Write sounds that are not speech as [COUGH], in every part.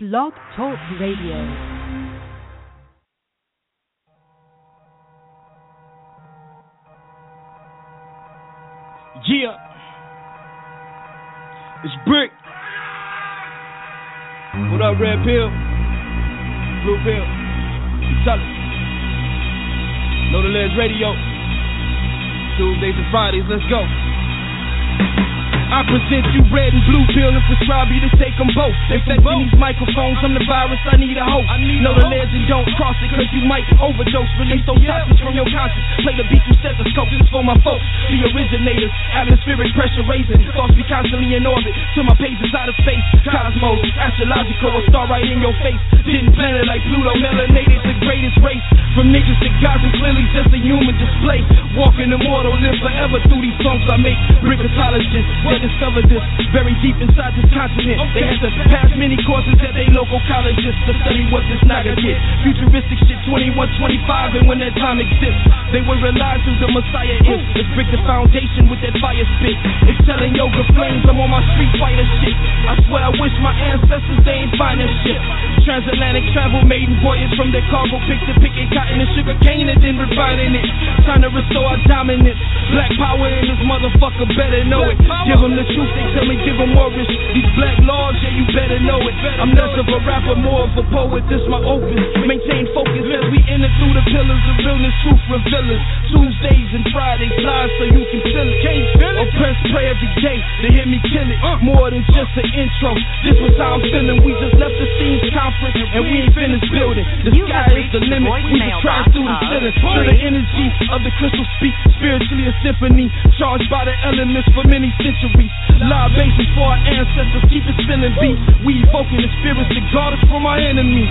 Blog Talk Radio. Yeah. It's Brick. What up, Red Pill? Blue Pill. Us. Know the Ledge Radio. Tuesdays and Fridays, let's go. I present you red and blue pill and prescribe you to take them both. Infecting these microphones, I'm the virus, I need a host. know the legend, don't cross it, cause you might overdose. Release those toxins from your conscience. Play the beat through stethoscope, this for my folks. The originators, atmospheric pressure raising. Thoughts be constantly in orbit, till my pages out of space. Cosmos, astrological, a star right in your face. Didn't plan it like Pluto, melanated, the greatest race. From niggas to gods and clearly just a human display. Walking immortal, live forever through these songs I make. Bricketologists, they discovered this very deep inside this continent. They had to pass many courses at their local colleges to study what this naga get. Futuristic shit 21, 25, and when that time exists, they will realize who the Messiah is. Let's break the foundation with that fire spit. Excelling yoga flames, I'm on my street fighter shit. I swear I wish my ancestors they ain't find that shit. Transatlantic travel, maiden voyage from their cargo, pick to picking cotton and sugar cane and then refining it. Time to restore our dominance. Black power in this motherfucker, better know it. Give them the truth, they tell me give them more risk. These black laws, yeah, you better know it. I'm less of a rapper, more of a poet, this my opus. Maintain focus as we enter through the pillars of realness, truth revealers. Tuesdays and Fridays live so you can feel it. Oppressed, pray every day to hear me kill it. More than just an intro, this was how I'm feeling. We just left the scenes conference and we ain't finished building. The sky is the limit, we just try through the ceiling. Feel the energy of the crystal speak, spiritually a symphony, charged by the elements for many centuries. Live bases for our ancestors, keep it spinning beat. We evoking the spirits that guard us from our enemies.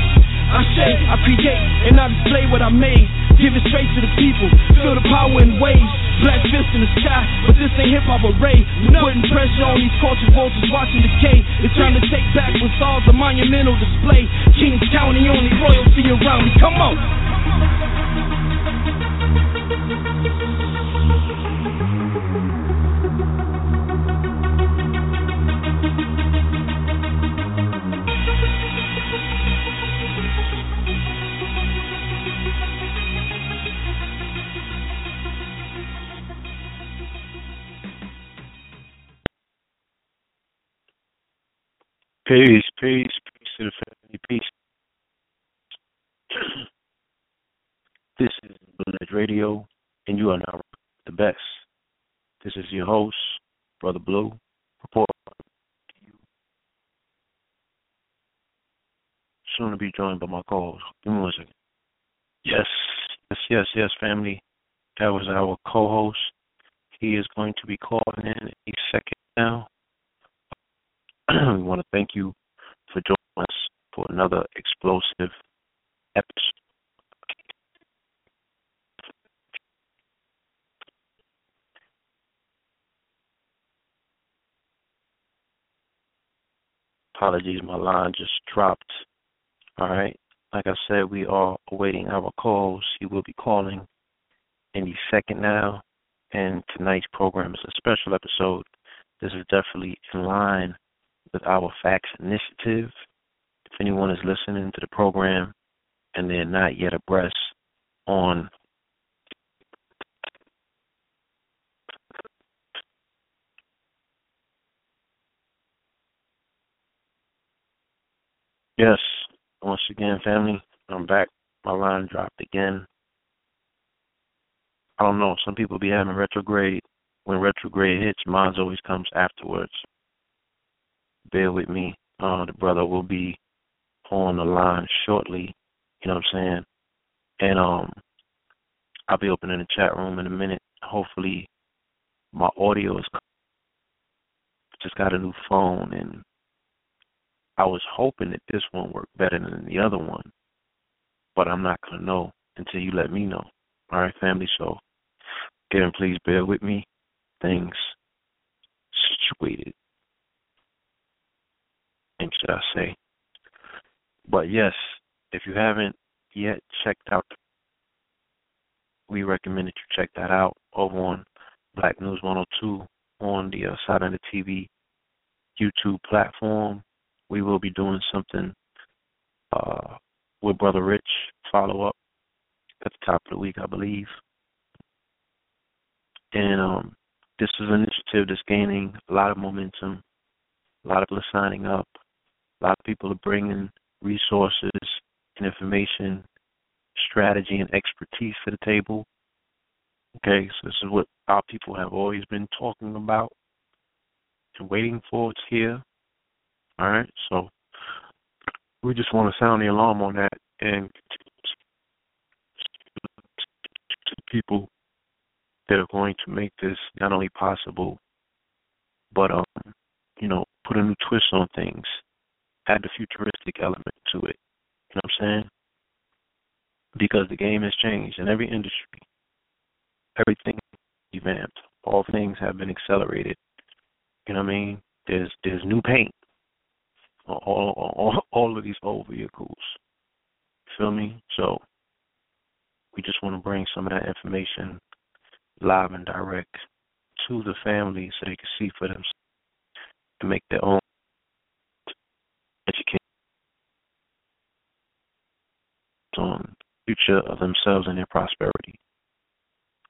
I say, I create, and I display what I made. Give it straight to the people. Feel the power in waves. Black fist in the sky, but this ain't hip hop array. We putting pressure on these culture vultures watching decay. It's time to take back what's all the monumental display. Kings County, only royalty around me. Come on. Peace, peace, peace to the family, peace. [CLEARS THROAT] this is Village Radio, and you are now the best. This is your host, Brother Blue. Report to you. Soon to be joined by my co-host. Give me one second. Yes, yes, yes, yes, family. That was our co-host. He is going to be calling in a second now. We want to thank you for joining us for another explosive episode. Apologies, my line just dropped. All right. Like I said, we are awaiting our calls. He will be calling any second now. And tonight's program is a special episode. This is definitely in line with our Facts Initiative. If anyone is listening to the program and they're not yet abreast on Yes, once again, family, I'm back. My line dropped again. I don't know. Some people be having retrograde. When retrograde hits, mine always comes afterwards bear with me. Uh, the brother will be on the line shortly. You know what I'm saying? And um, I'll be opening the chat room in a minute. Hopefully, my audio is. Just got a new phone, and I was hoping that this one worked better than the other one, but I'm not gonna know until you let me know. All right, family. So, again, please bear with me. Things situated should I say. But yes, if you haven't yet checked out, we recommend that you check that out over on Black News 102 on the uh, side of the TV YouTube platform. We will be doing something uh, with Brother Rich follow up at the top of the week, I believe. And um, this is an initiative that's gaining a lot of momentum. A lot of people signing up. A lot of people are bringing resources and information, strategy, and expertise to the table. Okay, so this is what our people have always been talking about and waiting for. It's here. All right, so we just want to sound the alarm on that and to people that are going to make this not only possible, but um, you know, put a new twist on things, add the futuristic element to it. You know what I'm saying? Because the game has changed in every industry. Everything revamped. All things have been accelerated. You know what I mean? There's there's new paint. on All all all of these old vehicles. Feel me? So we just want to bring some of that information live and direct to the family so they can see for themselves and make their own education on future of themselves and their prosperity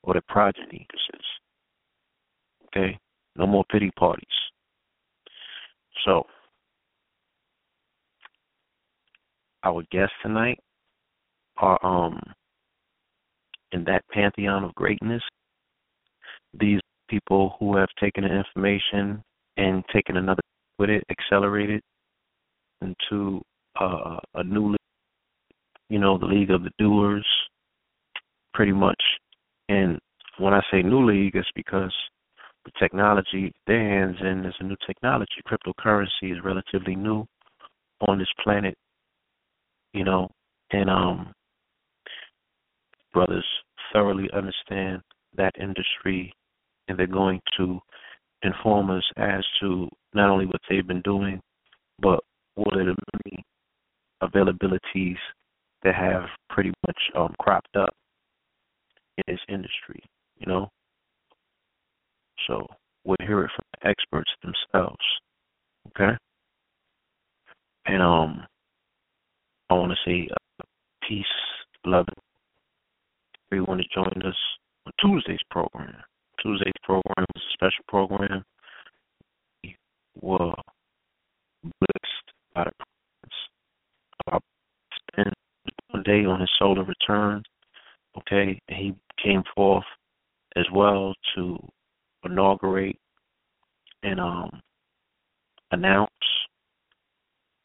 or their progeny. Okay? No more pity parties. So, our guests tonight are um in that pantheon of greatness these people who have taken the information and taken another with it, accelerated into uh, a new, you know, the league of the doers, pretty much. And when I say new league, it's because the technology their hands in is a new technology. Cryptocurrency is relatively new on this planet, you know, and um, brothers thoroughly understand that industry and they're going to inform us as to not only what they've been doing, but what are the many availabilities that have pretty much um, cropped up in this industry, you know? So we'll hear it from the experts themselves, okay? And um, I want to say uh, peace, love, everyone has joined us on Tuesday's program. Tuesday's program was a special program. We were blessed by the presence spent day on his solar return. Okay, he came forth as well to inaugurate and um announce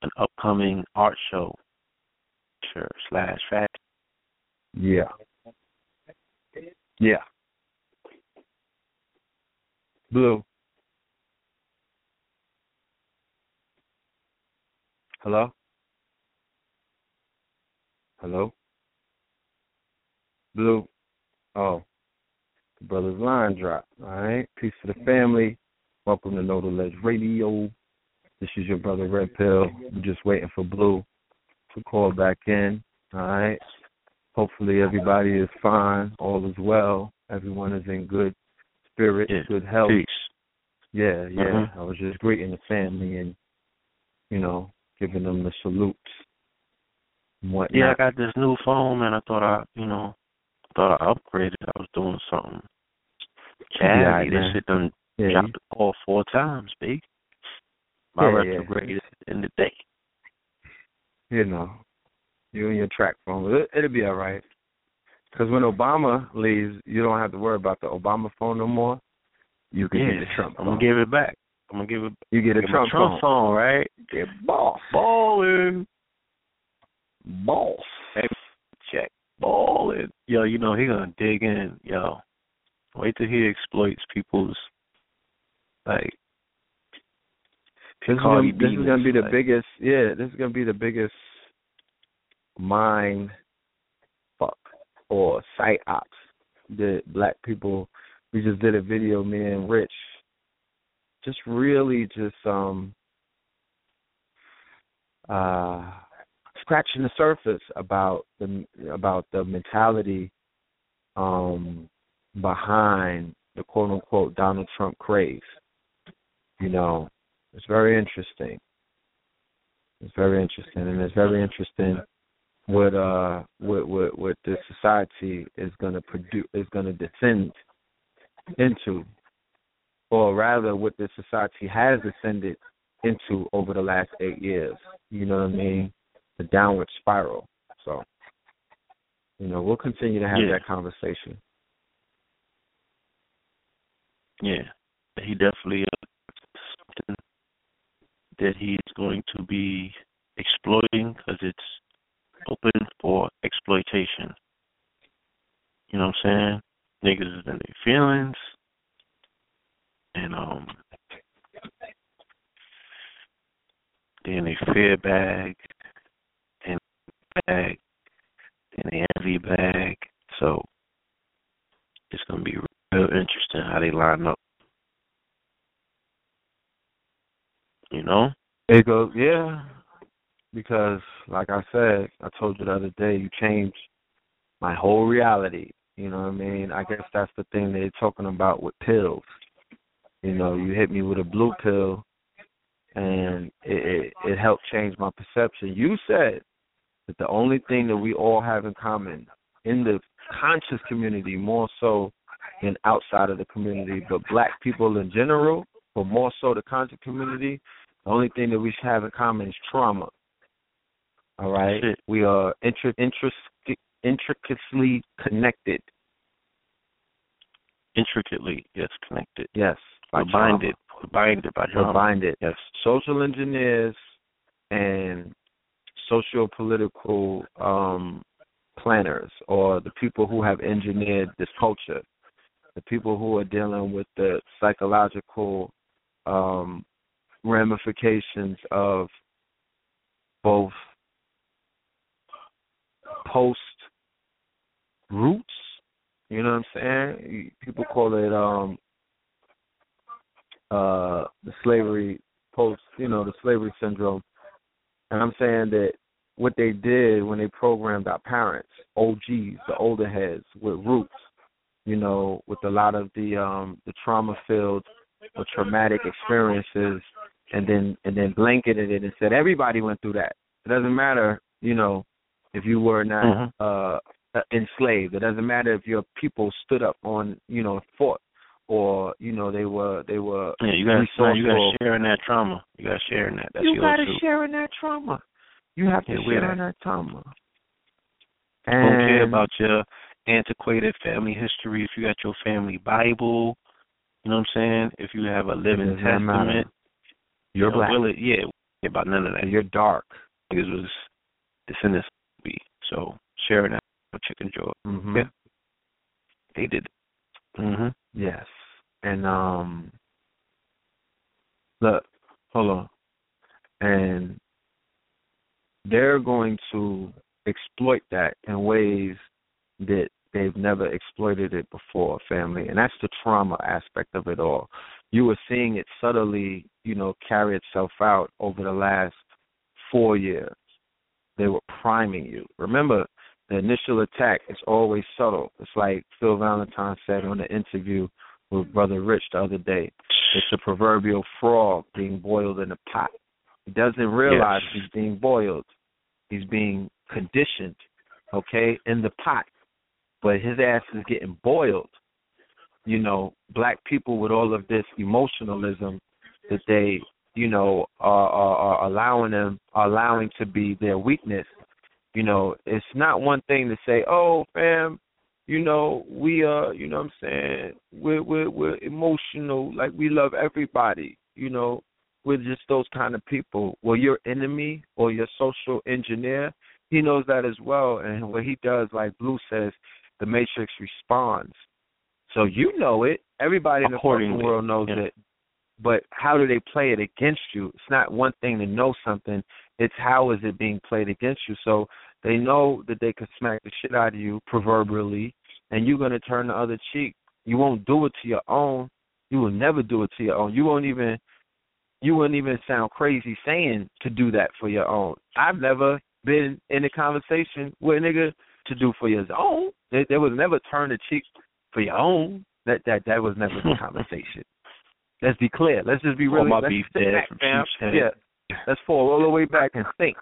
an upcoming art show sure, slash fashion. Yeah. Yeah. Blue. Hello? Hello? Blue. Oh. The brother's line dropped. All right. Peace to the family. Welcome to Know the Ledge Radio. This is your brother Red Pill. We're just waiting for Blue to call back in. All right. Hopefully everybody is fine. All is well. Everyone is in good spirit, yeah. good health. Peace. Yeah, yeah. Mm-hmm. I was just greeting the family and, you know, giving them the salutes whatnot. Yeah, I got this new phone, and I thought I, you know, thought I upgraded. I was doing something. Yeah, this shit done yeah, dropped the ball four times, big. My Yeah, yeah. retrograde is in the day. you know, you and your TracFone. It, it'll be all right. Because when Obama leaves, you don't have to worry about the Obama phone no more. You can Yeah, get the Trump I'm gonna give it back. I'm gonna give it. you get a Trump, Trump phone, right? Get boss. Balling, Boss. check, balling. Yo, you know he gonna dig in. Yo, wait till he exploits people's like. This is, gonna, this is gonna be the like- biggest. Yeah, this is gonna be the biggest mind fuck or psyops that black people. We just did a video, me and Rich, just really just um uh scratching the surface about the about the mentality um behind the quote unquote Donald Trump craze. You know, it's very interesting. It's very interesting, and it's very interesting what uh what what what the society is going to produce is going to descend into, or rather, what the society has descended into over the last eight years. You know what I mean? The downward spiral. So, you know, we'll continue to have Yeah. that conversation. Yeah, he definitely uh, something that he's going to be exploiting because it's open for exploitation. You know what I'm saying? Niggas is in their feelings, and um, they in their fear bag, bag, and the envy bag. So it's gonna be real interesting how they line up. You know? It goes, yeah, because like I said, I told you the other day, you changed my whole reality. You know what I mean? I guess that's the thing they're talking about with pills. You know, you hit me with a blue pill, and it, it it helped change my perception. You said that the only thing that we all have in common in the conscious community, more so than outside of the community, but black people in general, but more so the conscious community, the only thing that we should have in common is trauma. All right, Shit. we are intri- intric- intricately connected. Intricately, yes, connected. Yes, by binded. Binded by trauma. binded. Yes. Social engineers and socio-political um, planners, or the people who have engineered this culture, the people who are dealing with the psychological um, ramifications of both post roots. You know what I'm saying? People call it um uh the slavery post, you know, the slavery syndrome. And I'm saying that what they did when they programmed our parents, OGs, the older heads with roots, you know, with a lot of the um the trauma filled or traumatic experiences and then and then blanketed it and said everybody went through that. It doesn't matter, you know, if you were not Mhm. uh enslaved. It doesn't matter if your people stood up on, you know, fought or, you know, they were they were Yeah, you got you got to in that trauma. You got to share in that. That's you gotta too. share in that trauma. You have to Yeah, share in that trauma. Don't care about your antiquated family history. If you got your family Bible, you know what I'm saying. If you have a living testament, you're you know, black. Yeah, we don't care about none of that. you're dark. Niggas was descendants of me. So sharing that chicken joy. hmm Yeah. They did. Mhm. Yes. And um look, hold on. And they're going to exploit that in ways that they've never exploited it before, family. And that's the trauma aspect of it all. You were seeing it subtly, you know, carry itself out over the last four years. They were priming you. Remember, the initial attack is always subtle. It's like Phil Valentine said on the interview with Brother Rich the other day. It's a proverbial frog being boiled in a pot. He doesn't realize Yes. he's being boiled. He's being conditioned, okay, in the pot. But his ass is getting boiled. You know, black people with all of this emotionalism that they, you know, are, are, are allowing them, are allowing to be their weakness. You know, it's not one thing to say, "Oh, fam, you know, we uh, you know what I'm saying, we're we're we're emotional, like we love everybody, you know, we're just those kind of people. Well your enemy or your social engineer, he knows that as well and what he does, like Blue says, the matrix responds. So you know it. Everybody in the fucking world knows yeah. it. But how do they play it against you? It's not one thing to know something. It's how is it being played against you. So they know that they can smack the shit out of you proverbially, and you're gonna turn the other cheek. You won't do it to your own. You will never do it to your own. You won't even. You wouldn't even sound crazy saying to do that for your own. I've never been in a conversation with a nigga to do for your own. There, there was never turn the cheek for your own. That that that was never the [LAUGHS] conversation. Let's be clear. Let's just be All really. my let's beef dead back, from fam. Sheep's Head. Yeah, [LAUGHS] Let's fall all the way back and think.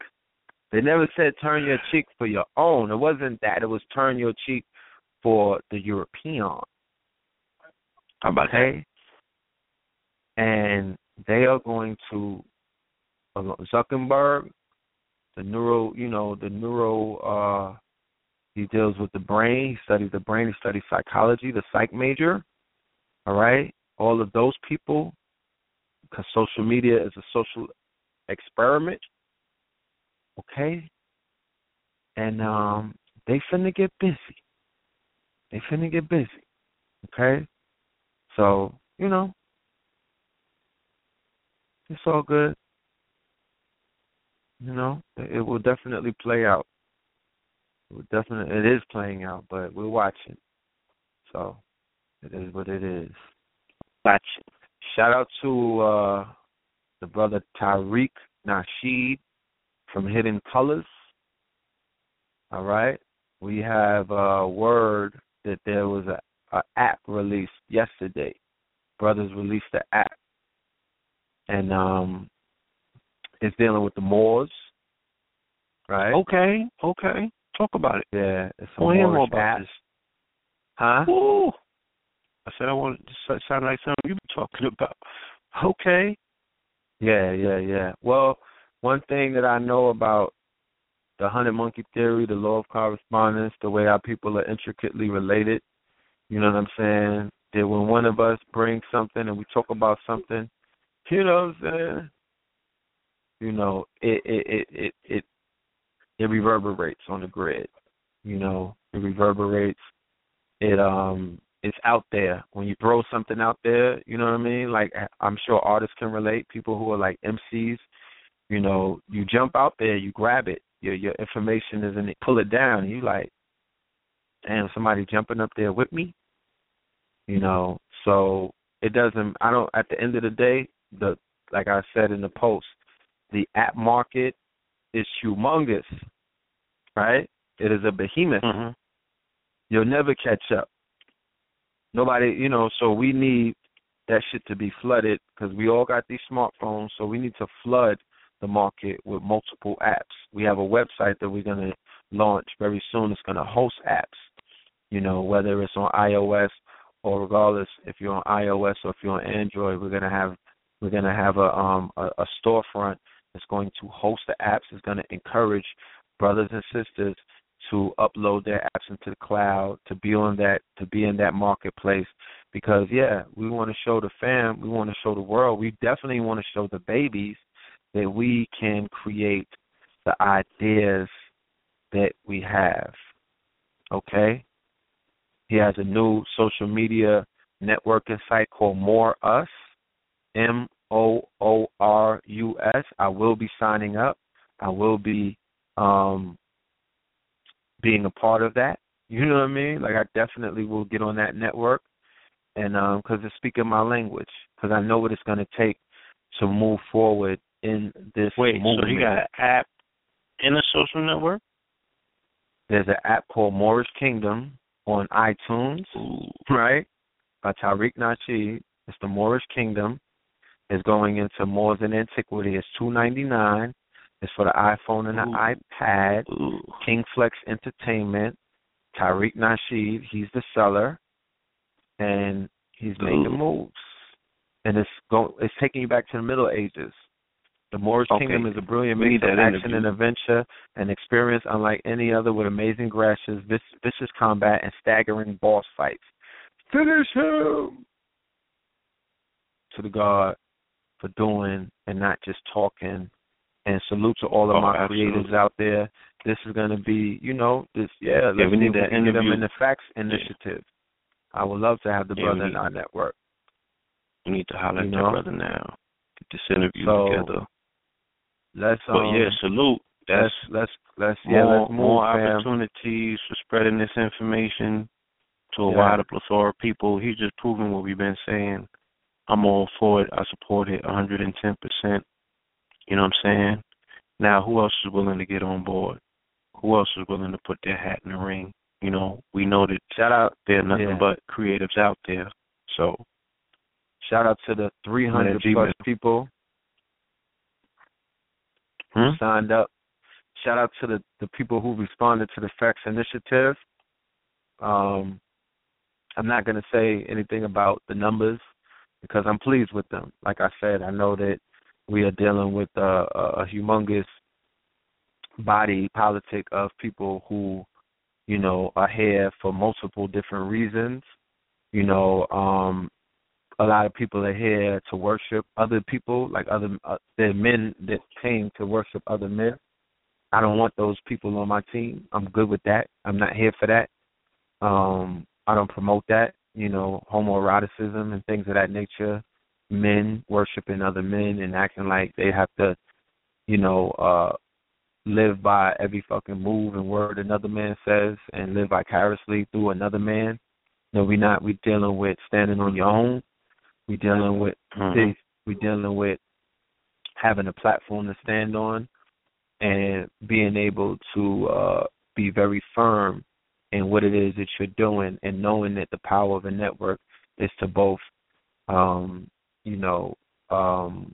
They never said turn your cheek for your own. It wasn't that. It was turn your cheek for the European. How about okay? And they are going to uh, Zuckerberg, the neuro, you know, the neuro. uh He deals with the brain. He studies the brain. He studies psychology, the psych major. All right, all of those people, because social media is a social experiment. Okay, and um, they finna get busy. They finna get busy. Okay, so you know, it's all good. You know, it will definitely play out. It will definitely, it is playing out, but we're watching. So it is what it is. Watching. Shout out to uh the brother Tariq Nasheed from Hidden Colors. All right. We have a word that there was a, a app released yesterday. Brothers released the app. And um it's dealing with the Moors. Right? Okay, okay. Talk about it. Yeah, it's a I want more Moorish about app. this. Huh? Ooh. I said I want to sound like something you've been talking about. Okay. Yeah, yeah, yeah. Well, one thing that I know about the hundred monkey theory, the law of correspondence, the way our people are intricately related, you know what I'm saying? That when one of us brings something and we talk about something, you know what I'm saying? You know, it it it it it, it reverberates on the grid. You know, it reverberates. It um it's out there. When you throw something out there, you know what I mean? Like I'm sure artists can relate, people who are like MCs, you know, you jump out there, you grab it. Your your information is in it, pull it down, you like, damn, somebody jumping up there with me. You know, so it doesn't I don't at the end of the day, the like I said in the post, the app market is humongous. Right? It is a behemoth. Mm-hmm. You'll never catch up. Nobody, you know, so we need that shit to be flooded because we all got these smartphones, so we need to flood the market with multiple apps. We have a website that we're going to launch very soon. It's going to host apps, you know, whether it's on iOS or regardless if you're on iOS or if you're on Android, we're going to have we're going to have a um a, a storefront that's going to host the apps. It's going to encourage brothers and sisters to upload their apps into the cloud, to be on that to be in that marketplace. Because yeah, we want to show the fam, we want to show the world, we definitely want to show the babies that we can create the ideas that we have. Okay? He has a new social media networking site called More Us. M O O R U S. I will be signing up. I will be um being a part of that. You know what I mean? Like I definitely will get on that network, and um, because it's speaking my language, because I know what it's going to take to move forward in this Wait, movement. so you got an app in a social network? There's an app called Moorish Kingdom on iTunes, Ooh. right? By Tariq Nasheed. It's the Moorish Kingdom. It's going into Moors and Antiquity. It's two ninety nine. It's for the iPhone and the Ooh. iPad. Ooh. King Flex Entertainment, Tariq Nasheed, he's the seller, and he's making Ooh. moves. And it's go it's taking you back to the Middle Ages. The Moorish Okay. Kingdom is a brilliant mix of action interview. and adventure, an experience unlike any other with amazing grashes, vicious combat, and staggering boss fights. Finish him! To the God for doing and not just talking. And salute to all of Oh, my absolutely. creators out there. This is going to be, you know, this, yeah, Yeah, let's we need that can get them in the facts initiative. I would love to have the Yeah, brother in our network. We need to holler You at know? that brother now. Get this interview So, together. Let's, But um, yeah, salute. That's let's, let's, let's, yeah, more, let's move, more opportunities for spreading this information to a Yeah. wider plethora of people. He's just proving what we've been saying. I'm all for it. I support it 110%. You know what I'm saying? Now, who else is willing to get on board? Who else is willing to put their hat in the ring? You know, we know that Shout out, there nothing Yeah. but creatives out there. So, shout out to the 300 Man, G, plus people Hmm? signed up. Shout out to the the people who responded to the Facts Initiative. Um, I'm not going to say anything about the numbers because I'm pleased with them. Like I said, I know that we are dealing with a, a, humongous body politic of people who, you know, are here for multiple different reasons. You know, um, a lot of people are here to worship other people, like other uh, men that came to worship other men. I don't want those people on my team. I'm good with that. I'm not here for that. Um, I don't promote that. You know, homoeroticism and things of that nature. Men worshiping other men and acting like they have to, you know, uh live by every fucking move and word another man says and live vicariously through another man. No, we not. We dealing with standing on your own. We dealing with Mhm. we dealing with having a platform to stand on and being able to uh be very firm in what it is that you're doing and knowing that the power of a network is to both um you know um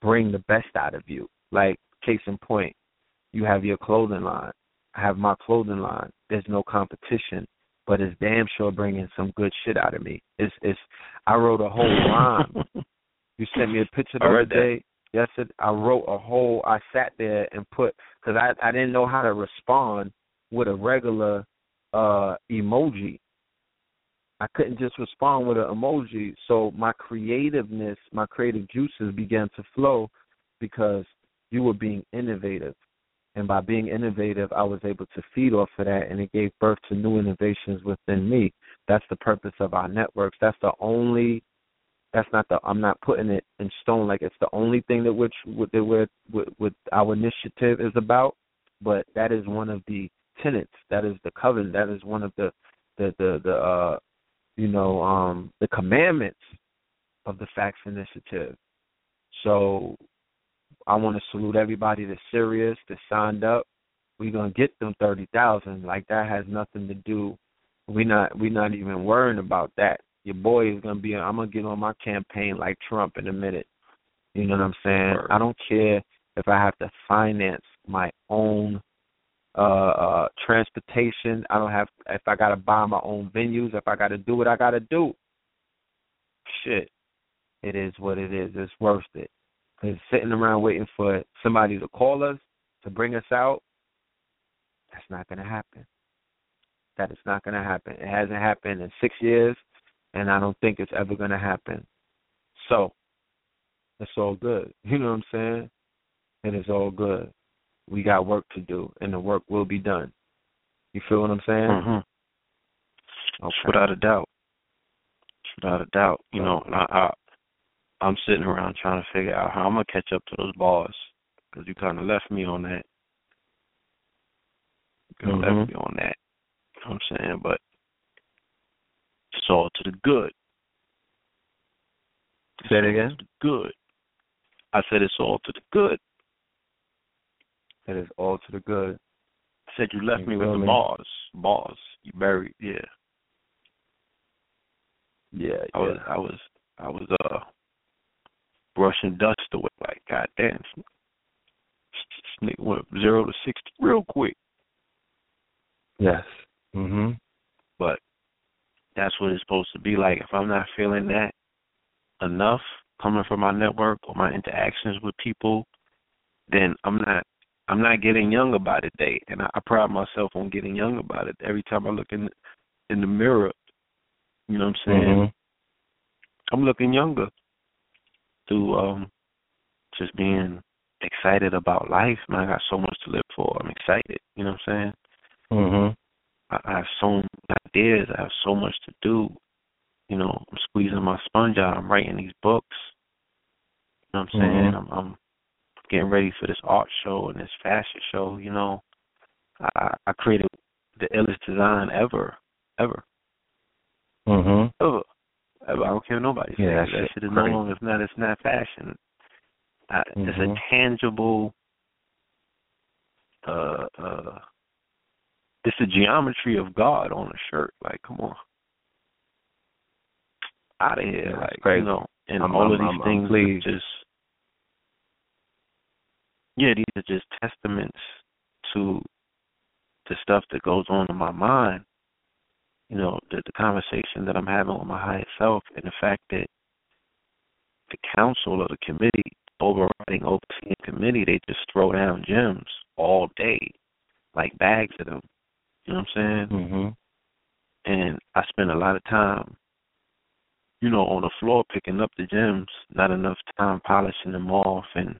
bring the best out of you. Like case in point you have your clothing line. I have my clothing line. There's no competition but it's damn sure bringing some good shit out of me. It's it's i wrote a whole rhyme. [LAUGHS] You sent me a picture the other day. Yesterday I wrote a whole I sat there and put because I I didn't know how to respond with a regular uh emoji. I couldn't just respond with an emoji, so my creativeness, my creative juices began to flow because you were being innovative. And by being innovative, I was able to feed off of that, and it gave birth to new innovations within me. That's the purpose of our networks. That's the only that's not the I'm not putting it in stone like it's the only thing that which that we're with, with our initiative is about, but that is one of the tenets. That is the covenant. That is one of the the the, the uh you know um the commandments of the Facts Initiative. So I want to salute everybody that's serious, that signed up. We're gonna get them thirty thousand. Like that has nothing to do. We're not we're not even worrying about that your boy is gonna be. I'm gonna get on my campaign like Trump in a minute. You know what I'm saying? I don't care if I have to finance my own uh uh transportation. I don't have if I gotta buy my own venues. If I gotta do what I gotta do. Shit, it is what it is. It's worth it. Cause sitting around waiting for somebody to call us to bring us out, that's not gonna happen. That is not gonna happen. It hasn't happened in six years and I don't think it's ever to happen. So, it's all good. You know what I'm saying? And It is all good. We got work to do, and the work will be done. You feel what I'm saying? Mhm. Okay. Without a doubt. Without a doubt. You know, I, I I'm sitting around trying to figure out how I'm gonna catch up to those bars because you kind of left me on that. You Mhm. left me on that. You know what I'm saying? But it's all to the good. Say it It's all again? To the good. I said it's all to the good. It is all to the good. Said you left You me with the me? bars. Bars. You buried. Yeah. Yeah, I was. I was. I was. Uh. Brushing dust away. Like goddamn. Nigga went zero to sixty real quick. Yes. Mhm. but that's what it's supposed to be like. If I'm not feeling that enough coming from my network or my interactions with people, then I'm not I'm not getting younger by the day. And I, I pride myself on getting younger about it. Every time I look in in the mirror, you know what I'm saying? Mhm. I'm looking younger through um just being excited about life. Man, I got so much to live for. I'm excited. You know what I'm saying? Mhm. I, I have so many ideas. I have so much to do. You know, I'm squeezing my sponge out. I'm writing these books. You know what I'm saying? Mhm. I'm, I'm ready for this art show and this fashion show. You know, I, I created the illest design ever, ever, Mhm. ever, ever. I don't care what nobody says. Yeah, that that shit is no longer. It's not. It's not fashion. I, It's a Mhm. tangible. Uh, uh, it's the geometry of God on a shirt. Like, come on, out of here. Yeah, like, crazy. you know, and I'm- all I'm- of these I'm things just yeah, these are just testaments to the stuff that goes on in my mind. You know, the, the conversation that I'm having with my higher self, and the fact that the council or the committee, overriding overseeing committee, they just throw down gems all day, like bags of them. You know what I'm saying? Mm-hmm. And I spend a lot of time, you know, on the floor picking up the gems. Not enough time polishing them off and,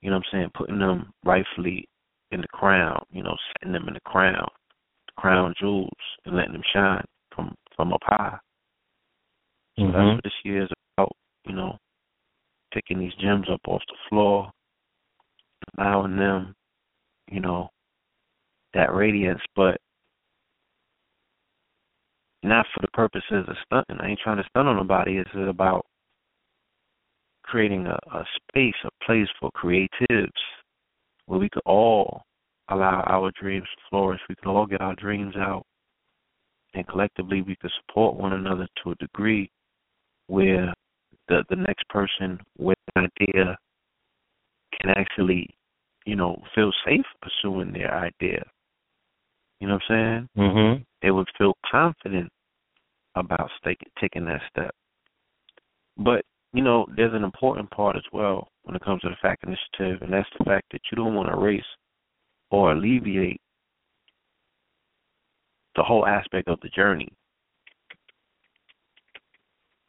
you know what I'm saying, putting them rightfully in the crown. You know, setting them in the crown, the crown jewels, and letting them shine from from up high. So mm-hmm. that's what this year is about. You know, picking these gems up off the floor, allowing them, you know, that radiance, but not for the purposes of stunting. I ain't trying to stunt on nobody. It's about creating a, a space, a place for creatives where we could all allow our dreams to flourish. We can all get our dreams out, and collectively we can support one another to a degree where the the next person with an idea can actually, you know, feel safe pursuing their idea. You know what I'm saying? Mm-hmm. They would feel confident about taking taking that step. But you know, there's an important part as well it comes to the fact initiative, and that's the fact that you don't want to erase or alleviate the whole aspect of the journey.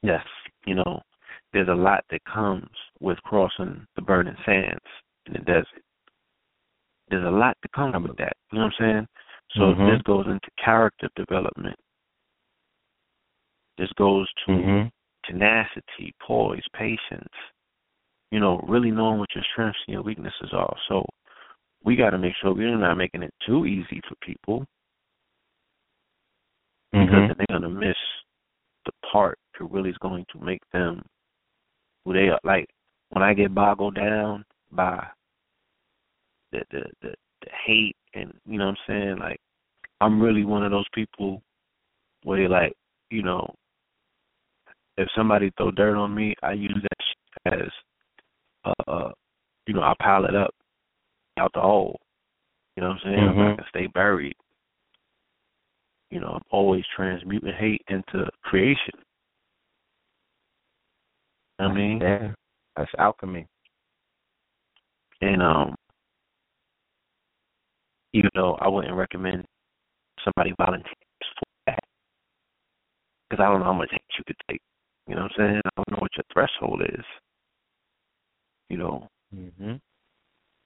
Yes, you know, there's a lot that comes with crossing the burning sands in the desert. There's a lot that comes with that. You know what I'm saying? So mm-hmm. this goes into character development. This goes to mm-hmm. tenacity, poise, patience. You know, really knowing what your strengths and your weaknesses are. So we got to make sure we're not making it too easy for people mm-hmm. because they're going to miss the part that really is going to make them who they are. Like when I get boggled down by the the the, the hate and you know what I'm saying, like I'm really one of those people where like, you know, if somebody throw dirt on me, I use that as uh, uh you know, I pile it up out the hole. You know what I'm saying? Mm-hmm. I'm not gonna stay buried. You know, I'm always transmuting hate into creation. I mean, yeah, that's alchemy. And um, even though I wouldn't recommend somebody volunteers for that, because I don't know how much hate you could take. You know what I'm saying? I don't know what your threshold is. You know, mm-hmm.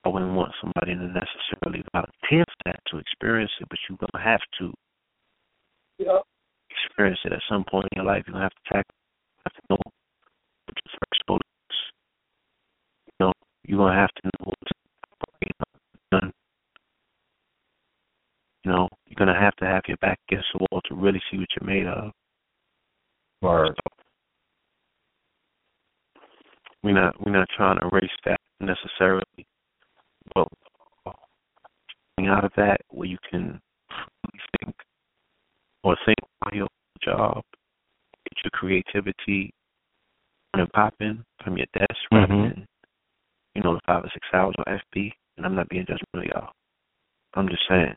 I wouldn't want somebody to necessarily volunteer for that to experience it, but you're gonna have to yep. experience it at some point in your life. You're gonna have to tackle, have to know what your threshold is. You know, you're gonna have to know what's done. You know, you're gonna have to have your back against the wall to really see what you're made of. Right. We're not we're not trying to erase that necessarily, but coming out of that where you can think or think on your job, get your creativity and popping from your desk mm-hmm. than you know the five or six hours on FB. And I'm not being judgmental, y'all. I'm just saying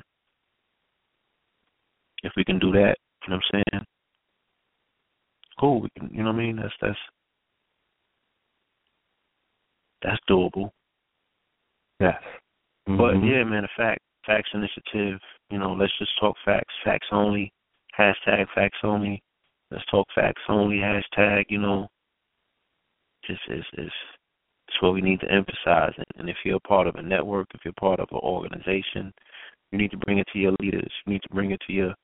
if we can do that, you know what I'm saying? Cool, we can you know what I mean? That's that's that's doable. Yes. Mm-hmm. But yeah, man, the fact facts initiative, you know, let's just talk facts, facts only, hashtag facts only, let's talk facts only, hashtag, you know, just is is it's what we need to emphasize and, and if you're a part of a network, if you're part of an organization, you need to bring it to your leaders. You need to bring it to your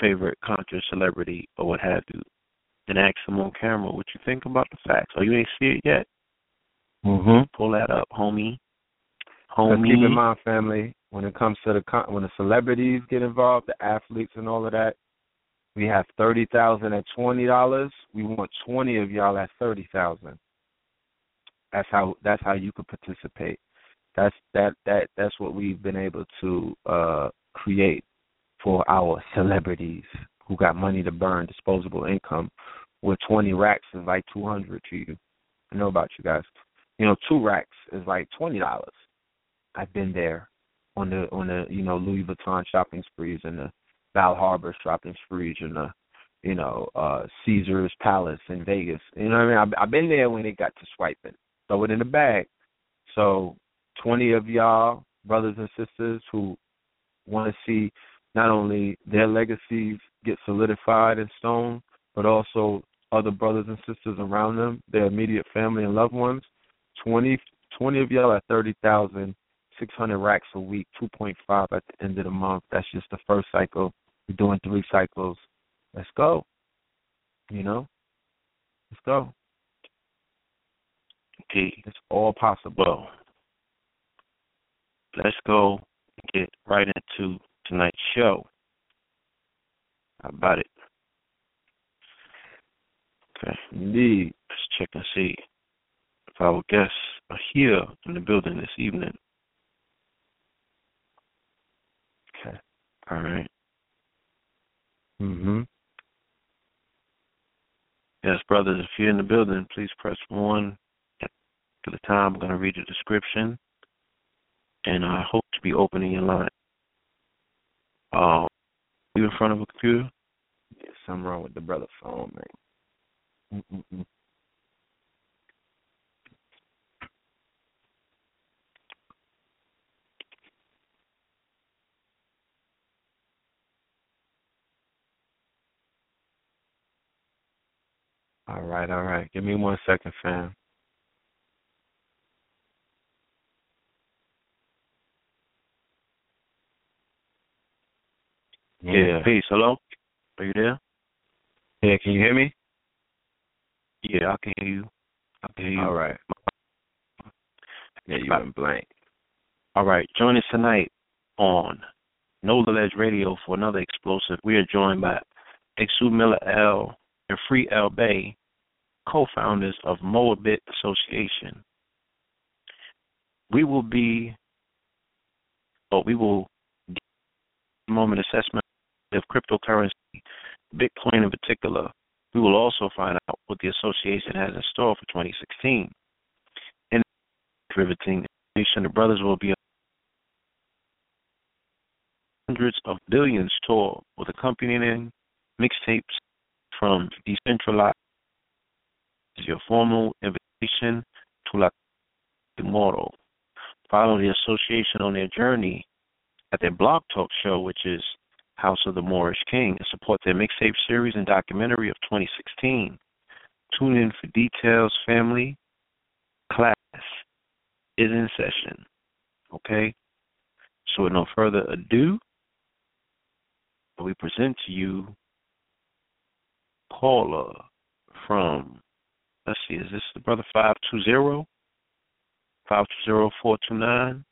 favorite conscious celebrity or what have you. And ask them on camera what you think about the facts. Or you ain't see it yet. Mm-hmm. Pull that up, homie. Homie. Let's keep in mind, family, when it comes to the when the celebrities get involved, the athletes and all of that, we have thirty thousand at twenty dollars. We want twenty of y'all at thirty thousand. That's how that's how you could participate. That's that that that's what we've been able to uh create for our celebrities who got money to burn, disposable income. With twenty racks is like two hundred to you. I know about you guys. You know, two racks is like twenty dollars. I've been there on the on the you know Louis Vuitton shopping sprees and the Bal Harbour shopping sprees and the you know uh Caesar's Palace in Vegas. You know what I mean? I've, I've been there when it got to swiping. Throw it in the bag. So twenty of y'all brothers and sisters who want to see not only their legacies get solidified in stone, but also other brothers and sisters around them, their immediate family and loved ones. 20, 20 of y'all at 30,600 racks a week, 2.5 at the end of the month. That's just the first cycle. We're doing three cycles. Let's go. You know? Let's go. Okay. It's all possible. Well, let's go get right into tonight's show. How about it? Okay. Indeed. Let's check and see our guests are here in the building this evening. Okay. All right. Mhm. Yes, brothers, if you're in the building, please press one at the time. I'm going to read the description, and I hope to be opening your line. Um, you in front of a computer? Yeah, something wrong with the brother phone, man. Mm-mm-mm. All right, all right. Give me one second, fam. Yeah. Peace. Hello? Are you there? Yeah, can you hear me? Yeah, I can hear you. I can hear you. All right. Yeah, you went blank. All right. Join us tonight on Know the Ledge Radio for another explosive. We are joined by Exu Miller El and Free El Bey, co-founders of Moab'bit Association. We will be, or we will give a moment assessment of cryptocurrency, Bitcoin in particular. We will also find out what the association has in store for 2016. And riveting information, the brothers will be hundreds of billions tour with accompanying mixtapes from decentralized is your formal invitation to La Tomorrow. Follow the association on their journey at their blog talk show, which is House of the Moorish King, and support their mixtape series and documentary of 2016. Tune in for details. Family class is in session. Okay? So, with no further ado, we present to you caller from, let's see, is this the brother 520? 520-429?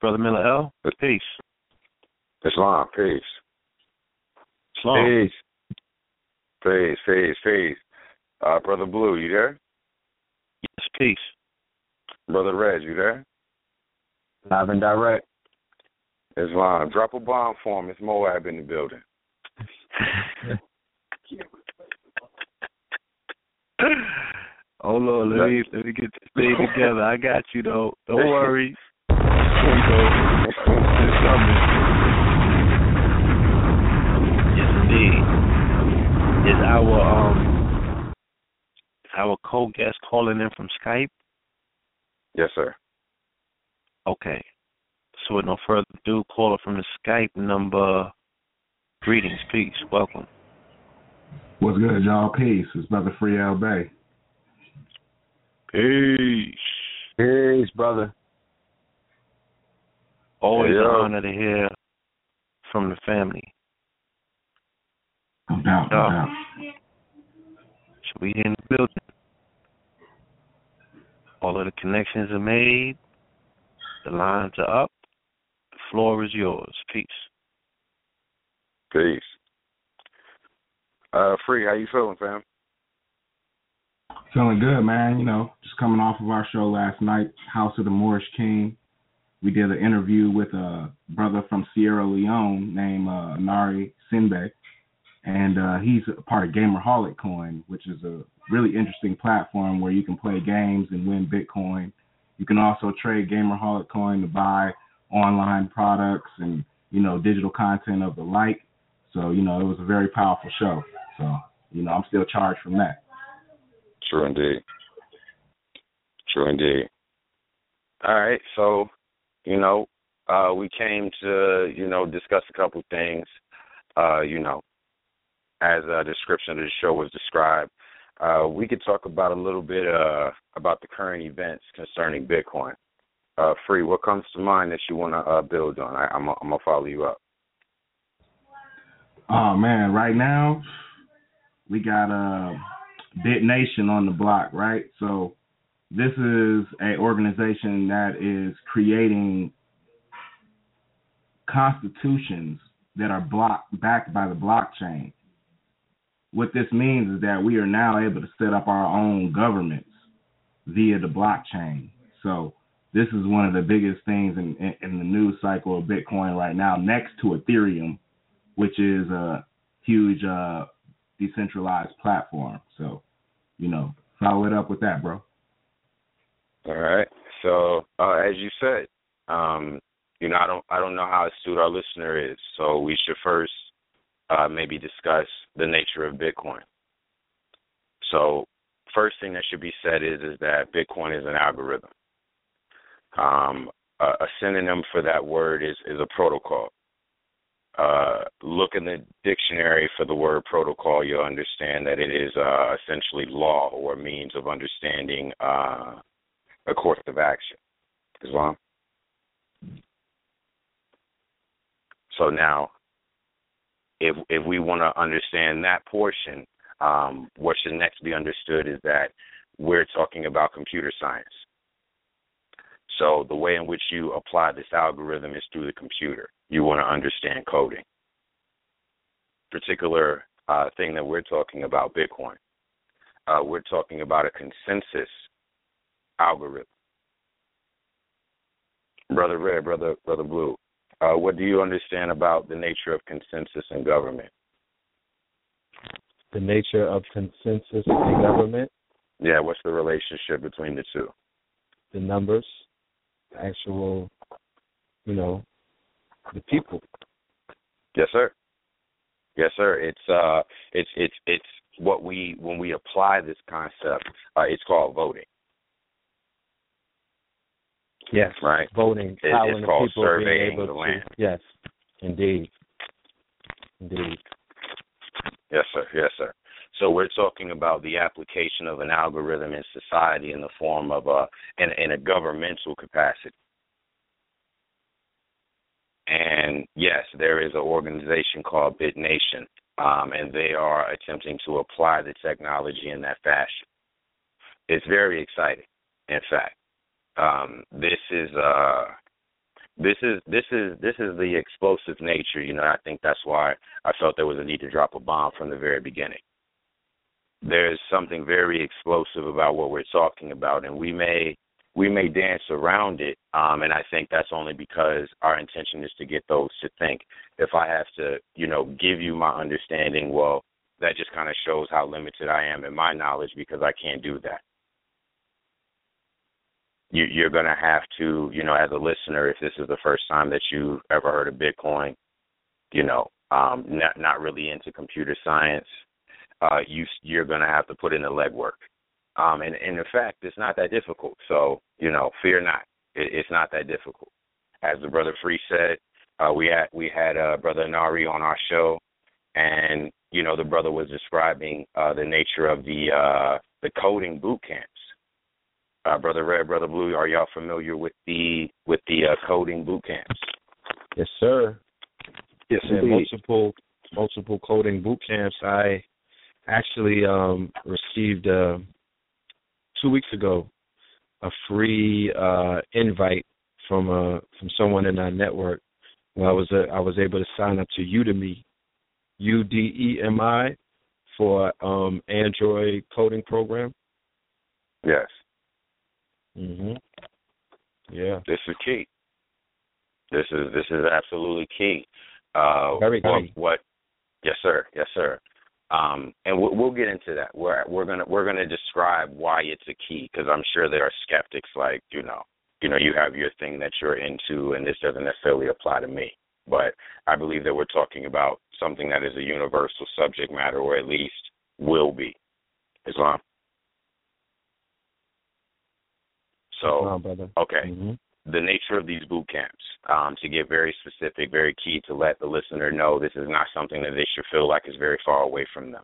Brother Miller El? Peace. Islam, peace. Islam. Peace. Peace, peace, peace. Uh, Brother Blue, you there? Yes, peace. Brother Red, you there? Live and direct. Islam. Drop a bomb for him. It's Moab in the building. [LAUGHS] oh Lord, let me let me get this thing together. I got you though. Don't worry. Here we go. It's coming. Yes indeed. Is our um is our co guest calling in from Skype? Yes, sir. Okay. So with no further ado, caller from the Skype number. Greetings, peace, welcome. What's good, y'all? Peace. It's Brother Free El Bey. Peace. Peace, brother. Always Hey, an yo. honor to hear from the family. No doubt, no doubt. So we in the building. All of the connections are made. The lines are up. The floor is yours. Peace. Peace. Uh, Free, how you feeling, fam? Feeling good, man. You know, just coming off of our show last night, House of the Moorish King. We did an interview with a brother from Sierra Leone named uh, Nari Sinbe, and uh, he's a part of Gamerholic Coin, which is a really interesting platform where you can play games and win Bitcoin You can also trade Gamerholic coin to buy online products and you know digital content of the like. So you know it was a very powerful show. So you know I'm still charged from that. True indeed. True indeed. All right, so you know uh, we came to you know discuss a couple things. Uh, you know, as a description of the show was described, uh, we could talk about a little bit uh, about the current events concerning Bitcoin. Uh, Free, what comes to mind that you want to uh, build on? I, I'm gonna follow you up. Oh man, right now we got uh, Bit Nation on the block, right? So this is a organization that is creating constitutions that are block backed by the blockchain. What this means is that we are now able to set up our own governments via the blockchain. So this is one of the biggest things in, in, in the news cycle of Bitcoin right now, next to Ethereum, which is a huge uh, decentralized platform. So, you know, follow it up with that, bro. All right. So uh, as you said, um, you know, I don't I don't know how astute our listener is, so we should first uh, maybe discuss the nature of Bitcoin. So first thing that should be said is is that Bitcoin is an algorithm. Um, a, a synonym for that word is is a protocol. Uh, look in the dictionary for the word protocol, you'll understand that it is uh, essentially law or means of understanding uh, a course of action. Islam. So now, if if we want to understand that portion, um, what should next be understood is that we're talking about computer science. So the way in which you apply this algorithm is through the computer. You want to understand coding. Particular uh, thing that we're talking about, Bitcoin. Uh, we're talking about a consensus algorithm. Brother Red, brother brother Blue, uh, what do you understand about the nature of consensus in government? The nature of consensus in government? Yeah, what's the relationship between the two? The numbers, the actual, you know, the people. Yes, sir. Yes, sir. It's uh, it's it's it's what we when we apply this concept, uh, it's called voting. Yes. Right. Voting, It- it's called people surveying the to. land. Yes. Indeed. Indeed. Yes, sir. Yes, sir. So we're talking about the application of an algorithm in society in the form of a in, in a governmental capacity. And yes, there is an organization called BitNation, um, and they are attempting to apply the technology in that fashion. It's very exciting. In fact, um, this is uh, this is this is this is the explosive nature. You know, I think that's why I felt there was a need to drop a bomb from the very beginning. There's something very explosive about what we're talking about, and we may we may dance around it, um, and I think that's only because our intention is to get those to think. If I have to, you know, give you my understanding, well, that just kind of shows how limited I am in my knowledge because I can't do that. You, you're going to have to, you know, as a listener, if this is the first time that you've ever heard of Bitcoin, you know, um, not not really into computer science, uh, you you're going to have to put in the legwork. Um, and, and in fact, it's not that difficult. So, you know, fear not. It, it's not that difficult. As the brother Free said, uh, we had we had uh, brother Nari on our show, and you know the brother was describing uh, the nature of the uh, the coding boot camps. Uh, brother Red, brother Blue, are y'all familiar with the with the uh, coding boot camps? Yes, sir. Yes, Yeah, multiple multiple coding boot camps. I actually um, received uh, two weeks ago a free uh, invite from uh, from someone in our network. Where I was uh, I was able to sign up to Udemy, U D E M I, for um, Android coding program. Yes, Mhm. Yeah. this is key. This is this is absolutely key. Uh, Very what, what? Yes, sir. Yes, sir. Um, and we'll, we'll get into that. We're we're gonna we're gonna describe why it's a key because I'm sure there are skeptics like you know you know you have your thing that you're into and this doesn't necessarily apply to me. But I believe that we're talking about something that is a universal subject matter, or at least will be Islam. So, okay. Mm-hmm. The nature of these boot camps, um, to get very specific, very key to let the listener know this is not something that they should feel like is very far away from them.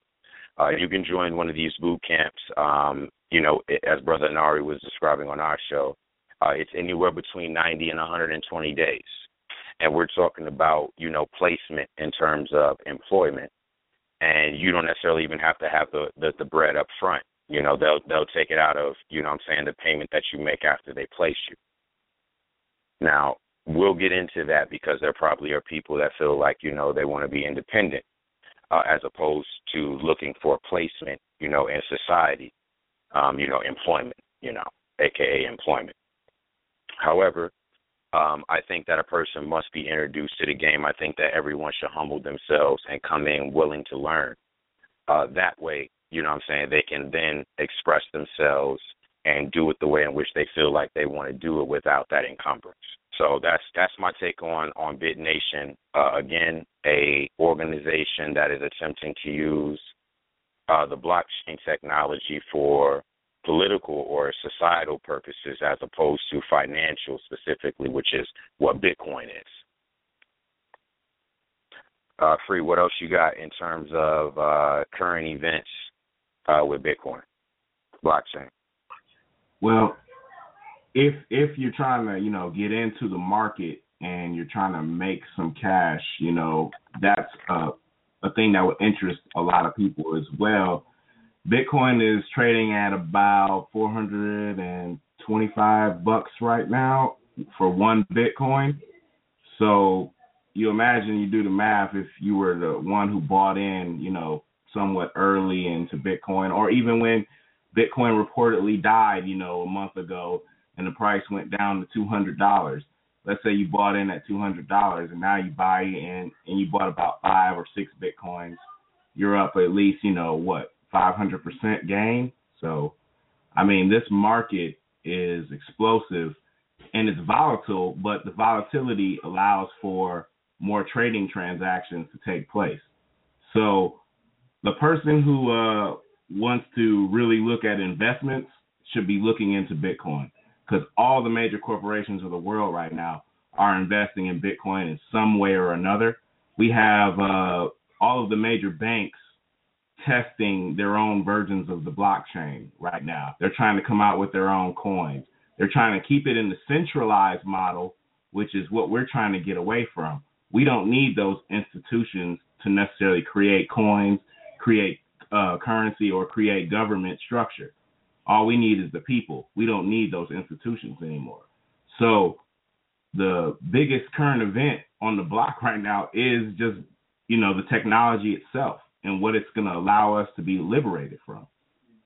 Uh, you can join one of these boot camps. Um, you know, as Brother Nari was describing on our show, uh, it's anywhere between 90 and 120 days, and we're talking about you know placement in terms of employment, and you don't necessarily even have to have the the, the bread up front. You know, they'll they'll take it out of, you know I'm saying, the payment that you make after they place you. Now, we'll get into that because there probably are people that feel like, you know, they want to be independent uh, as opposed to looking for placement, you know, in society, um, you know, employment, you know, aka employment. However, um, I think that a person must be introduced to the game. I think that everyone should humble themselves and come in willing to learn. Uh, that way, you know what I'm saying, they can then express themselves and do it the way in which they feel like they want to do it without that encumbrance. So that's that's my take on on Bit Nation. Uh, again, a organization that is attempting to use uh, the blockchain technology for political or societal purposes as opposed to financial specifically, which is what Bitcoin is. Uh, Free, what else you got in terms of uh, current events uh, with Bitcoin blockchain? Well, if if you're trying to you know get into the market and you're trying to make some cash, you know that's a a thing that would interest a lot of people as well. Bitcoin is trading at about 425 bucks right now for one Bitcoin. So you imagine you do the math if you were the one who bought in, you know, somewhat early into Bitcoin, or even when Bitcoin reportedly died, you know, a month ago, and the price went down to two hundred dollars. Let's say you bought in at two hundred dollars, and now you buy in and you bought about five or six Bitcoins. You're up at least, you know, what five hundred percent gain. So, I mean, this market is explosive and it's volatile, but the volatility allows for more trading transactions to take place. So the person who uh, wants to really look at investments should be looking into Bitcoin because all the major corporations of the world right now are investing in Bitcoin in some way or another. We have uh, all of the major banks testing their own versions of the blockchain right now. They're trying to come out with their own coins. They're trying to keep it in the centralized model, which is what we're trying to get away from. We don't need those institutions to necessarily create coins create uh, currency or create government structure. All we need is the people. We don't need those institutions anymore. So the biggest current event on the block [LAUGHS] right now is just, you know, the technology itself and what it's going to allow us to be liberated from.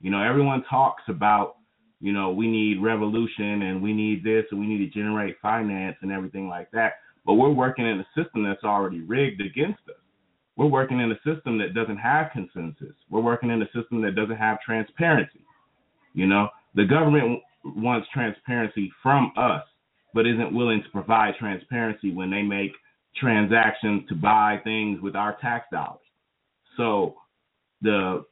You know, everyone talks about, you know, we need revolution and we need this and we need to generate finance and everything like that. But we're working in a system that's already rigged against us. We're working in a system that doesn't have consensus. We're working in a system that doesn't have transparency. You know, the government wants transparency from us, but isn't willing to provide transparency when they make transactions to buy things with our tax dollars. So the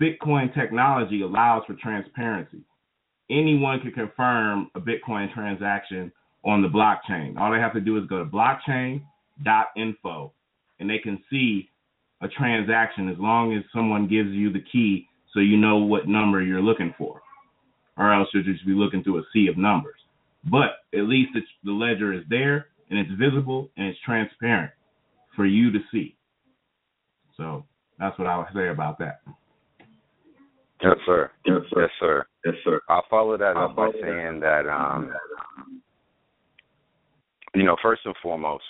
Bitcoin technology allows for transparency. Anyone can confirm a Bitcoin transaction on the blockchain. All they have to do is go to blockchain.info and they can see a transaction as long as someone gives you the key so you know what number you're looking for. Or else you'll just be looking through a sea of numbers. But at least the ledger is there and it's visible and it's transparent for you to see. So that's what I would say about that. Yes, sir. Yes, sir. Yes, sir. Yes, sir. I'll follow that I'll up by saying that, um, you know, first and foremost,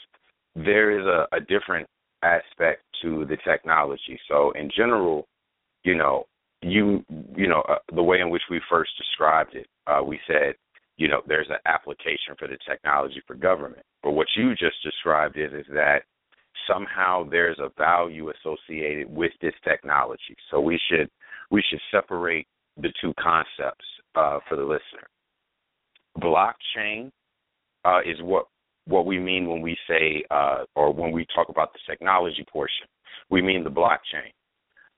there is a, a different aspect to the technology. So in general, you know, you you know uh, the way in which we first described it, uh, we said, you know, there's an application for the technology for government. But what you just described is is that somehow there's a value associated with this technology. So we should we should separate the two concepts uh, for the listener. Blockchain uh, is what what we mean when we say uh, or when we talk about the technology portion. We mean the blockchain,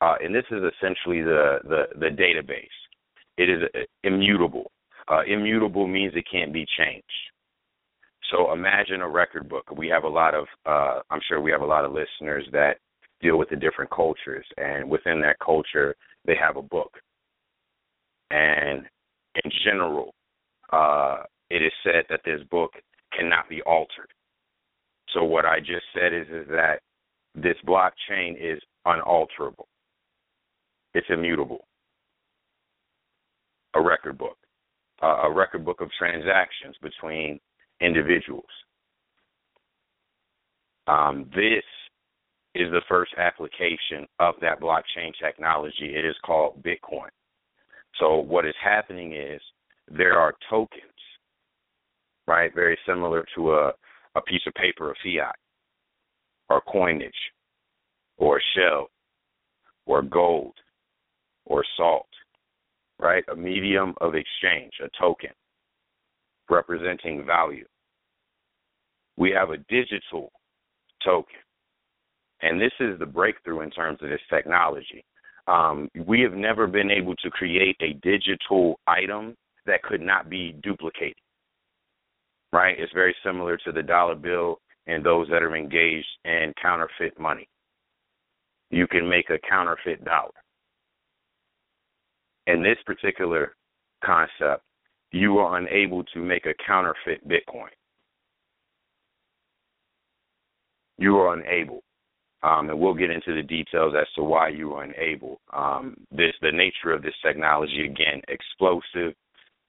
uh, and this is essentially the the, the database. It is uh, immutable. Uh, immutable means it can't be changed. So imagine a record book. We have a lot of, uh, I'm sure we have a lot of listeners that deal with the different cultures, and within that culture, they have a book. And in general, uh, it is said that this book cannot be altered. So what I just said is is that this blockchain is unalterable. It's immutable. A record book, uh, a record book of transactions between individuals. Um, this is the first application of that blockchain technology. It is called Bitcoin. So what is happening is there are tokens, right? Very similar to a, a piece of paper, a fiat, or coinage, or shell, or gold, or salt, right? A medium of exchange, a token representing value. We have a digital token. And this is the breakthrough in terms of this technology. Um, we have never been able to create a digital item that could not be duplicated. Right? It's very similar to the dollar bill and those that are engaged in counterfeit money. You can make a counterfeit dollar. In this particular concept, you are unable to make a counterfeit Bitcoin. You are unable. Um, and we'll get into the details as to why you are unable. Um, this the nature of this technology again, explosive,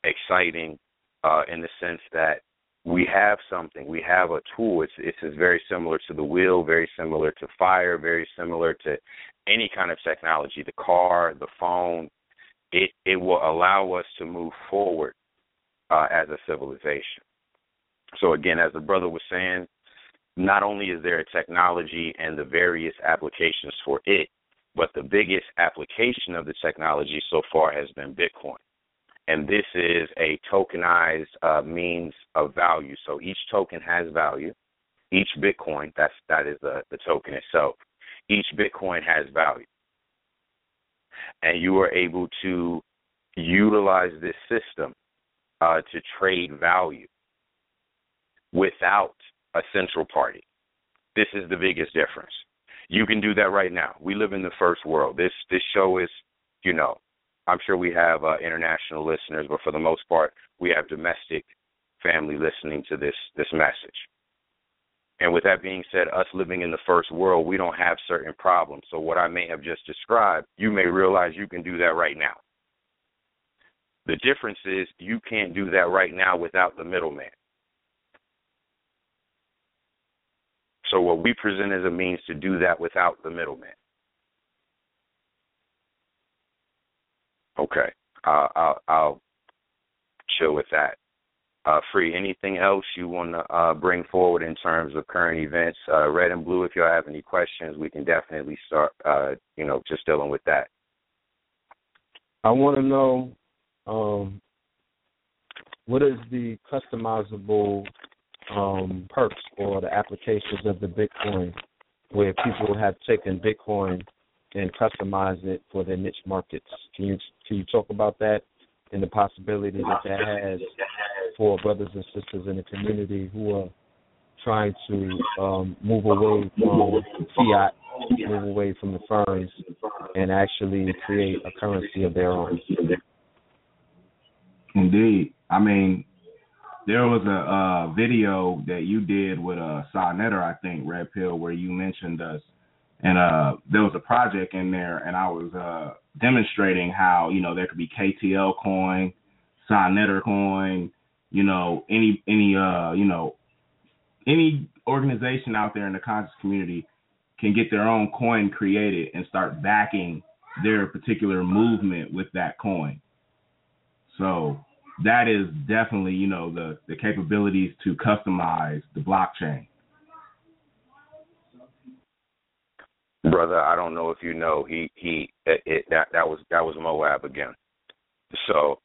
exciting, uh, in the sense that we have something, we have a tool. It's it's very similar to the wheel, very similar to fire, very similar to any kind of technology, the car, the phone. It it will allow us to move forward uh, as a civilization. So again, as the brother was saying, not only is there a technology and the various applications for it, but the biggest application of the technology so far has been Bitcoin. And this is a tokenized uh, means of value. So each token has value. Each Bitcoin, that's that is the, the token itself. Each Bitcoin has value. And you are able to utilize this system uh, to trade value without a central party. This is the biggest difference. You can do that right now. We live in the first world. This this show is, you know, I'm sure we have uh, international listeners, but for the most part, we have domestic family listening to this this message. And with that being said, us living in the first world, we don't have certain problems. So what I may have just described, you may realize you can do that right now. The difference is you can't do that right now without the middleman. So what we present as a means to do that without the middleman. Okay, uh, I'll, I'll chill with that. Uh, free. Anything else you want to uh, bring forward in terms of current events? Uh, red and blue. If y'all have any questions, we can definitely start. Uh, you know, just dealing with that. I want to know um, what is the customizable um, perks or the applications of the Bitcoin where people have taken Bitcoin and customize it for their niche markets? Can you can you talk about that and the possibility that that has for brothers and sisters in the community who are trying to um, move away from fiat, move away from the firms, and actually create a currency of their own? Indeed. I mean, there was a uh, video that you did with uh, Sa Neter, I think, Red Pill, where you mentioned us. And uh, there was a project in there, and I was uh, demonstrating how, you know, there could be KTL coin, Sa coin, you know, any, any, uh, you know, any organization out there in the conscious community can get their own coin created and start backing their particular movement with that coin. So that is definitely, you know, the, the capabilities to customize the blockchain. Brother, I don't know if you know, he he it, it, that that was that was Moab again. So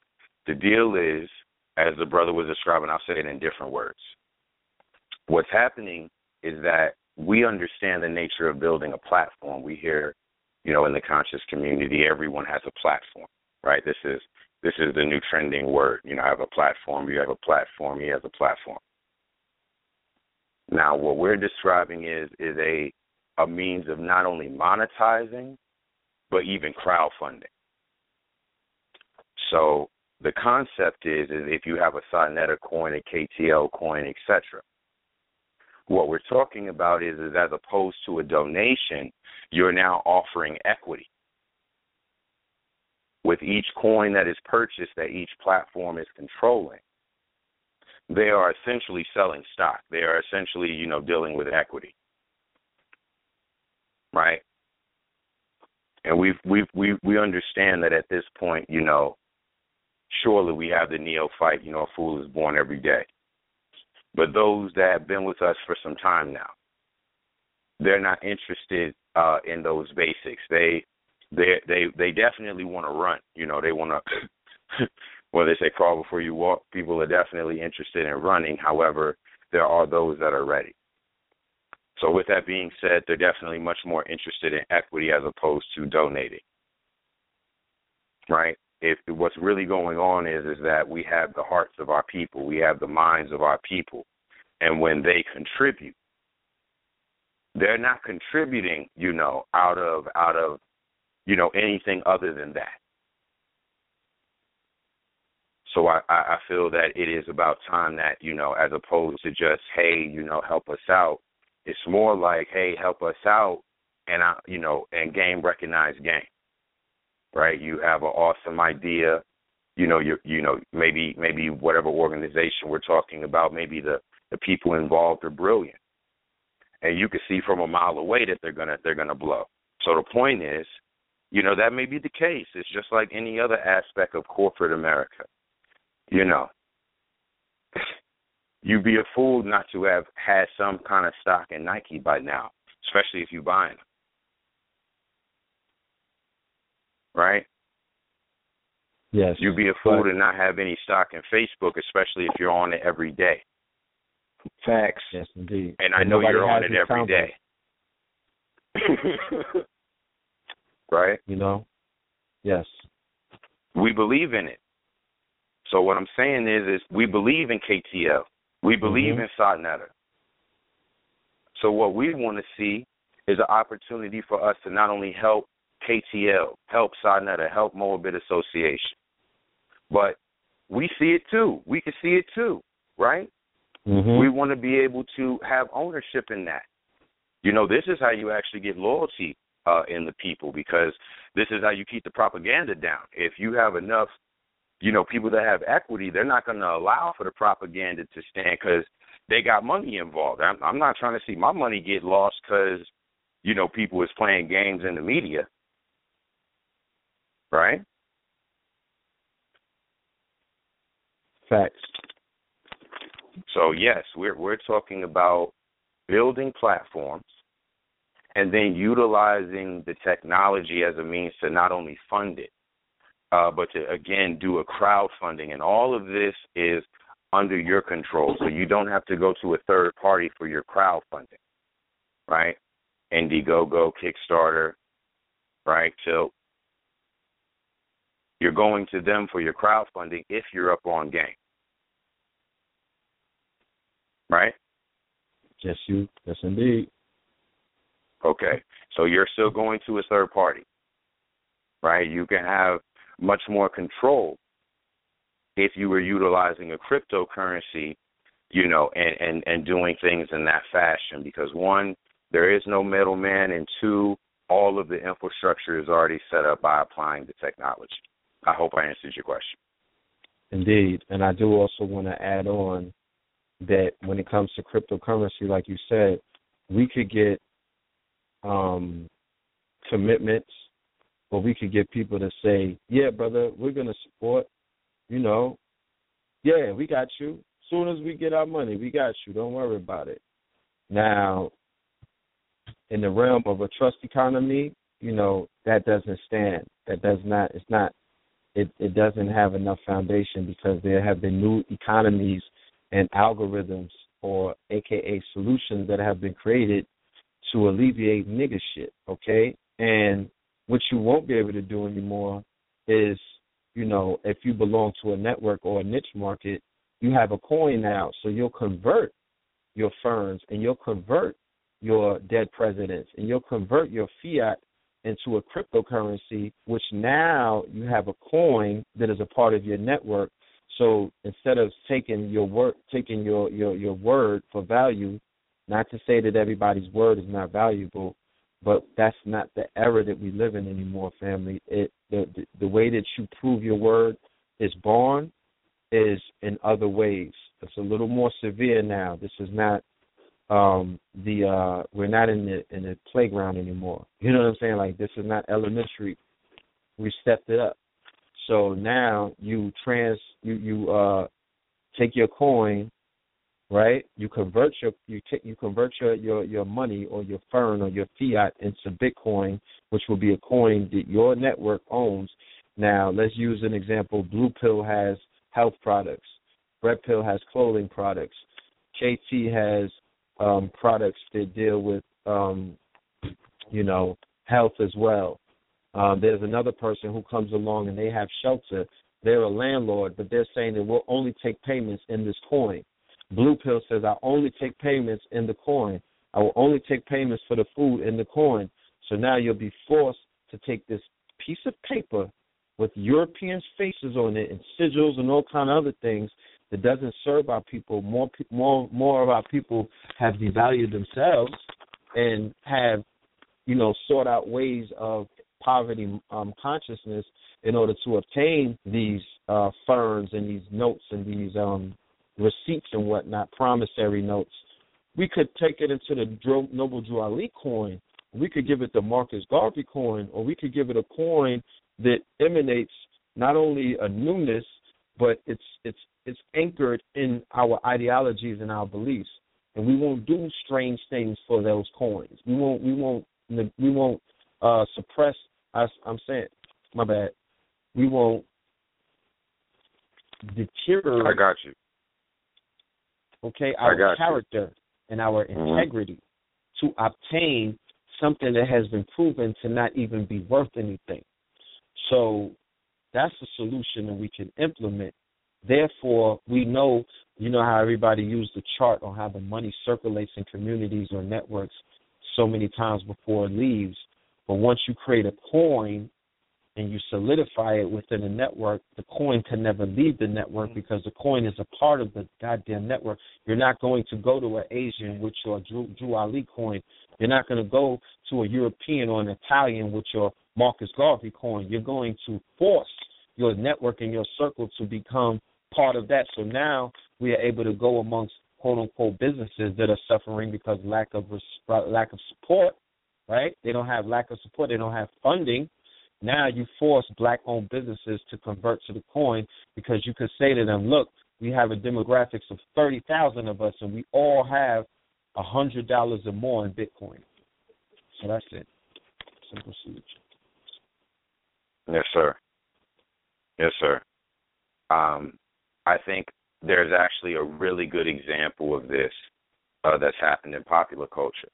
the deal is, as the brother was describing, I'll say it in different words. What's happening is that we understand the nature of building a platform. We hear, you know, in the conscious community, everyone has a platform, right? This is this is the new trending word. You know, I have a platform, you have a platform, he has a platform. Now, what we're describing is is a a means of not only monetizing, but even crowdfunding. So the concept is, is if you have a Sa Neter coin, a KTL coin, etc. What we're talking about is, is as opposed to a donation, you're now offering equity. With each coin that is purchased that each platform is controlling, they are essentially selling stock. They are essentially, you know, dealing with equity. Right? And we've we've we we understand that at this point, you know, surely we have the neophyte, you know, a fool is born every day. But those that have been with us for some time now, they're not interested uh, in those basics. They they they they definitely want to run. You know, they want to. [LAUGHS] well, they say crawl before you walk. People are definitely interested in running. However, there are those that are ready. So, with that being said, they're definitely much more interested in equity as opposed to donating. Right? if what's really going on is is that we have the hearts of our people, we have the minds of our people, and when they contribute, they're not contributing, you know, out of out of, you know, anything other than that. So I, I feel that it is about time that, you know, as opposed to just, hey, you know, help us out, it's more like, hey, help us out and I you know, and game recognized game right? You have an awesome idea, you know, you you know, maybe maybe whatever organization we're talking about, maybe the the people involved are brilliant, and you can see from a mile away that they're gonna they're gonna blow. So the point is, you know, that may be the case. It's just like any other aspect of corporate America, you know. You'd be a fool not to have had some kind of stock in Nike by now, especially if you're buying them. right? Yes. You'd be a fool to not have any stock in Facebook, especially if you're on it every day. Facts. Yes, indeed. And I know you're on it every day. [LAUGHS] right? You know? Yes. We believe in it. So what I'm saying is is we believe in KTL. We believe mm-hmm. in Sa Neter. So what we want to see is an opportunity for us to not only help KTL, help Sa Neter, help Moab'bit Association. But we see it too. We can see it too, right? Mm-hmm. We want to be able to have ownership in that. You know, this is how you actually get loyalty uh, in the people because this is how you keep the propaganda down. If you have enough, you know, people that have equity, they're not going to allow for the propaganda to stand because they got money involved. I'm, I'm not trying to see my money get lost because, you know, people is playing games in the media right? Facts. So yes, we're we're talking about building platforms and then utilizing the technology as a means to not only fund it, uh, but to again do a crowdfunding. And all of this is under your control. So you don't have to go to a third party for your crowdfunding. Right? Indiegogo, Kickstarter, right? So you're going to them for your crowdfunding if you're up on game. Right? Yes, you. Yes, indeed. Okay. So you're still going to a third party. Right? You can have much more control if you were utilizing a cryptocurrency, you know, and, and, and doing things in that fashion because one, there is no middleman and two, all of the infrastructure is already set up by applying the technology. I hope I answered your question. Indeed. And I do also want to add on that when it comes to cryptocurrency, like you said, we could get um, commitments or we could get people to say, yeah, brother, we're going to support, you know, yeah, we got you. Soon as we get our money, we got you. Don't worry about it. Now, in the realm of a trust economy, you know, that doesn't stand. That does not. It's not. It it doesn't have enough foundation because there have been new economies and algorithms or AKA solutions that have been created to alleviate nigga shit. Okay, and what you won't be able to do anymore is, you know, if you belong to a network or a niche market, you have a coin now, so you'll convert your ferns and you'll convert your dead presidents and you'll convert your fiat into a cryptocurrency, which now you have a coin that is a part of your network. So instead of taking your word, taking your your your word for value, not to say that everybody's word is not valuable, but that's not the era that we live in anymore, family. It the the, the way that you prove your word is born is in other ways. It's a little more severe now. This is not um the uh we're not in the in the playground anymore. You know what I'm saying? Like this is not elementary. We stepped it up. So now you trans you you uh take your coin, right? You convert your you take you convert your your your money or your fern or your fiat into Bitcoin, which will be a coin that your network owns. Now let's use an example. Blue Pill has health products. Red Pill has clothing products. KT has um, products that deal with, um, you know, health as well. Um, there's another person who comes along and they have shelter. They're a landlord, but they're saying that we'll only take payments in this coin. Blue Pill says I only take payments in the coin. I will only take payments for the food in the coin. So now you'll be forced to take this piece of paper with European faces on it and sigils and all kind of other things that doesn't serve our people. More more more of our people have devalued themselves and have you know sought out ways of poverty um, consciousness in order to obtain these uh, ferns and these notes and these um, receipts and whatnot, promissory notes. We could take it into the Noble Drew Ali coin. We could give it the Marcus Garvey coin, or we could give it a coin that emanates not only a newness, but it's it's it's anchored in our ideologies and our beliefs, and we won't do strange things for those coins. We won't we won't we won't uh, suppress. Us, I'm saying, my bad. We won't deteriorate. I got you. Okay, our character you. and our mm-hmm. integrity to obtain something that has been proven to not even be worth anything. So that's a solution that we can implement. Therefore, we know, you know how everybody used the chart on how the money circulates in communities or networks so many times before it leaves. But once you create a coin and you solidify it within a network, the coin can never leave the network mm-hmm. because the coin is a part of the goddamn network. You're not going to go to an Asian with your Drew, Drew Ali coin. You're not going to go to a European or an Italian with your Marcus Garvey coin. You're going to force your network and your circle to become part of that. So now we are able to go amongst quote unquote businesses that are suffering because lack of lack of support. Right? They don't have lack of support. They don't have funding. Now you force black-owned businesses to convert to the coin because you could say to them, "Look, we have a demographics of thirty thousand of us, and we all have a hundred dollars or more in Bitcoin." So that's it. Simple solution. Yes, sir. Yes, sir. Um, I think there's actually a really good example of this uh, that's happened in popular culture.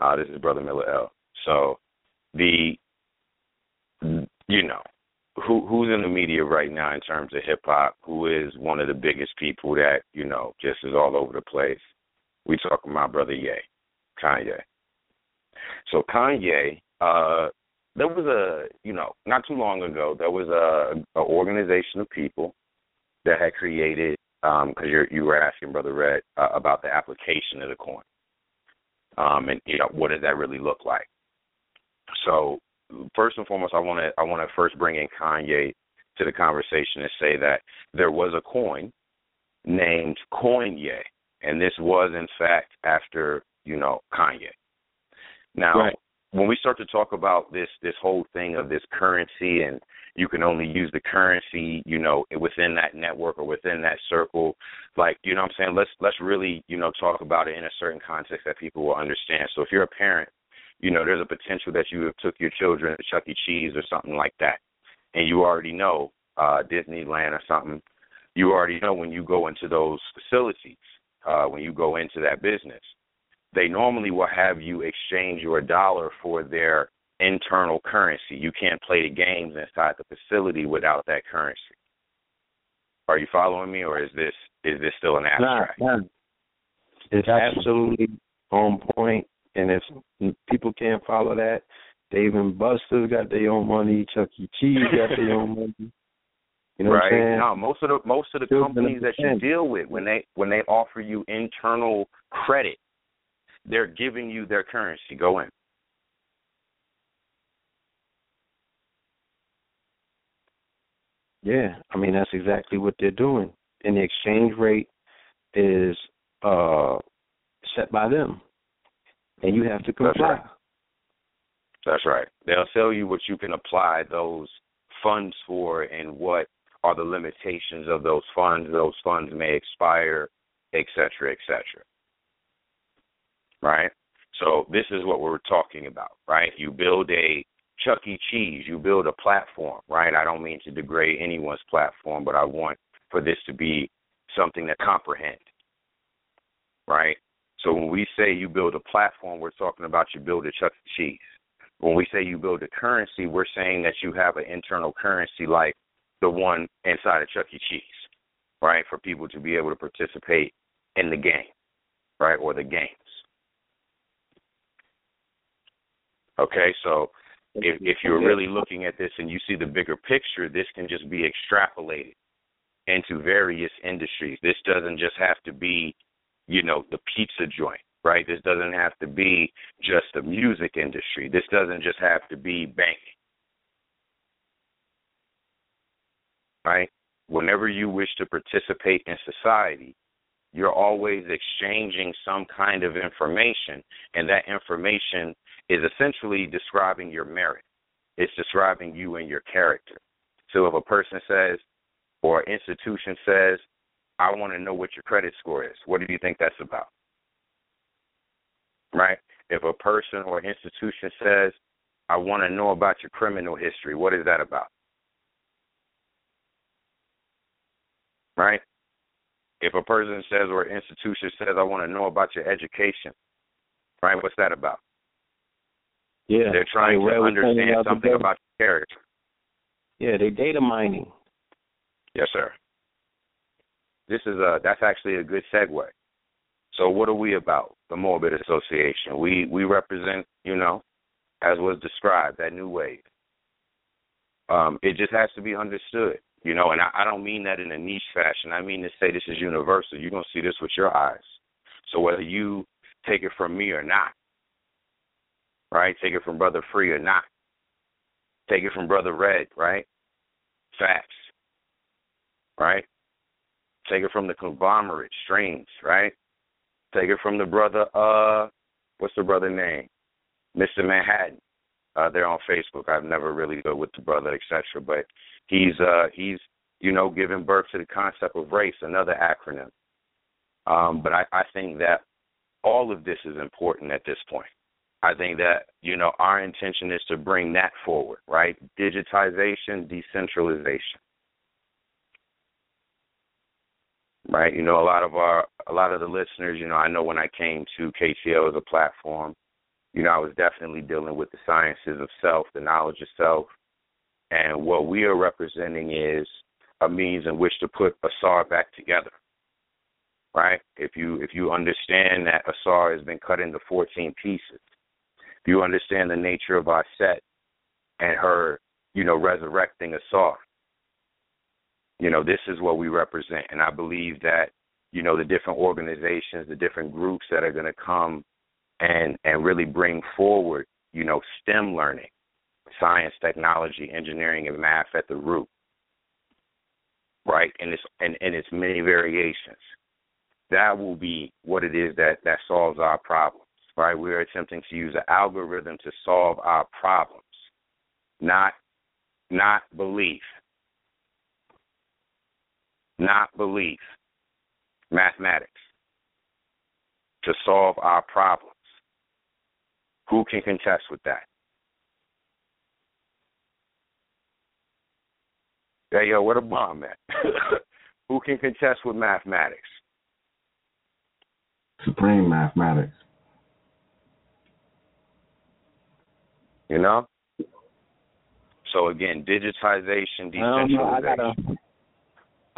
Uh, this is Brother Miller El. So the you know who who's in the media right now in terms of hip hop, who is one of the biggest people that you know just is all over the place. We talking about Brother Ye, Kanye. So Kanye uh, there was a you know not too long ago there was a, organization of people that had created because um, you you were asking brother Red uh, about the application of the coin um, and you know what does that really look like. So first and foremost, I want to I want to first bring in Kanye to the conversation and say that there was a coin named Coinye, and this was in fact after you know Kanye. Now, right when we start to talk about this this whole thing of this currency and You can only use the currency, you know, within that network or within that circle. Like, you know what I'm saying? Let's let's really, you know, talk about it in a certain context that people will understand. So if you're a parent, you know, there's a potential that you have took your children to Chuck E. Cheese or something like that. And you already know, uh, Disneyland or something, you already know when you go into those facilities, uh, when you go into that business, they normally will have you exchange your dollar for their internal currency. You can't play the games inside the facility without that currency. Are you following me, or is this is this still an abstract? Nah, nah. It's absolutely on point, and if people can't follow that, Dave and Buster's got their own money, Chuck E. Cheese got their own money. You know right. No, most of the most of the companies that you deal with when they when they offer you internal credit, they're giving you their currency. Go in. Yeah, I mean that's exactly what they're doing, and the exchange rate is uh set by them, and you have to comply. That's right. That's right. They'll tell you what you can apply those funds for and what are the limitations of those funds. Those funds may expire, et cetera, et cetera. Right? So this is what we're talking about, right? You build a Chuck E. Cheese, you build a platform, right? I don't mean to degrade anyone's platform, but I want for this to be something that comprehend. Right? So when we say you build a platform, we're talking about you build a Chuck E. Cheese. When we say you build a currency, we're saying that you have an internal currency like the one inside of Chuck E. Cheese, right? For people to be able to participate in the game, right? Or the games. Okay, so if if you're really looking at this and you see the bigger picture, this can just be extrapolated into various industries. This doesn't just have to be, you know, the pizza joint, right? This doesn't have to be just the music industry. This doesn't just have to be banking. Right? Whenever you wish to participate in society, you're always exchanging some kind of information, and that information is essentially describing your merit. It's describing you and your character. So if a person says, or institution says, I want to know what your credit score is, what do you think that's about? Right? If a person or institution says, I want to know about your criminal history, what is that about? Right? If a person says or an institution says, I want to know about your education, right? What's that about? Yeah, they're trying to understand something about your character. Yeah, they data mining. Yes, sir. This is a that's actually a good segue. So what are we about? The Moab'bit Association. We we represent, you know, as was described, that new wave. Um, it just has to be understood, you know, and I, I don't mean that in a niche fashion. I mean to say this is universal. You're gonna see this with your eyes. So whether you take it from me or not, right? Take it from Brother Free or not. Take it from Brother Red, right? Facts, right? Take it from the conglomerate, Strange, right? Take it from the brother, uh, what's the brother name? Mr. Manhattan. Uh, they're on Facebook. I've never really go with the brother, etc. But he's uh he's you know giving birth to the concept of race, another acronym. Um, but I, I think that all of this is important at this point. I think that, you know, our intention is to bring that forward, right? Digitization, decentralization. Right? You know, a lot of our a lot of the listeners, you know, I know when I came to KTL as a platform, you know, I was definitely dealing with the sciences of self, the knowledge of self. And what we are representing is a means in which to put Asar back together. Right? If you if you understand that Asar has been cut into fourteen pieces, if you understand the nature of our set and her, you know, resurrecting off. You know, this is what we represent. And I believe that, you know, the different organizations, the different groups that are going to come and, and really bring forward, you know, STEM learning, science, technology, engineering, and math at the root, right? And its, and, and its many variations. That will be what it is that, that solves our problems right? We're attempting to use an algorithm to solve our problems, not not belief. Not belief. Mathematics. To solve our problems. Who can contest with that? Hey, yo, what a bomb at? [LAUGHS] Who can contest with mathematics? Supreme mathematics. You know? So again, digitization, I don't know. I decentralization.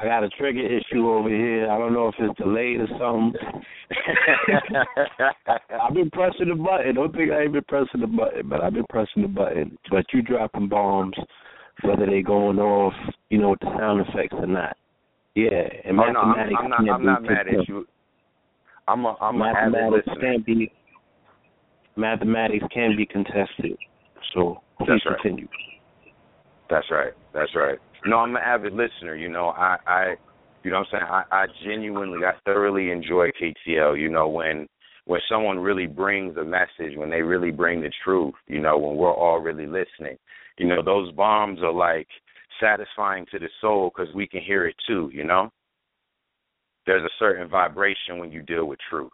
A, I got a trigger issue over here. I don't know if it's delayed or something. [LAUGHS] I've been pressing the button. Don't think I ain't been pressing the button, but I've been pressing the button. But you dropping bombs, whether they going off, you know, with the sound effects or not. Yeah, and Oh, no, I'm, mathematics I'm not. I'm be not mad at contested. you. I'm a. I'm mathematics listener. can be mathematics can be contested. So please That's right. continue. That's right. That's right. No, I'm an avid listener. You know, I, I, you know, what I'm saying, I, I genuinely, I thoroughly enjoy KTL. You know, when when someone really brings a message, when they really bring the truth. You know, when we're all really listening. You know, those bombs are like satisfying to the soul because we can hear it too. You know, there's a certain vibration when you deal with truth.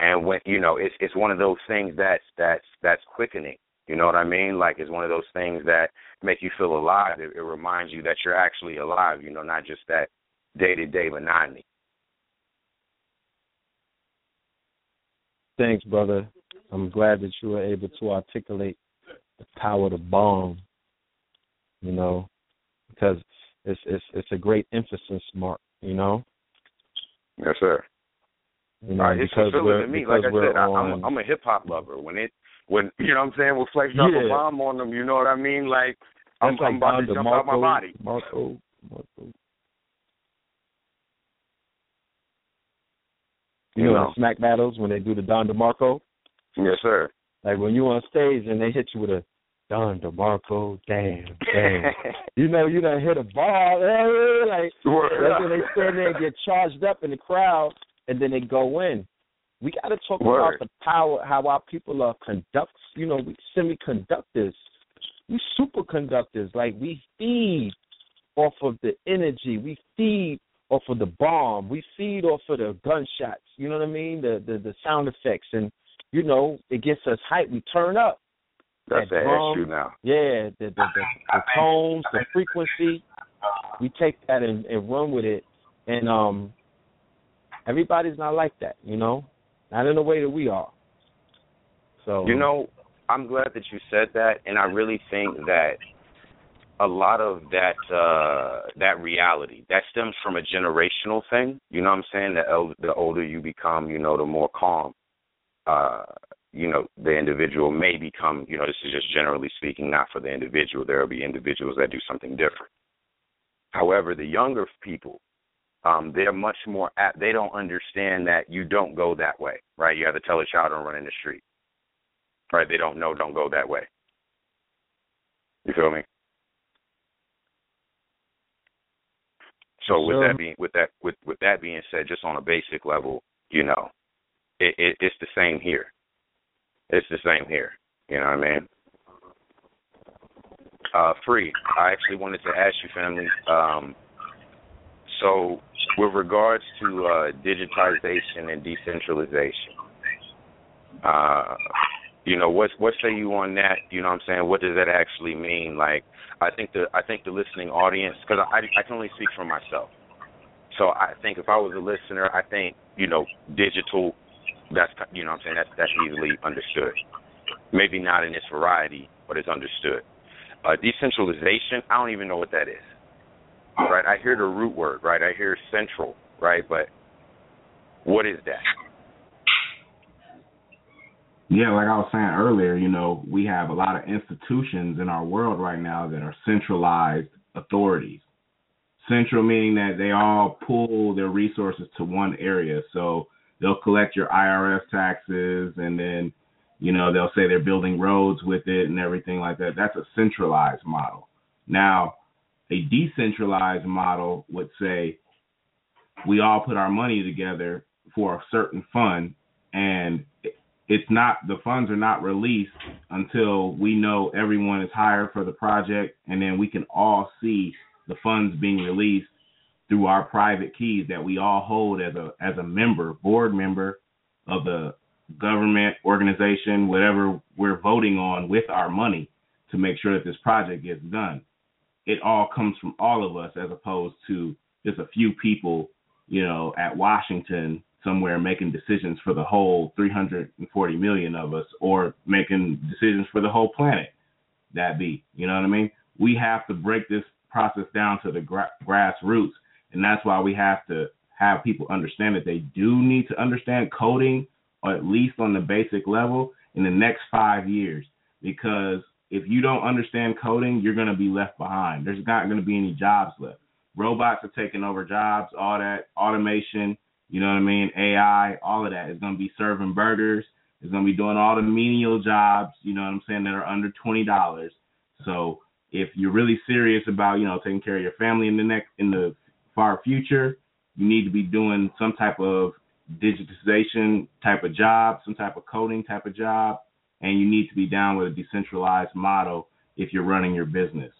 And when you know, it's it's one of those things that's that's that's quickening. You know what I mean? Like it's one of those things that make you feel alive. It, it reminds you that you're actually alive. You know, not just that day to day monotony. Thanks, brother. I'm glad that you were able to articulate the power of the bomb. You know, because it's it's it's a great emphasis mark. You know, Yes, sir. you know right, it's because fulfilling to me. Like I said, on. I'm a, I'm a hip hop lover. When it when you know what I'm saying, when Flex drop Yeah. a bomb on them, you know what I mean? Like I'm, like I'm about to jump out my body. Marco, Marco. You, You know, know. smack battles when they do the Don DeMarco, Yes, sir. like when you on stage and they hit you with a Don DeMarco, damn, damn. [LAUGHS] you know, you done hit a ball, like That's when they stand there and get charged up in the crowd, and then they go in. We got to talk Word. about the power, how our people are conduct. You know, we semiconductors, we superconductors. Like we feed off of the energy, we feed off of the bomb, we feed off of the gunshots. You know what I mean? The the, the sound effects, and you know, it gets us hyped. We turn up. That's that the drum, issue now. yeah, the the, the the tones, the frequency. We take that and, and run with it, and um, everybody's not like that, you know, not in the way that we are. So You know, I'm glad that you said that, and I really think that a lot of that uh that reality that stems from a generational thing. You know what I'm saying? The el- the older you become, you know, the more calm. Uh, you know, the individual may become. You know, this is just generally speaking, not for the individual. There will be individuals that do something different. However, the younger people, um, they're much more apt. They don't understand that you don't go that way, right? You have to tell a child don't run in the street right? They don't know, don't go that way. You feel me? So with Sure. that being with that with with that being said, just on a basic level, you know, it, it it's the same here. It's the same here. You know what I mean? Uh, free. I actually wanted to ask you, family. Um, so, with regards to uh, digitization and decentralization, uh, you know, what what say you on that? You know what I'm saying? What does that actually mean? Like, I think the I think the listening audience, because I I can only speak for myself. So I think if I was a listener, I think you know, digital. That's you know what I'm saying. That's that's easily understood. Maybe not in its variety, but it's understood. Uh, decentralization, I don't even know what that is. Right? I hear the root word, right? I hear central, right? But what is that? Yeah, like I was saying earlier, you know, we have a lot of institutions in our world right now that are centralized authorities. Central meaning that they all pull their resources to one area. So they'll collect your IRS taxes and then, you know, they'll say they're building roads with it and everything like that. That's a centralized model. Now, a decentralized model would say we all put our money together for a certain fund and it's not the funds are not released until we know everyone is hired for the project and then we can all see the funds being released through our private keys that we all hold as a as a member board member of the government organization whatever we're voting on with our money to make sure that this project gets done it all comes from all of us as opposed to just a few people you know at Washington somewhere making decisions for the whole 340 million of us or making decisions for the whole planet that be you know what i mean? We have to break this process down to the gra- grassroots and that's why we have to have people understand that they do need to understand coding or at least on the basic level in the next five years because if you don't understand coding you're going to be left behind there's not going to be any jobs left robots are taking over jobs all that automation you know what I mean? AI, all of that is going to be serving burgers. It's going to be doing all the menial jobs, you know what I'm saying, that are under $20. So if you're really serious about, you know, taking care of your family in the next in the far future, you need to be doing some type of digitization type of job, some type of coding type of job, and you need to be down with a decentralized model if you're running your business.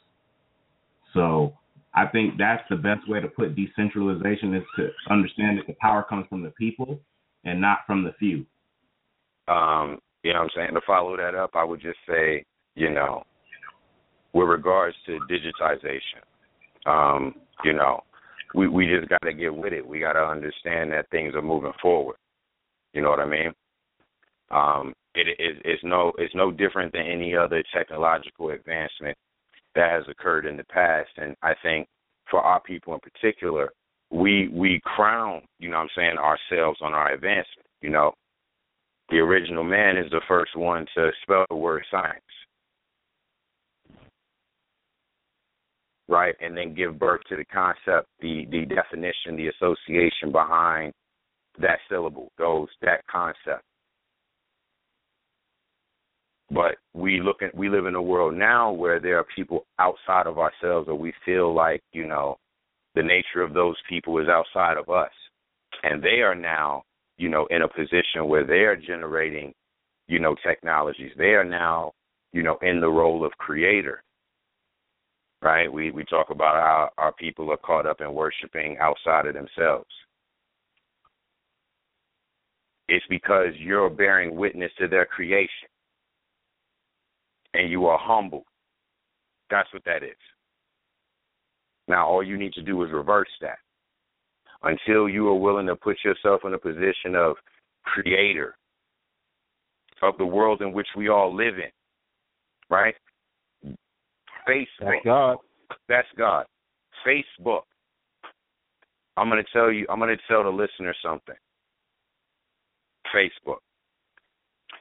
So I think that's the best way to put decentralization is to understand that the power comes from the people and not from the few. Um, you know what I'm saying? To follow that up, I would just say, you know, with regards to digitization, um, you know, we we just got to get with it. We got to understand that things are moving forward. You know what I mean? Um, it is it's no it's no different than any other technological advancement that has occurred in the past. And I think for our people in particular, we we crown, you know what I'm saying, ourselves on our advancement. You know, the original man is the first one to spell the word science. Right, and then give birth to the concept, the the definition, the association behind that syllable, those that concept. But we look at we live in a world now where there are people outside of ourselves, or we feel like you know the nature of those people is outside of us, and they are now you know in a position where they are generating you know technologies. They are now you know in the role of creator. Right? We we talk about how our people are caught up in worshiping outside of themselves. It's because you're bearing witness to their creation and you are humble. That's what that is. Now, all you need to do is reverse that. Until you are willing to put yourself in a position of creator of the world in which we all live in, right? Facebook. That's God. That's God. Facebook. I'm going to tell you, I'm going to tell the listener something. Facebook.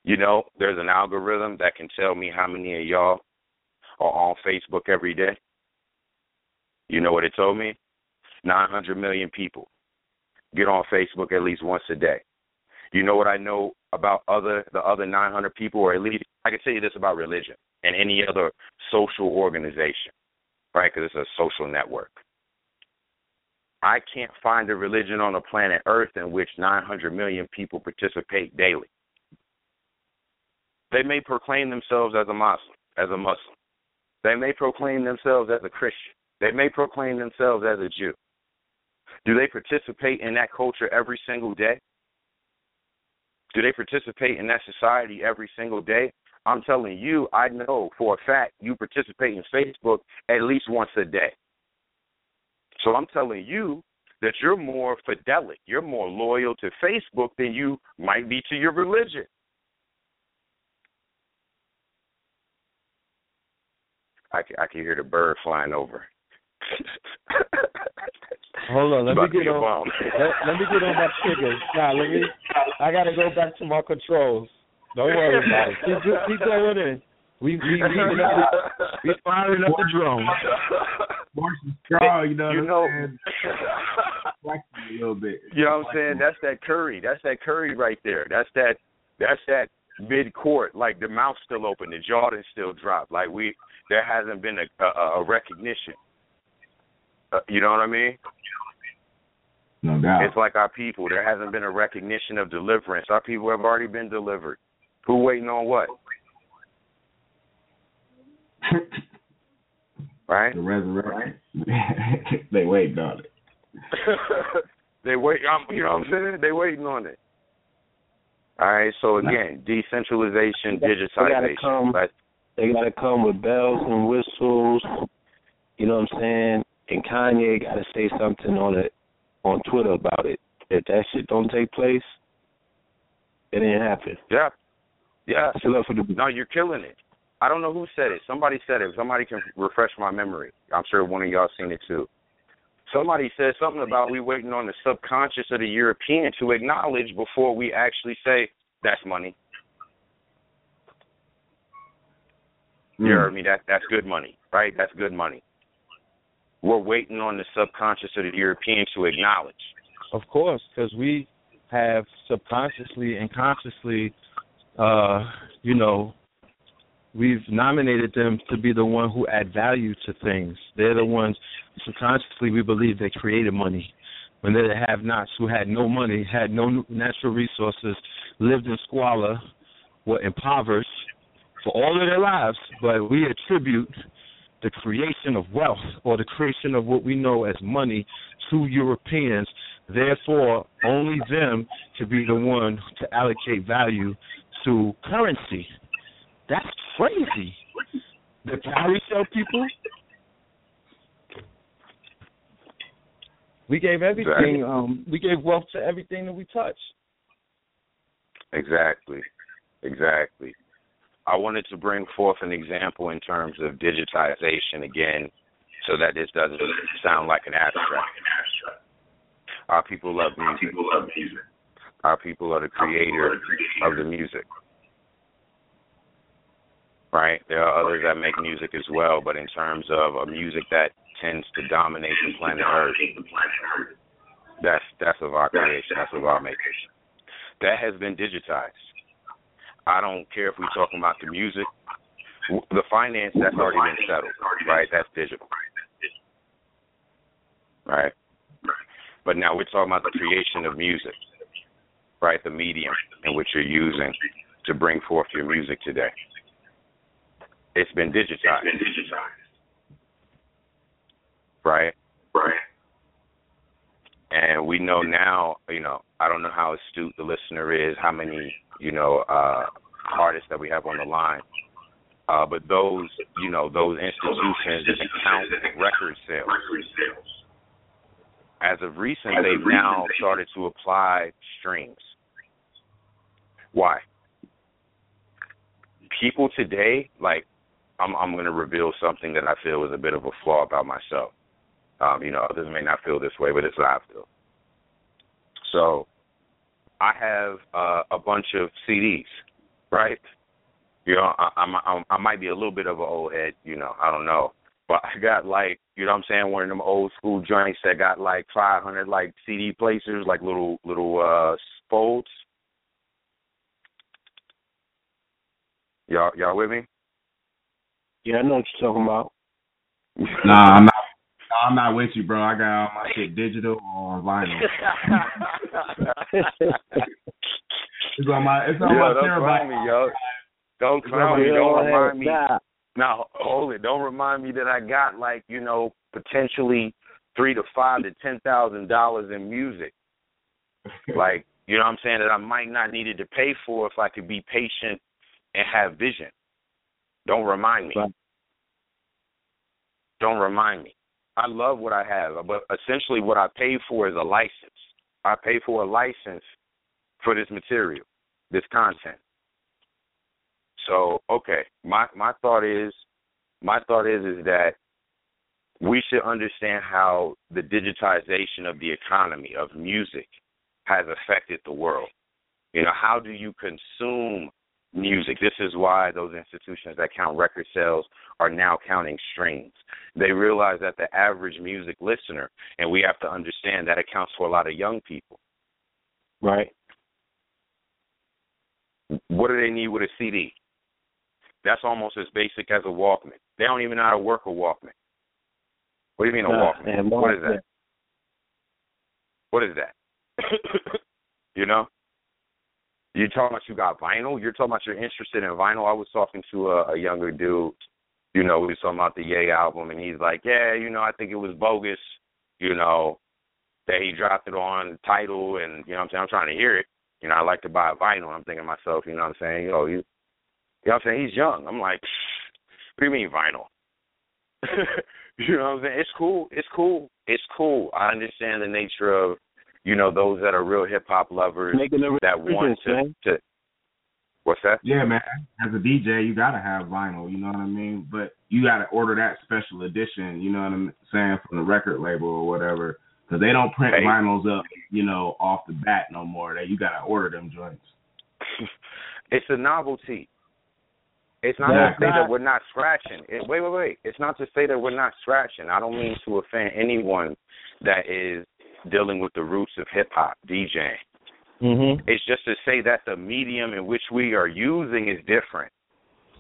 You know, there's an algorithm that can tell me how many of y'all are on Facebook every day. You know what it told me? 900 million people get on Facebook at least once a day. You know what I know about other the other 900 people, or at least I can tell you this about religion and any other social organization, right? Because it's a social network. I can't find a religion on the planet Earth in which 900 million people participate daily. They may proclaim themselves as a Muslim, as a Muslim. They may proclaim themselves as a Christian. They may proclaim themselves as a Jew. Do they participate in that culture every single day? Do they participate in that society every single day? I'm telling you, I know for a fact you participate in Facebook at least once a day. So I'm telling you that you're more fidelic, you're more loyal to Facebook than you might be to your religion. I can, I can hear the bird flying over. [LAUGHS] Hold on, let me get on. [LAUGHS] Let, let, me get on my triggers. Nah, let me. I gotta go back to my controls. Don't worry about it. Keep, keep going in. We we we, [LAUGHS] we firing up the drone. March is strong, you know. You know, a little bit. You know what I'm saying? That's that curry. That's that curry right there. That's that. That's that mid court. Like the mouth's still open, the jaw is still dropped. Like we there hasn't been a, a, a recognition. Uh, you know what I mean? No doubt. It's like our people. There hasn't been a recognition of deliverance. Our people have already been delivered. Who waiting on what? [LAUGHS] right? The resurrection. [LAUGHS] they waiting on it. [LAUGHS] they wait. Um, you know what I'm saying? They waiting on it. All right. So again, decentralization, digitization. come- They gotta come with bells and whistles. You know what I'm saying? And Kanye gotta say something on it on Twitter about it. If that shit don't take place, it ain't happen. Yeah. Yeah. Still up for the No, you're killing it. I don't know who said it. Somebody said it. Somebody can refresh my memory. I'm sure one of y'all seen it too. Somebody said something about we waiting on the subconscious of the European to acknowledge before we actually say that's money. You heard me? That that's good money, right? That's good money. We're waiting on the subconscious of the European to acknowledge. Of course, because we have subconsciously and consciously, uh, you know, we've nominated them to be the one who add value to things. They're the ones subconsciously we believe they created money. When they're the have-nots who had no money, had no natural resources, lived in squalor, were impoverished for all of their lives, but we attribute the creation of wealth or the creation of what we know as money to Europeans. Therefore, only them to be the one to allocate value to currency. That's crazy. The calorie sell people. We gave everything. Um, we gave wealth to everything that we touched. Exactly. Exactly. I wanted to bring forth an example in terms of digitization again so that this doesn't sound like an abstract. Our people love music. Our people are the creator of the music. Right? There are others that make music as well, but in terms of a music that tends to dominate the planet Earth, that's that's of our creation, that's of our making. That has been digitized. I don't care if we're talking about the music, the finance that's already been settled, right? That's digital, right? But now we're talking about the creation of music, right? The medium in which you're using to bring forth your music today. It's been digitized, right? Right. And we know now, you know, I don't know how astute the listener is, how many, you know, uh artists that we have on the line. Uh, but those, you know, those institutions that count record sales. As of recent, they've now started to apply streams. Why? People today, like, I'm, I'm going to reveal something that I feel is a bit of a flaw about myself. Um, you know, others may not feel this way, but it's how I feel. So, I have uh, a bunch of CDs, right? You know, I, I'm, I'm I might be a little bit of an old head, you know, I don't know, but I got like, you know, what I'm saying, one of them old school joints that got like 500 like CD placers, like little little uh folds. Y'all, y'all with me? Yeah, I know what you're talking about. Nah, I'm not. Nah, I'm not with you, bro. I got all my shit digital or vinyl. [LAUGHS] It's on my. It's on Yo, my don't terabyte. me, yo. Don't clown me. Don't remind me. Nah, Now, hold it. Don't remind me that I got like you know potentially three to five to ten thousand dollars in music. Like you know what I'm saying that I might not needed to pay for if I could be patient and have vision. Don't remind me. Don't remind me. I love what I have, but essentially what I pay for is a license. I pay for a license for this material, this content. So, okay, my my thought is my thought is is that we should understand how the digitization of the economy of music has affected the world. You know, how do you consume music? This is why those institutions that count record sales are now counting streams. They realize that the average music listener, and we have to understand that accounts for a lot of young people. right. What do they need with a CD? That's almost as basic as a Walkman. They don't even know how to work a Walkman. What do you mean a Walkman? what is that? What is that? you know? You talking about you got vinyl? You're talking about you're interested in vinyl? I was talking to a, a younger dude. You know, we was talking about the Yay album, and he's like, "Yeah, you know, I think it was bogus. You know, that he dropped it on Tidal, and you know, what I'm saying I'm trying to hear it. You know, I like to buy vinyl. I'm thinking to myself, you know, what I'm saying, yo, you, you know, what I'm saying he's young. I'm like, what do you mean vinyl? [LAUGHS] you know what I'm saying? It's cool. It's cool. It's cool. I understand the nature of you know, those that are real hip hop lovers that want to, to What's that? Yeah, man. As a DJ, you gotta have vinyl. You know what I mean? But you gotta order that special edition. You know what I'm saying from the record label or whatever, because they don't print hey. vinyls up. You know, off the bat no more. That you gotta order them joints. [LAUGHS] it's a novelty. It's not to say that we're not scratching. It, wait, wait, wait. It's not to say that we're not scratching. I don't mean to offend anyone that is dealing with the roots of hip hop DJing. Mm-hmm. It's just to say that the medium in which we are using is different.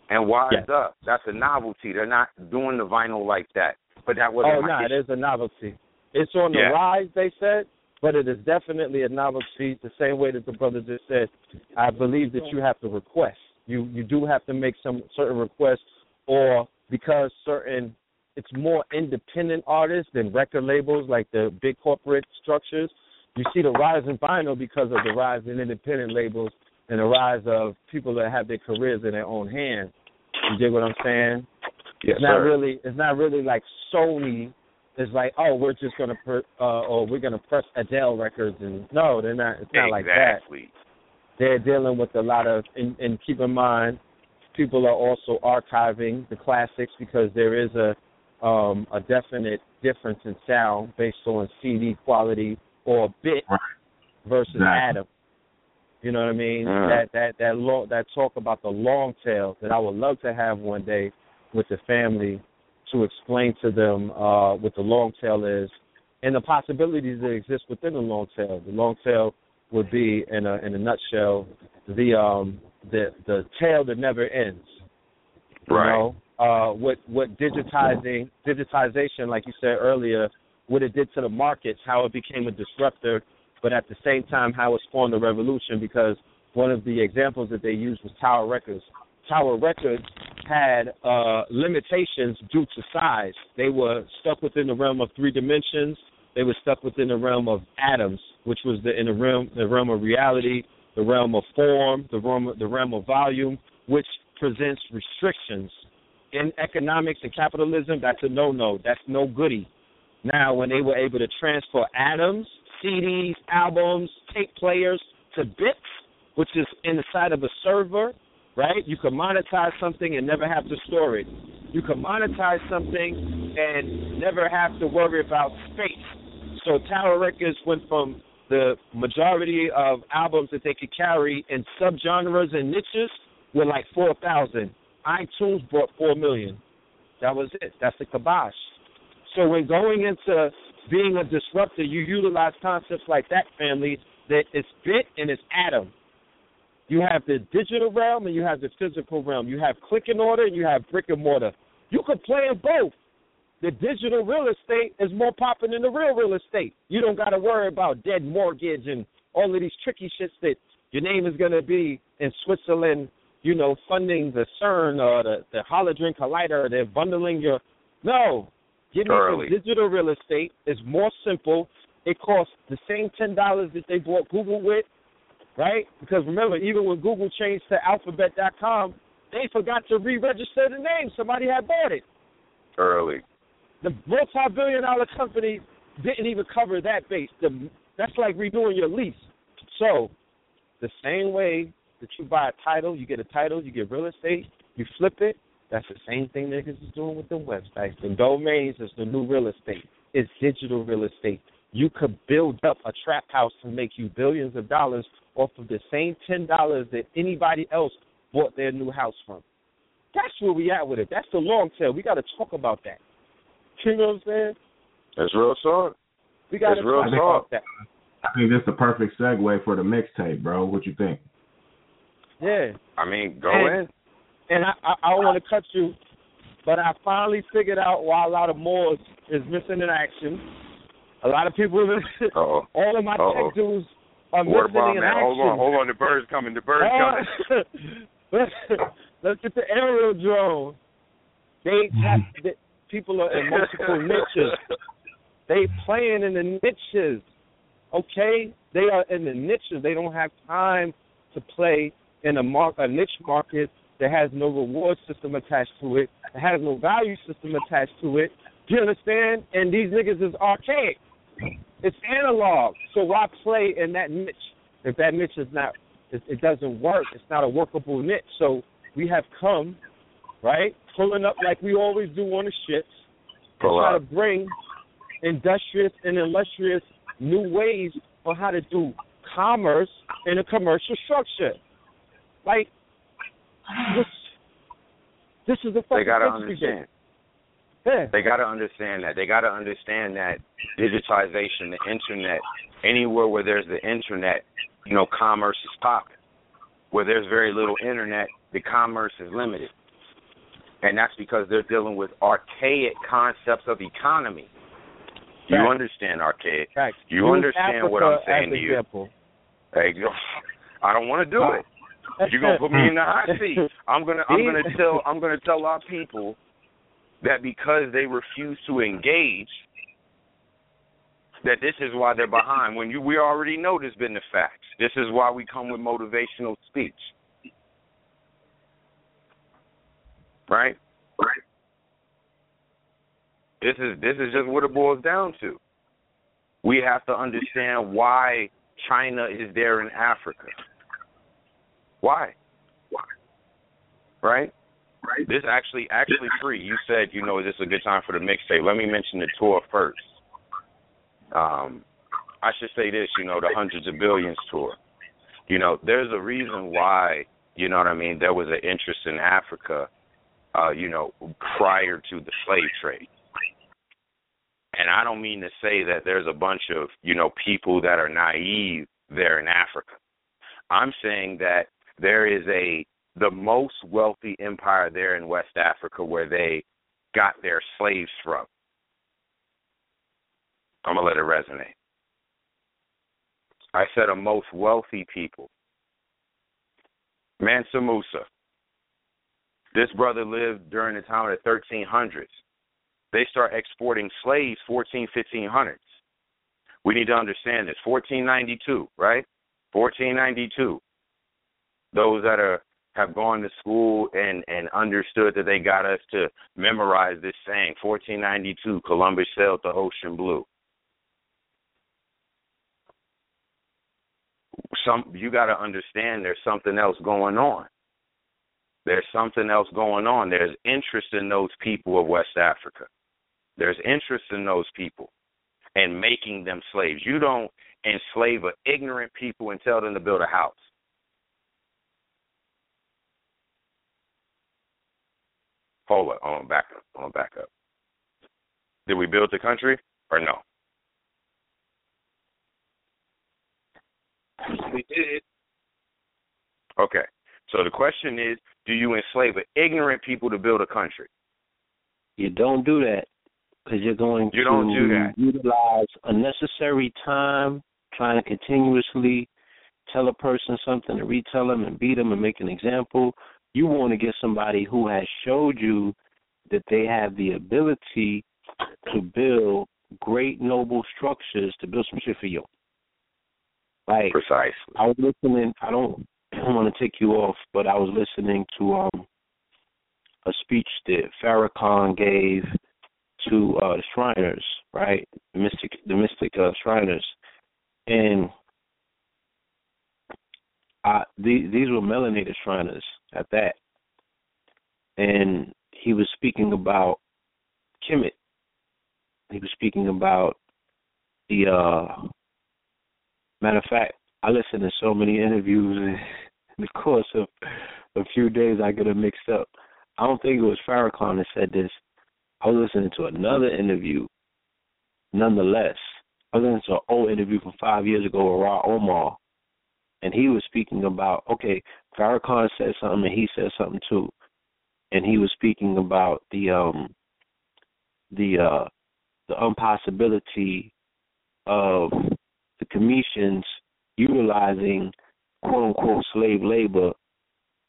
And wise yes. up. That's a novelty. They're not doing the vinyl like that. But that wasn't Oh no, it is a novelty. It's on the yeah. rise, they said, but it is definitely a novelty. The same way that the brother just said. I believe that you have to request. You you do have to make some certain requests, or because certain it's more independent artists than record labels like the big corporate structures. You see the rise in vinyl because of the rise in independent labels and the rise of people that have their careers in their own hands. You dig what I'm saying? Yes, it's not sir. really it's not really like Sony is like, oh, we're just gonna per, uh or we're gonna press Adele records and no, they're not it's not exactly. like that. They're dealing with a lot of and, and keep in mind people are also archiving the classics because there is a um, a definite difference in sound based on CD quality or bit right. versus exactly. atom. You know what I mean? Mm. That that that long that talk about the long tail that I would love to have one day with the family to explain to them uh, what the long tail is and the possibilities that exist within the long tail. The long tail would be in a in a nutshell the um the the tail that never ends. You right. know? Uh, what what digitizing digitization, like you said earlier, what it did to the markets, how it became a disruptor, but at the same time how it spawned a revolution. Because one of the examples that they used was Tower Records. Tower Records had uh, limitations due to size. They were stuck within the realm of three dimensions. They were stuck within the realm of atoms, which was the in the realm the realm of reality, the realm of form, the realm the realm of volume, which presents restrictions in economics and capitalism, that's a no no. That's no goody. Now, when they were able to transfer atoms, CDs, albums, tape players to bits, which is inside of a server, right? You can monetize something and never have to store it. You can monetize something and never have to worry about space. So Tower Records went from the majority of albums that they could carry in subgenres and niches were like 4,000 iTunes brought four million. That was it. That's the kibosh. So when going into being a disruptor, you utilize concepts like that, family, that it's bit and it's atom. You have the digital realm and you have the physical realm. You have click and order and you have brick and mortar. You could play in both. The digital real estate is more popping than the real real estate. You don't got to worry about dead mortgage and all of these tricky shits that your name is going to be in Switzerland you know, funding the CERN or the, the Hadron Collider. They're bundling your. No. Give me some digital real estate. It's more simple. It costs the same $10 that they bought Google with, right? Because remember, even when Google changed to alphabet.com, they forgot to re register the name. Somebody had bought it. Early. The multi billion dollar company didn't even cover that base. The, that's like renewing your lease. So, the same way that you buy a title, you get a title, you get real estate, you flip it. That's the same thing niggas is doing with the websites. The domains is the new real estate. It's digital real estate. You could build up a trap house and make you billions of dollars off of the same ten dollars that anybody else bought their new house from. That's where we at with it. That's the long tail. We got to talk about that. You know what I'm saying? That's real talk. We got to talk talk. about that. I think this is the perfect segue for the mixtape, bro. What you think? Yeah. I mean, go And- in. and I, I, I don't want to cut you, but I finally figured out why a lot of Moors is missing in action. A lot of people, [LAUGHS] all of my Uh-oh. tech dudes, are Water missing bomb, in man. action. Hold on, hold on. The bird's coming. The bird's coming. [LAUGHS] let's, let's get the aerial drone. They have [LAUGHS] the, people are in multiple niches. They playing in the niches. Okay, they are in the niches. They don't have time to play in a mar- a niche market that has no reward system attached to it, that has no value system attached to it. Do you understand? And these niggas is archaic. It's analog. So why play in that niche if that niche is not it, it doesn't work. It's not a workable niche. So we have come, right, pulling up like we always do on the ships, to try to bring industrious and illustrious new ways on how to do commerce in a commercial structure. Like this, this is the fucking They gotta understand. get. Yeah. They got to understand that. They got to understand that digitization, the internet, anywhere where there's the internet, you know, commerce is popping. Where there's very little internet, the commerce is limited. And that's because they're dealing with archaic concepts of economy. You Right. understand archaic. Right. You Use understand what I'm saying to you. example. Hey, yo, I don't want to do it. You're gonna put me in the hot seat. [LAUGHS] I'm gonna I'm gonna tell I'm gonna tell our people that because they refuse to engage, that this is why they're behind. When you we already know there's been the facts. This is why we come with motivational speech. Right? Right. This is this is just what it boils down to. We have to understand why China is there in Africa. Why? Why? Right? Right. This actually actually free. You said, you know, this is a good time for the mixtape. Let me mention the tour first. Um I should say this, you know, the hundreds of billions tour. You know, there's a reason why, you know what I mean, there was an interest in Africa, uh, you know, prior to the slave trade. And I don't mean to say that there's a bunch of, you know, people that are naive there in Africa. I'm saying that there is a the most wealthy empire there in West Africa where they got their slaves from. I'm gonna let it resonate. I said a most wealthy people. Mansa Musa. This brother lived during the time of the 1300s. They start exporting slaves 14, 1500s. We need to understand this. 1492, right? 1492. Those that are have gone to school and and understood that they got us to memorize this saying. 1492, Columbus sailed the ocean blue. Some you got to understand there's something else going on. There's something else going on. There's interest in those people of West Africa. There's interest in those people and making them slaves. You don't enslave an ignorant people and tell them to build a house. Hold up, on back up, on back up. Did we build the country or no? We did. Okay. So the question is, do you enslave an ignorant people to build a country? You don't do that because you're going You to don't do that. utilize unnecessary time trying to continuously tell a person something and retell them and beat them and make an example. You want to get somebody who has showed you that they have the ability to build great noble structures to build some shit for you. Like Precisely. I was listening. I don't, [CLEARS THROAT] I don't want to take you off, but I was listening to um a speech that Farrakhan gave to uh the Shriners, right? The mystic, the mystic uh, Shriners, and uh, the, these were melanated Shriners at that, and he was speaking about Kemet. He was speaking about the uh Matter of fact, I listened to so many interviews in [LAUGHS] the course of a few days I get them mixed up. I don't think it was Farrakhan that said this. I was listening to another interview nonetheless. I was listening to an old interview from five years ago with Ra Omar. And he was speaking about okay, Farrakhan said something and he said something too. And he was speaking about the um the uh the impossibility of the Commission's utilizing quote unquote slave labor,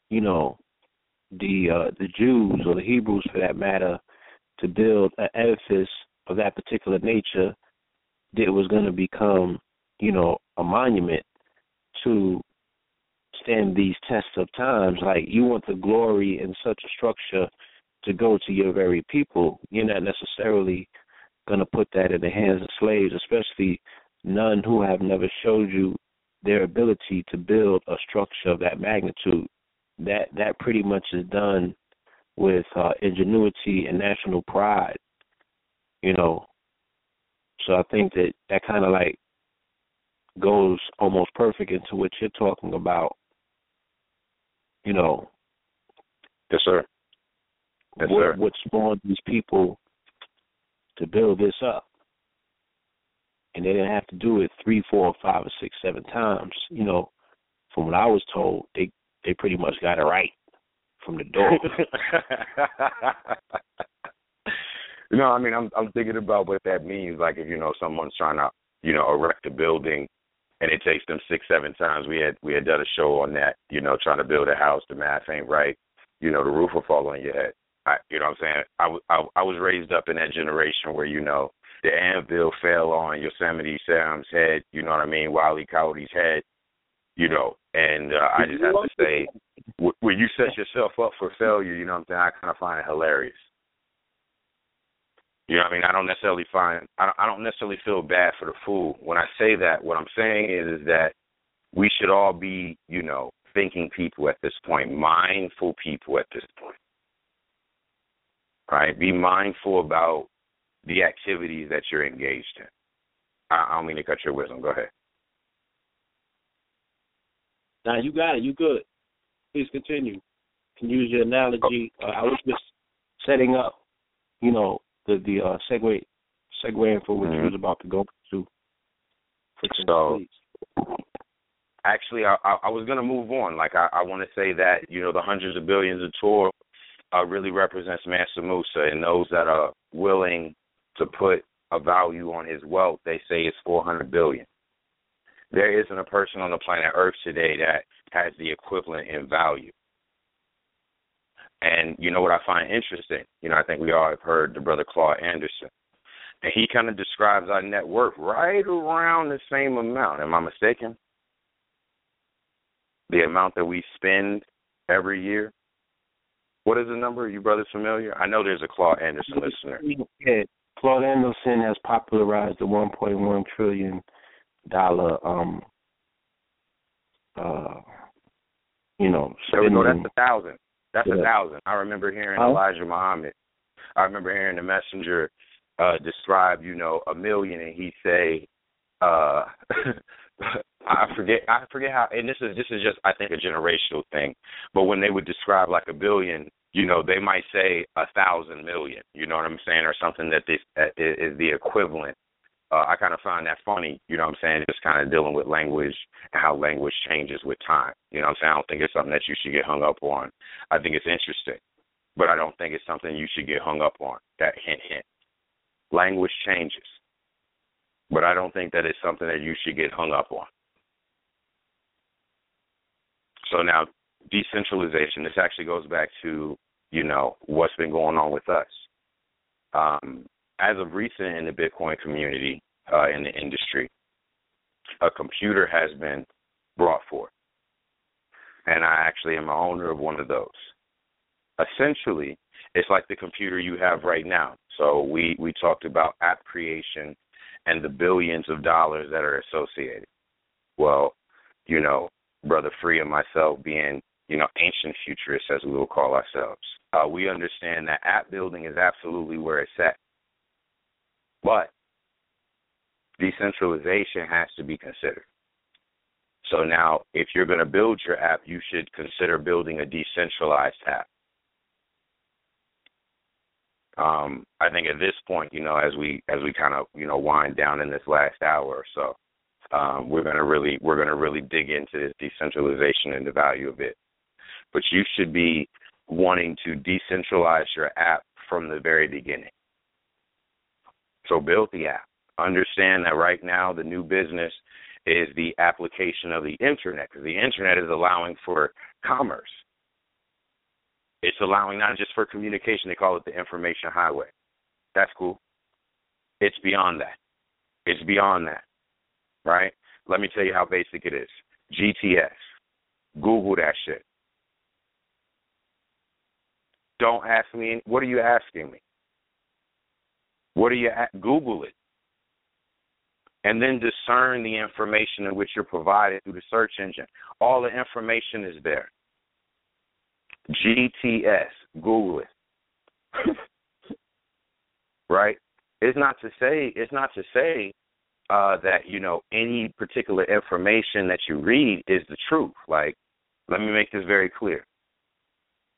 you know, the uh, the Jews or the Hebrews for that matter, to build an edifice of that particular nature that was going to become, you know, a monument to stand these tests of times. Like you want the glory in such a structure to go to your very people. You're not necessarily going to put that in the hands of slaves, especially none who have never showed you their ability to build a structure of that magnitude. That that pretty much is done with uh, ingenuity and national pride. You know, so I think that that kind of like goes almost perfect into what you're talking about. You know. Yes, sir. Yes, what, sir. What spawned these people to build this up? And they didn't have to do it three, four, five, or six, seven times. You know, from what I was told, they they pretty much got it right from the door. [LAUGHS] you know, I mean, I'm I'm thinking about what that means. Like if you know someone's trying to you know erect a building, and it takes them six, seven times. We had we had done a show on that. You know, trying to build a house, the math ain't right. You know, the roof will fall on your head. I, you know what I'm saying? I, I, I was raised up in that generation where, you know, the anvil fell on Yosemite Sam's head, you know what I mean, Wiley Coyote's head, you know, and uh, I just have to say, when you set yourself up for failure, you know what I'm saying, I kind of find it hilarious. You know what I mean? I don't necessarily find, I don't, necessarily feel bad for the fool. When I say that, what I'm saying is, is that we should all be, you know, thinking people at this point, mindful people at this point right? Be mindful about the activities that you're engaged in. I, don't mean to cut your wisdom. Go ahead. Now you got it. You good. Please continue. Can use your analogy. Uh, I was just setting up, you know, the the uh, segue segueing for what mm-hmm. you was about to go to. So, actually, I, I, I was going to move on. Like I, I want to say that you know the hundreds of billions of tour uh, really represents Mansa Musa, and those that are willing to put a value on his wealth, they say it's 400 billion. There isn't a person on the planet Earth today that has the equivalent in value. And you know what I find interesting? You know, I think we all have heard the brother Claude Anderson. And he kind of describes our net worth right around the same amount. Am I mistaken? The amount that we spend every year what is the number? You brothers familiar? I know there's a Claude Anderson listener. Yeah, Claude Anderson has popularized the 1.1 trillion dollar um uh you know. There we go. That's a thousand. That's yeah. a thousand. I remember hearing huh? Elijah Muhammad. I remember hearing the messenger uh describe, you know, a million, and he say, uh [LAUGHS] I forget I forget how and this is this is just I think a generational thing. But when they would describe like a billion, you know, they might say a thousand million, you know what I'm saying, or something that this uh, is the equivalent. Uh, I kind of find that funny, you know what I'm saying, just kind of dealing with language and how language changes with time. You know what I'm saying? I don't think it's something that you should get hung up on. I think it's interesting, but I don't think it's something you should get hung up on. That hint, hint. Language changes, but I don't think that it's something that you should get hung up on. So now decentralization, this actually goes back to, you know, what's been going on with us. Um, as of recent in the Bitcoin community, uh, in the industry, a computer has been brought forth. And I actually am an owner of one of those. Essentially, it's like the computer you have right now. So we, we talked about app creation and the billions of dollars that are associated. Well, you know, Brother Free and myself being, you know, ancient futurists as we will call ourselves, uh, we understand that app building is absolutely where it's at. But decentralization has to be considered. So now, if you're going to build your app, you should consider building a decentralized app. Um, I think at this point, you know, as we as we kind of you know wind down in this last hour or so, um, we're to really we're going to really dig into this decentralization and the value of it. But you should be wanting to decentralize your app from the very beginning. So build the app. Understand that right now the new business is the application of the internet because the internet is allowing for commerce. It's allowing not just for communication, they call it the information highway. That's cool. It's beyond that. It's beyond that. Right? Let me tell you how basic it is. GTS. Google that shit. Don't ask me. What are you asking me? What are you at? Google it. And then discern the information in which you're provided through the search engine. All the information is there. GTS. Google it. [LAUGHS] right? It's not to say it's not to say uh, that you know any particular information that you read is the truth. Like, let me make this very clear.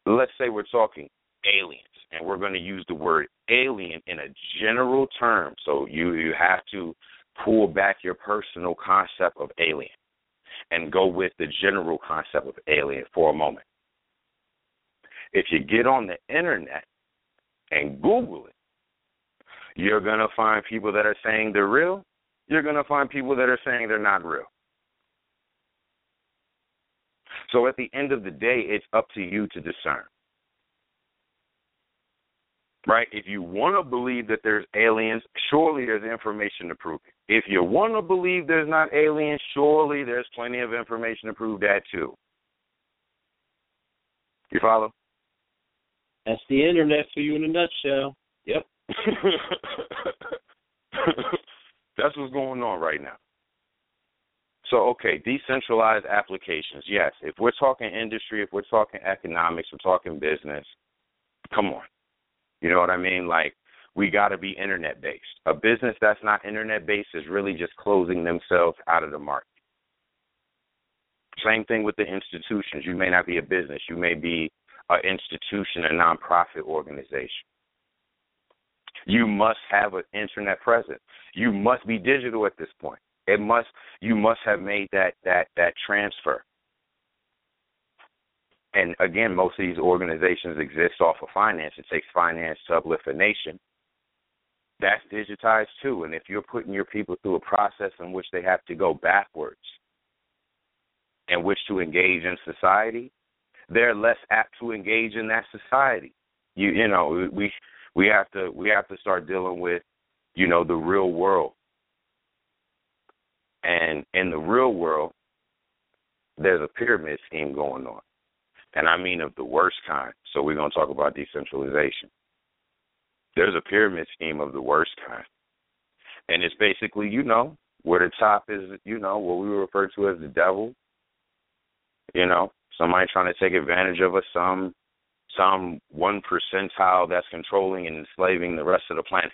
Let's say we're talking aliens, and we're going to use the word alien in a general term. So you you have to pull back your personal concept of alien and go with the general concept of alien for a moment. If you get on the internet and Google it, you're going to find people that are saying they're real. You're going to find people that are saying they're not real. So at the end of the day, it's up to you to discern. Right? If you want to believe that there's aliens, surely there's information to prove it. If you want to believe there's not aliens, surely there's plenty of information to prove that too. You follow? That's the internet for you in a nutshell. Yep. [LAUGHS] That's what's going on right now. So, okay, decentralized applications. Yes, if we're talking industry, if we're talking economics, we're talking business, come on. You know what I mean? Like, we got to be internet based. A business that's not internet based is really just closing themselves out of the market. Same thing with the institutions. You may not be a business, you may be an institution, a nonprofit organization. You must have an internet presence. You must be digital at this point. It must you must have made that that that transfer. And again, most of these organizations exist off of finance. It takes finance to uplift a nation. That's digitized too. And if you're putting your people through a process in which they have to go backwards and wish to engage in society, they're less apt to engage in that society. You you know, we we have to we have to start dealing with, you know, the real world. And in the real world, there's a pyramid scheme going on. And I mean of the worst kind. So we're going to talk about decentralization. There's a pyramid scheme of the worst kind. And it's basically, you know, where the top is, you know, what we refer to as the devil. You know, somebody trying to take advantage of us, some some one percentile that's controlling and enslaving the rest of the planet.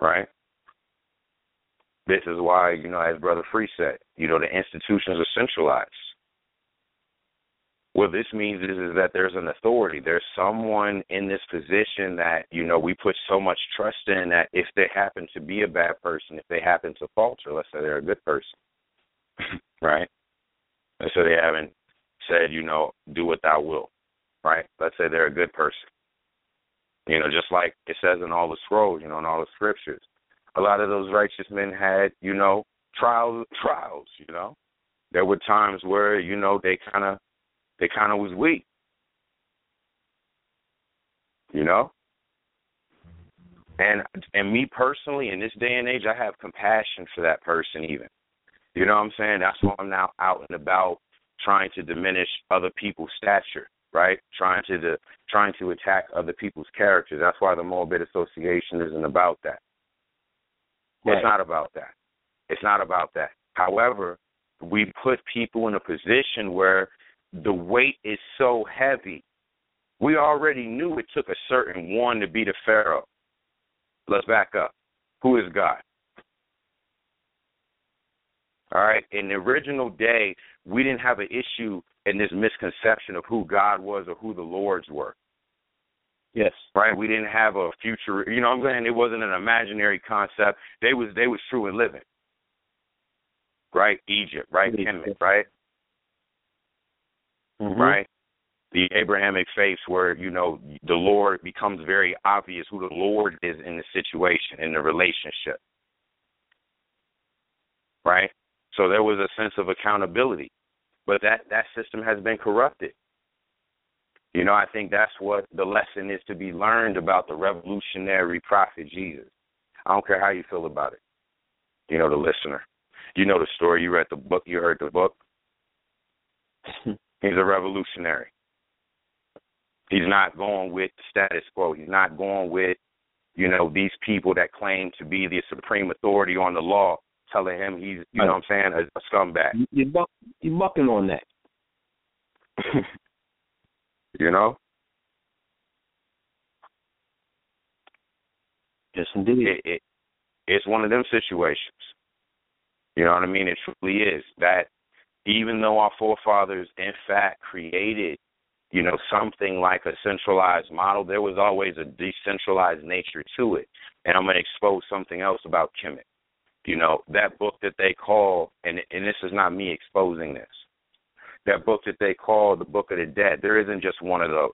Right? This is why, you know, as Brother Free said, you know, the institutions are centralized. What this means is, is that there's an authority. There's someone in this position that, you know, we put so much trust in that if they happen to be a bad person, if they happen to falter, let's say they're a good person, [LAUGHS] right? And so they haven't said, you know, do what thou wilt, right? Let's say they're a good person. You know, just like it says in all the scrolls, you know, in all the scriptures. A lot of those righteous men had, you know, trials trials, you know. There were times where, you know, they kinda they kinda was weak. You know? And and me personally, in this day and age, I have compassion for that person even. You know what I'm saying? That's why I'm now out and about trying to diminish other people's stature, right? Trying to the, trying to attack other people's characters. That's why the Moab'bit Association isn't about that. Right. It's not about that. It's not about that. However, we put people in a position where the weight is so heavy. We already knew it took a certain one to be the Pharaoh. Let's back up. Who is God? All right. In the original day, we didn't have an issue in this misconception of who God was or who the Lords were. Yes. Right? We didn't have a future you know what I'm saying? It wasn't an imaginary concept. They was they was true and living. Right? Egypt, right? Kemet, right? Mm-hmm. Right? The Abrahamic faiths where, you know, the Lord becomes very obvious who the Lord is in the situation, in the relationship. right? So there was a sense of accountability, but that that system has been corrupted. You know, I think that's what the lesson is to be learned about the revolutionary prophet Jesus. I don't care how you feel about it. You know, the listener. You know the story. You read the book. You heard the book. [LAUGHS] He's a revolutionary. He's not going with the status quo. He's not going with, you know, these people that claim to be the supreme authority on the law, telling him he's, you know what I'm saying, a, a scumbag. You're, buck, you're bucking on that. [LAUGHS] you know? Yes, indeed. It, it, it's one of them situations. You know what I mean? It truly is. That even though our forefathers, in fact, created, you know, something like a centralized model, there was always a decentralized nature to it. And I'm going to expose something else about Kemet. You know, that book that they call, and and this is not me exposing this, that book that they call the Book of the Dead, there isn't just one of those.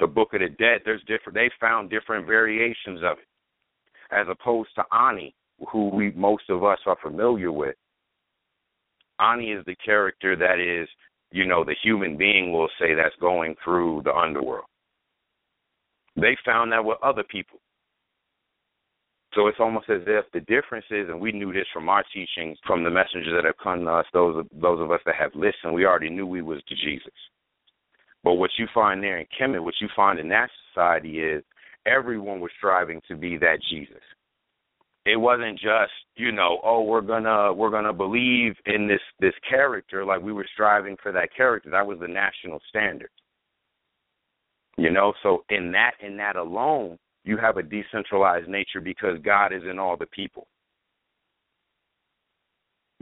The Book of the Dead, there's different. They found different variations of it, as opposed to Ani, who we most of us are familiar with. Ani is the character that is, you know, the human being will say that's going through the underworld. They found that with other people. So it's almost as if the difference is, and we knew this from our teachings, from the messengers that have come to us, those of, those of us that have listened, we already knew we was to Jesus. But what you find there in Kemet, what you find in that society is everyone was striving to be that Jesus it wasn't just you know oh we're gonna we're gonna believe in this this character like we were striving for that character. That was the national standard. You know so in that in that alone you have a decentralized nature because god is in all the people.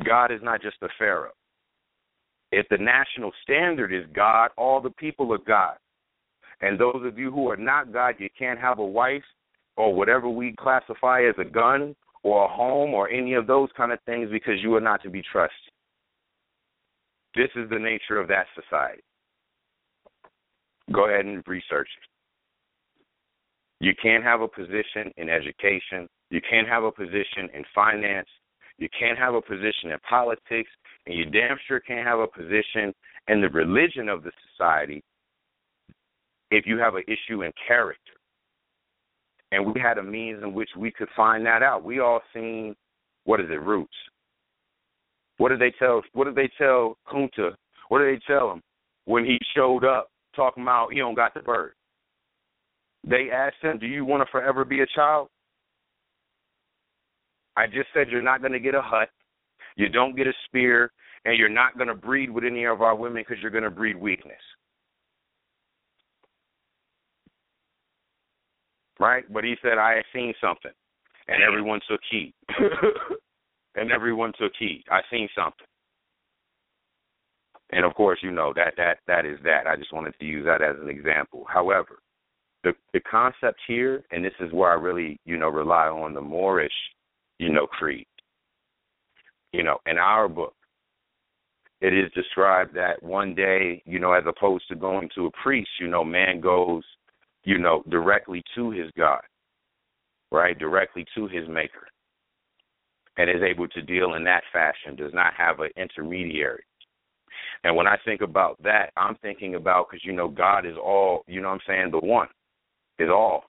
God is not just the pharaoh. If the national standard is god all the people are god. And those of you who are not god you can't have a wife or whatever we classify as a gun or a home or any of those kind of things because you are not to be trusted. This is the nature of that society. Go ahead and research it. You can't have a position in education. You can't have a position in finance. You can't have a position in politics. And you damn sure can't have a position in the religion of the society if you have an issue in character and we had a means in which we could find that out. We all seen what is it, Roots. What did they tell? What did they tell Kunta? What did they tell him when he showed up talking about he don't got the bird? They asked him, "Do you want to forever be a child?" I just said you're not going to get a hut, you don't get a spear, and you're not going to breed with any of our women because you're going to breed weakness. Right? But he said, I had seen something. And everyone took heed. [LAUGHS] and everyone took heed. I seen something. And of course, you know that that that is that. I just wanted to use that as an example. However, the the concept here, and this is where I really, you know, rely on the Moorish, you know, creed. You know, in our book, it is described that one day, you know, as opposed to going to a priest, you know, man goes you know, directly to his God, right? Directly to his maker. And is able to deal in that fashion, does not have an intermediary. And when I think about that, I'm thinking about because, you know, God is all, you know I'm saying? The one is all.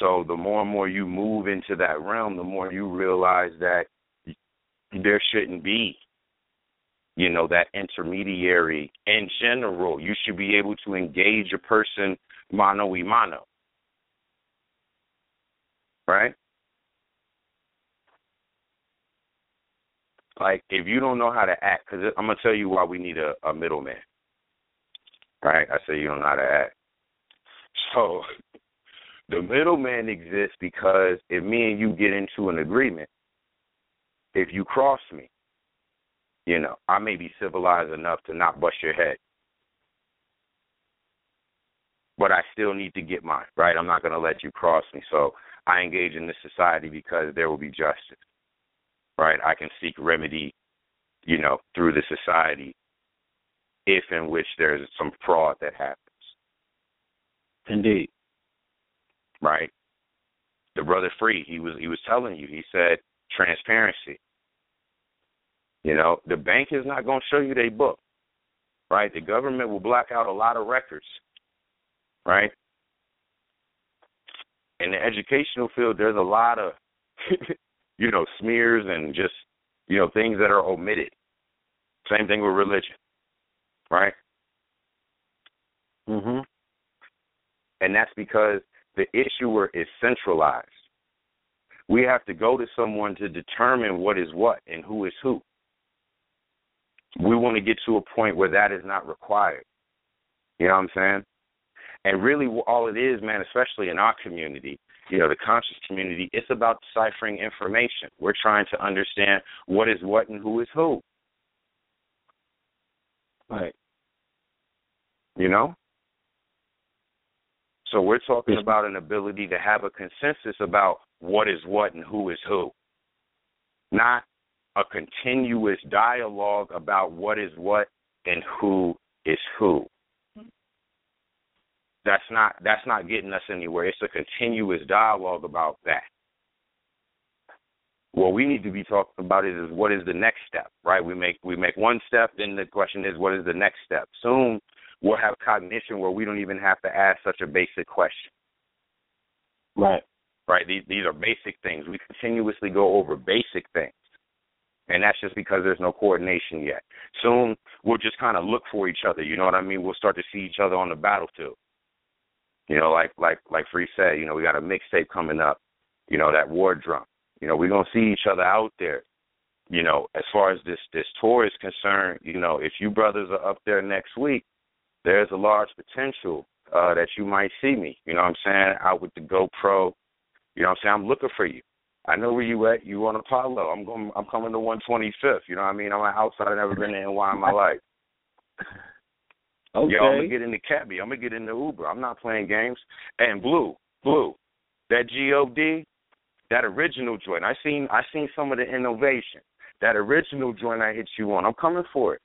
So the more and more you move into that realm, the more you realize that there shouldn't be you know that intermediary in general you should be able to engage a person mano y mano. Right? Like, if you don't know how to act, because I'm going to tell you why we need a, a middleman. Right? I say you don't know how to act. So, [LAUGHS] the middleman exists because if me and you get into an agreement, if you cross me, you know, I may be civilized enough to not bust your head but I still need to get mine, right? I'm not going to let you cross me. So I engage in this society because there will be justice, right? I can seek remedy, you know, through the society if in which there's some fraud that happens. Indeed. Right? The brother free, he was he was telling you. He said transparency. You know, the bank is not going to show you their book, right? The government will black out a lot of records, right? In the educational field, there's a lot of, [LAUGHS] you know, smears and just, you know, things that are omitted. Same thing with religion, right? Mhm. And that's because the issuer is centralized. We have to go to someone to determine what is what and who is who. We want to get to a point where that is not required. You know what I'm saying? And really, all it is, man, especially in our community, you know, the conscious community, it's about deciphering information. We're trying to understand what is what and who is who. Right. You know? So we're talking about an ability to have a consensus about what is what and who is who. Not a continuous dialogue about what is what and who is who. That's not that's not getting us anywhere. It's a continuous dialogue about that. What we need to be talking about is, is what is the next step, right? We make we make one step, then the question is what is the next step. Soon we'll have cognition where we don't even have to ask such a basic question. Right. Right. These these are basic things. We continuously go over basic things. And that's just because there's no coordination yet. Soon we'll just kind of look for each other. You know what I mean? We'll start to see each other on the battlefield. You know, like like like Free said, you know, we got a mixtape coming up. You know, that war drum. You know, we're gonna see each other out there. You know, as far as this this tour is concerned, you know, if you brothers are up there next week, there's a large potential uh, that you might see me. You know what I'm saying? Out with the GoPro. You know what I'm saying? I'm looking for you. I know where you at. You on Apollo. I'm going. I'm coming to 125th. You know what I mean? I'm an outsider. Never been to NY in my life. Okay. Yo, I'm gonna get in the cabbie. I'm gonna get in the Uber. I'm not playing games. And Blue, Blue, that God, that original joint. I seen. I seen some of the innovation. That original joint I hit you on. I'm coming for it.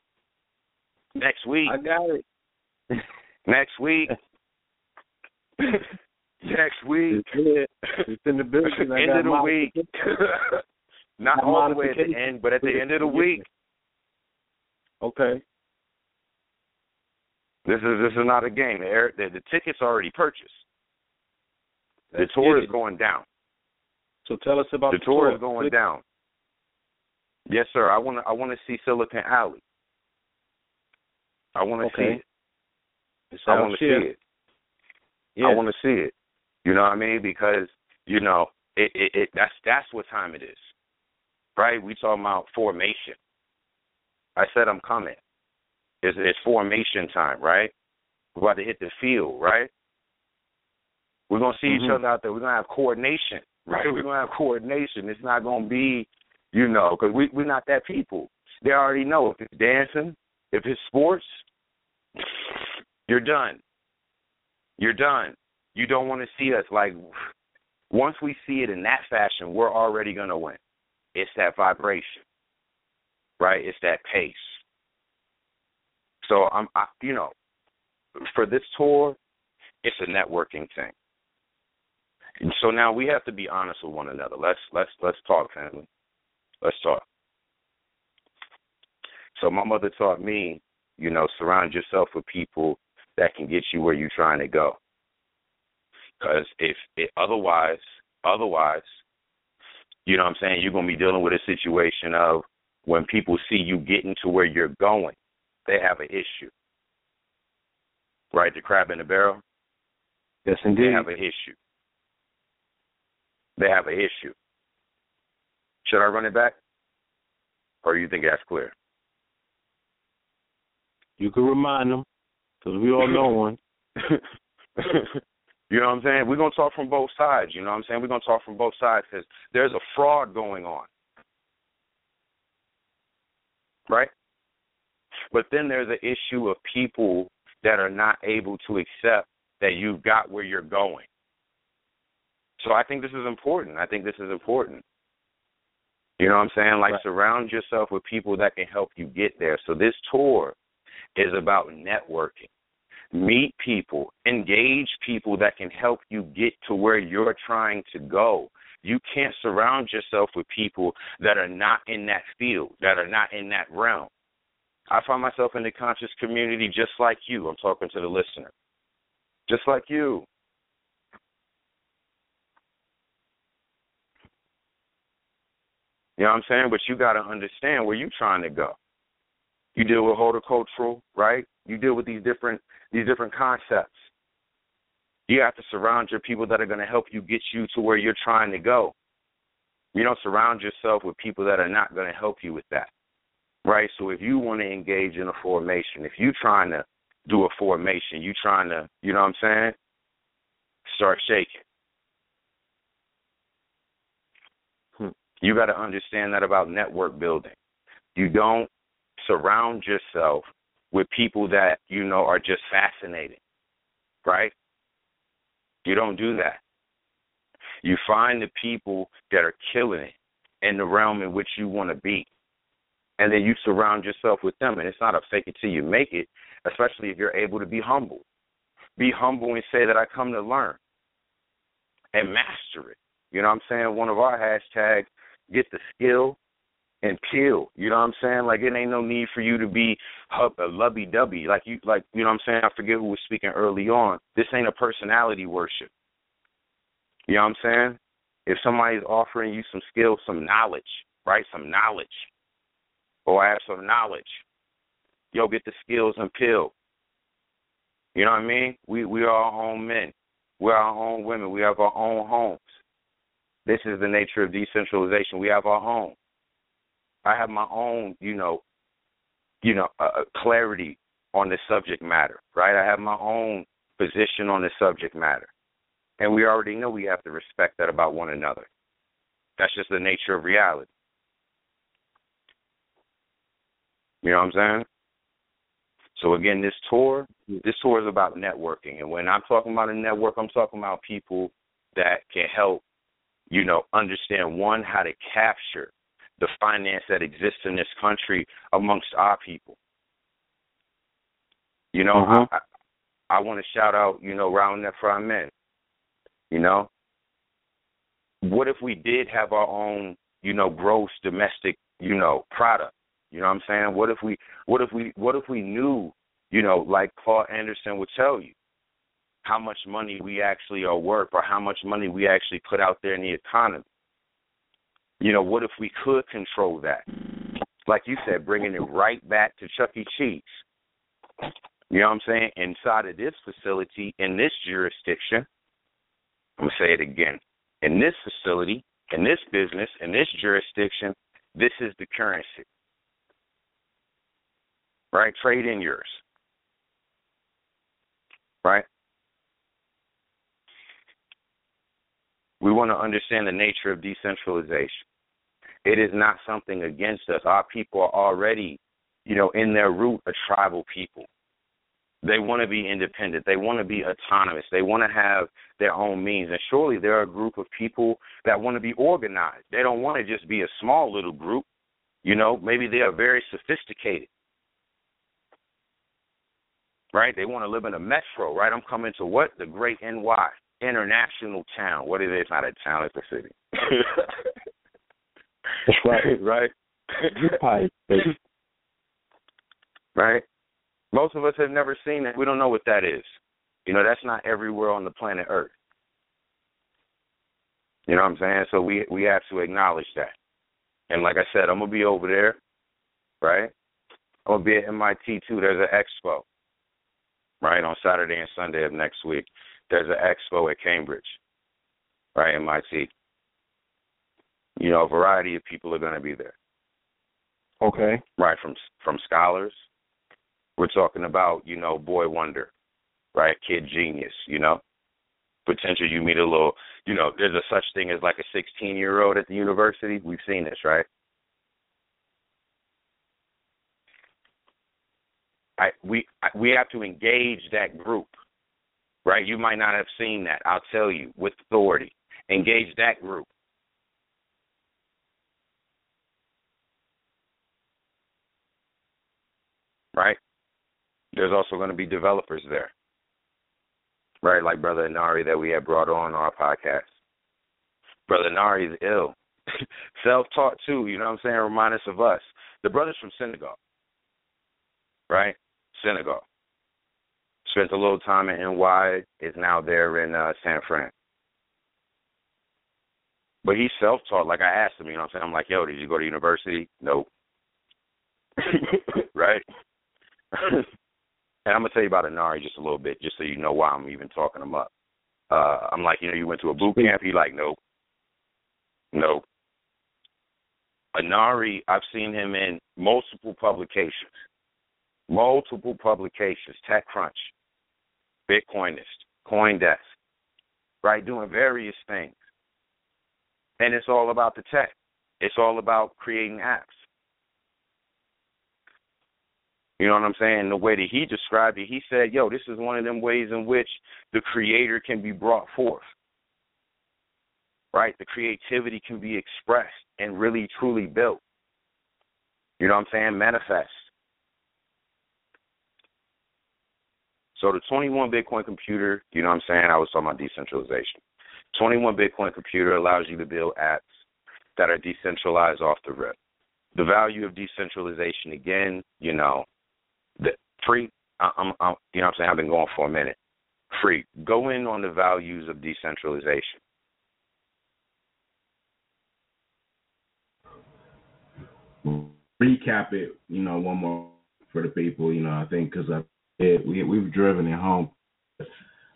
Next week. I got it. [LAUGHS] Next week. [LAUGHS] Next week. It's, it's in the building. I [LAUGHS] end got of the week. Not all the way at the end, but at the end of the week. Okay. This is this is not a game. The, the, the ticket's already purchased. The Let's tour is going down. So tell us about The the, tour is going down. Yes, sir. I want to. I want to see Silicon Alley. I want to Okay. see it. I want to see it. Yeah. I want to see it. You know what I mean? Because you know it, it, it. That's that's what time it is, right? We talking about formation. I said I'm coming. It's, it's formation time, right? We're about to hit the field, right? We're gonna see each Mhm. other out there. We're gonna have coordination, [LAUGHS] right? We're gonna have coordination. It's not gonna be, you know, because we we're not that people. They already know if it's dancing, if it's sports, you're done. You're done. You don't want to see us like. Once we see it in that fashion, we're already gonna win. It's that vibration, right? It's that pace. So I'm, I, you know, for this tour, it's a networking thing. And so now we have to be honest with one another. Let's let's let's talk, family. Let's talk. So my mother taught me, you know, surround yourself with people that can get you where you're trying to go. Because if it, otherwise, otherwise, you know what I'm saying, you're gonna be dealing with a situation of when people see you getting to where you're going, they have an issue. Right, the crab in the barrel. Yes, indeed. They have an issue. They have an issue. Should I run it back? Or you think that's clear? You can remind them because we all know one. [LAUGHS] [LAUGHS] you know what I'm saying? We're going to talk from both sides. You know what I'm saying? We're going to talk from both sides because there's a fraud going on. Right? But then there's an issue of people that are not able to accept that you've got where you're going. So I think this is important. I think this is important. You know what I'm saying? Like Right. surround yourself with people that can help you get there. So this tour is about networking. Meet people, engage people that can help you get to where you're trying to go. You can't surround yourself with people that are not in that field, that are not in that realm. I find myself in the conscious community just like you. I'm talking to the listener. Just like you. You know what I'm saying? But you got to understand where you're trying to go. You deal with horticultural, right? You deal with these different these different concepts. You have to surround your people that are going to help you get you to where you're trying to go. You don't surround yourself with people that are not going to help you with that. Right? So if you want to engage in a formation, if you're trying to do a formation, you're trying to, you know what I'm saying? Start shaking. Hmm. You got to understand that about network building. You don't surround yourself with people that you know are just fascinating, right? You don't do that. You find the people that are killing it in the realm in which you want to be. And then you surround yourself with them. And it's not a fake it till you make it, especially if you're able to be humble. Be humble and say that I come to learn and master it. You know what I'm saying? One of our hashtags, get the skill and kill. You know what I'm saying? Like it ain't no need for you to be a uh, lovey dovey. Like you like you know what I'm saying? I forget who was speaking early on. This ain't a personality worship. You know what I'm saying? If somebody's offering you some skill, some knowledge, right? Some knowledge. Or have some knowledge. Yo, get the skills and pill. You know what I mean? We we are our own men. We're our own women. We have our own homes. This is the nature of decentralization. We have our home. I have my own, you know, you know, uh, uh, clarity on the subject matter, right? I have my own position on the subject matter. And we already know we have to respect that about one another. That's just the nature of reality. You know what I'm saying? So again, this tour, this tour is about networking, and when I'm talking about a network, I'm talking about people that can help, you know, understand one how to capture the finance that exists in this country amongst our people. You know, mm-hmm. I, I, I want to shout out, you know, round that for our men. You know, what if we did have our own, you know, gross domestic, you know, product? You know what I'm saying? What if we, what if we, what if we knew, you know, like Paul Anderson would tell you, how much money we actually are worth, or how much money we actually put out there in the economy? You know, what if we could control that? Like you said, bringing it right back to Chuck E. Cheese. You know what I'm saying? Inside of this facility, in this jurisdiction, I'm going to say it again. In this facility, in this business, in this jurisdiction, this is the currency. Right? Trade in yours. Right? We want to understand the nature of decentralization. It is not something against us. Our people are already, you know, in their root a tribal people. They want to be independent. They want to be autonomous. They want to have their own means. And surely there are a group of people that want to be organized. They don't want to just be a small little group. You know, maybe they are very sophisticated. Right? They want to live in a metro, right? I'm coming to what? The great NY, international town. What is it? It's not a town, it's a city. That's right. [LAUGHS] right. Right. Most of us have never seen it. We don't know what that is. You know, that's not everywhere on the planet Earth. You know what I'm saying? So we we have to acknowledge that. And like I said, I'm gonna be over there, right? I'm gonna be at MIT too. There's an expo, right, on Saturday and Sunday of next week. There's an expo at Cambridge, right, MIT. You know, a variety of people are going to be there. Okay. Right from from scholars. We're talking about you know boy wonder, right? Kid genius. You know, potential. You meet a little. You know, there's a such thing as like a 16 year old at the university. We've seen this, right? I, we we have to engage that group, right? You might not have seen that. I'll tell you with authority. Engage that group. right? There's also going to be developers there. right? Like Brother Nari that we had brought on our podcast. Brother Nari is ill. [LAUGHS] Self taught too, you know what I'm saying? Remind us of us. The brothers from Senegal. Right? Senegal. Spent a little time in NY, is now there in uh, San Fran. But he's self taught. Like I asked him, you know what I'm saying? I'm like, yo, did you go to university? Nope. [COUGHS] right? [COUGHS] and I'm gonna tell you about Anari just a little bit, just so you know why I'm even talking him up. Uh, I'm like, you know, you went to a boot camp. He like, nope, nope. Anari, I've seen him in multiple publications, multiple publications, TechCrunch, Bitcoinist, CoinDesk, right, doing various things. And it's all about the tech. It's all about creating apps. You know what I'm saying? The way that he described it, he said, yo, this is one of them ways in which the creator can be brought forth. Right? The creativity can be expressed and really truly built. You know what I'm saying? Manifest. So the 21 Bitcoin computer, you know what I'm saying? I was talking about decentralization. 21 Bitcoin computer allows you to build apps that are decentralized off the rip. The value of decentralization, again, you know, the free. I'm, I'm, you know, what I'm saying I've been going for a minute. Free. Go in on the values of decentralization. Recap it, you know, one more for the people. You know, I think because we we've driven it home,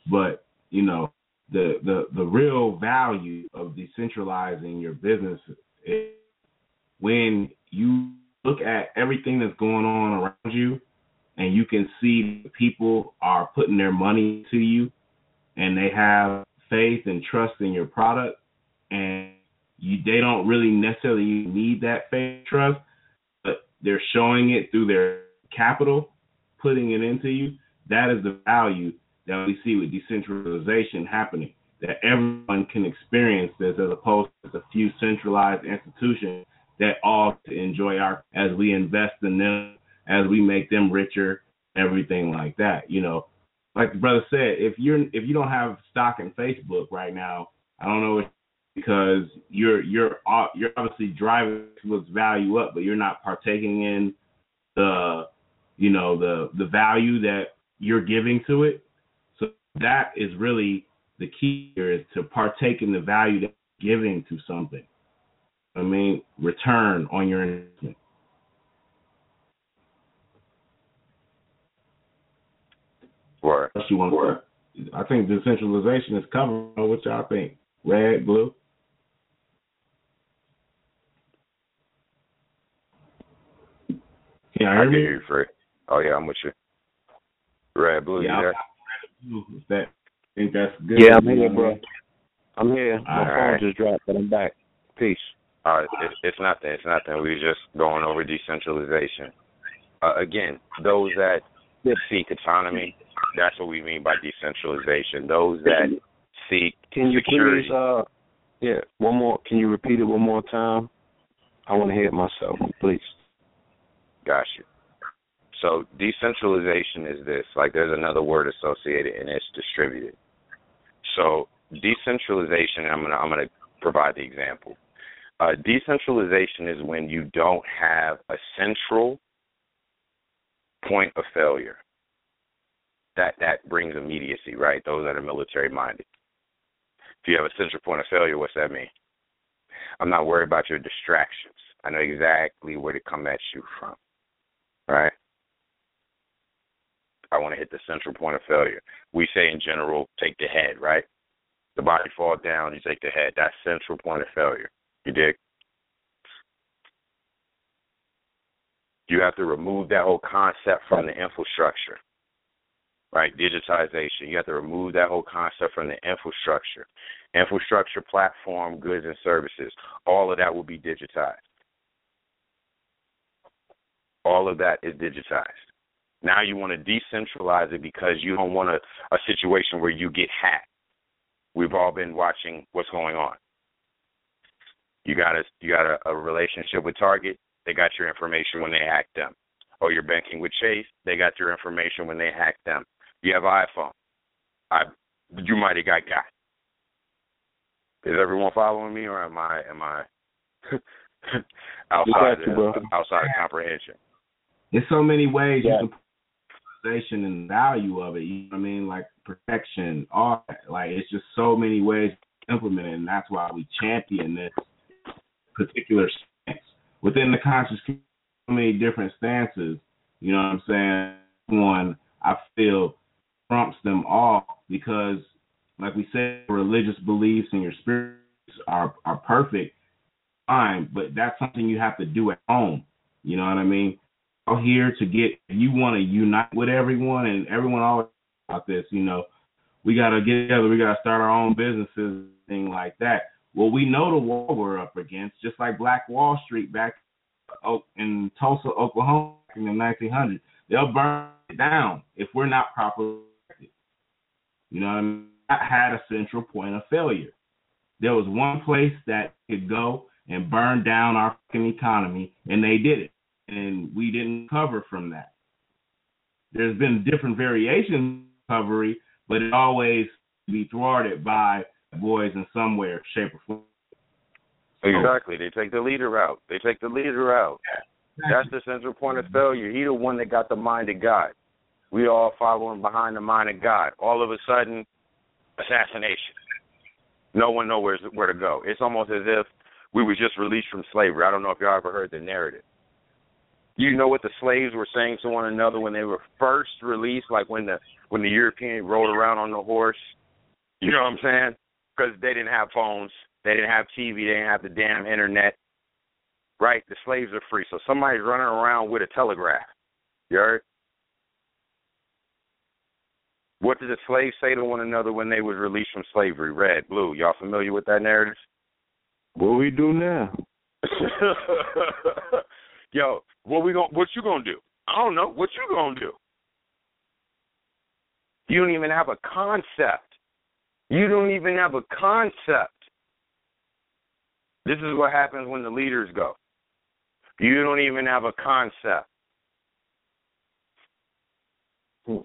but you know, the the the real value of decentralizing your business is when you look at everything that's going on around you and you can see people are putting their money to you and they have faith and trust in your product and you they don't really necessarily need that faith trust but they're showing it through their capital putting it into you that is the value that we see with decentralization happening that everyone can experience this as opposed to a few centralized institutions that all to enjoy our as we invest in them as we make them richer, everything like that. You know, like the brother said, if you're if you don't have stock in Facebook right now, I don't know because you're you're uh, you're obviously driving Facebook's value up, but you're not partaking in the you know the the value that you're giving to it. So that is really the key here is to partake in the value that you're giving to something. I mean, return on your investment. Right. What you want to I think decentralization is covered. What y'all think? Red, blue? Can you hear I me? hear you, Fred. Oh yeah, I'm with you. Red, blue, yeah, you there? blue. Is that think that's good? Yeah, I'm here, bro. I'm here. My All phone right. just dropped, but I'm back. Peace. All right, it, it's nothing. It's nothing. We were just going over decentralization. Uh, again, those that seek autonomy, that's what we mean by decentralization. Those that seek Can you security. please, uh, yeah, one more? Can you repeat it one more time? I want to hear it myself, please. Got you. So decentralization is this. Like there's another word associated, and it's distributed. So decentralization. I'm gonna I'm gonna provide the example. Uh, decentralization is when you don't have a central point of failure. That that brings immediacy, right? Those that are military minded. If you have a central point of failure, what's that mean? I'm not worried about your distractions. I know exactly where to come at you from. Right? I want to hit the central point of failure. We say in general, take the head, right? The body falls down, you take the head. That's central point of failure. You dig? You have to remove that whole concept from the infrastructure. Right? Digitization. You have to remove that whole concept from the infrastructure. Infrastructure, platform, goods and services. All of that will be digitized. All of that is digitized. Now you want to decentralize it because you don't want a, a situation where you get hacked. We've all been watching what's going on. You got a you got a, a relationship with Target, they got your information when they hacked them. Or you're banking with Chase, they got your information when they hacked them. You have iPhone. I you might have got got. Is everyone following me, or am I am I [LAUGHS] outside you, of, outside of comprehension? There's so many ways Yeah. you can put and value of it. You know what I mean? Like protection, all that. Like it's just so many ways to implement it, and that's why we champion this particular stance within the conscious community. So many different stances. You know what I'm saying? One I feel trumps them all because, like we said, religious beliefs and your spirits are are perfect, fine, but that's something you have to do at home. You know what I mean? Out here to get you want to unite with everyone and everyone always about this, you know, we gotta get together, we gotta start our own businesses, thing like that. Well, we know the war we're up against, just like Black Wall Street back in Tulsa, Oklahoma, in the 1900s. They'll burn it down if we're not properly. You know, what I mean? that had a central point of failure. There was one place that could go and burn down our economy, and they did it, and we didn't cover from that. There's been different variations of recovery, but it always be thwarted by boys in some way, or shape, or form. Exactly. They take the leader out. They take the leader out. That's the central point of failure. He the one that got the mind of God. We all following behind the mind of God. All of a sudden, assassination. No one knows where, where to go. It's almost as if we were just released from slavery. I don't know if y'all ever heard the narrative. You know what the slaves were saying to one another when they were first released, like when the when the European rode around on the horse. You know what I'm saying? Because they didn't have phones, they didn't have TV, they didn't have the damn internet. Right? The slaves are free, so somebody's running around with a telegraph. You heard? What did the slaves say to one another when they was released from slavery? Red, blue. Y'all familiar with that narrative? What we do now? [LAUGHS] Yo, what we going what you gonna do? I don't know. What you gonna do? You don't even have a concept. You don't even have a concept. This is what happens when the leaders go. You don't even have a concept. Hmm.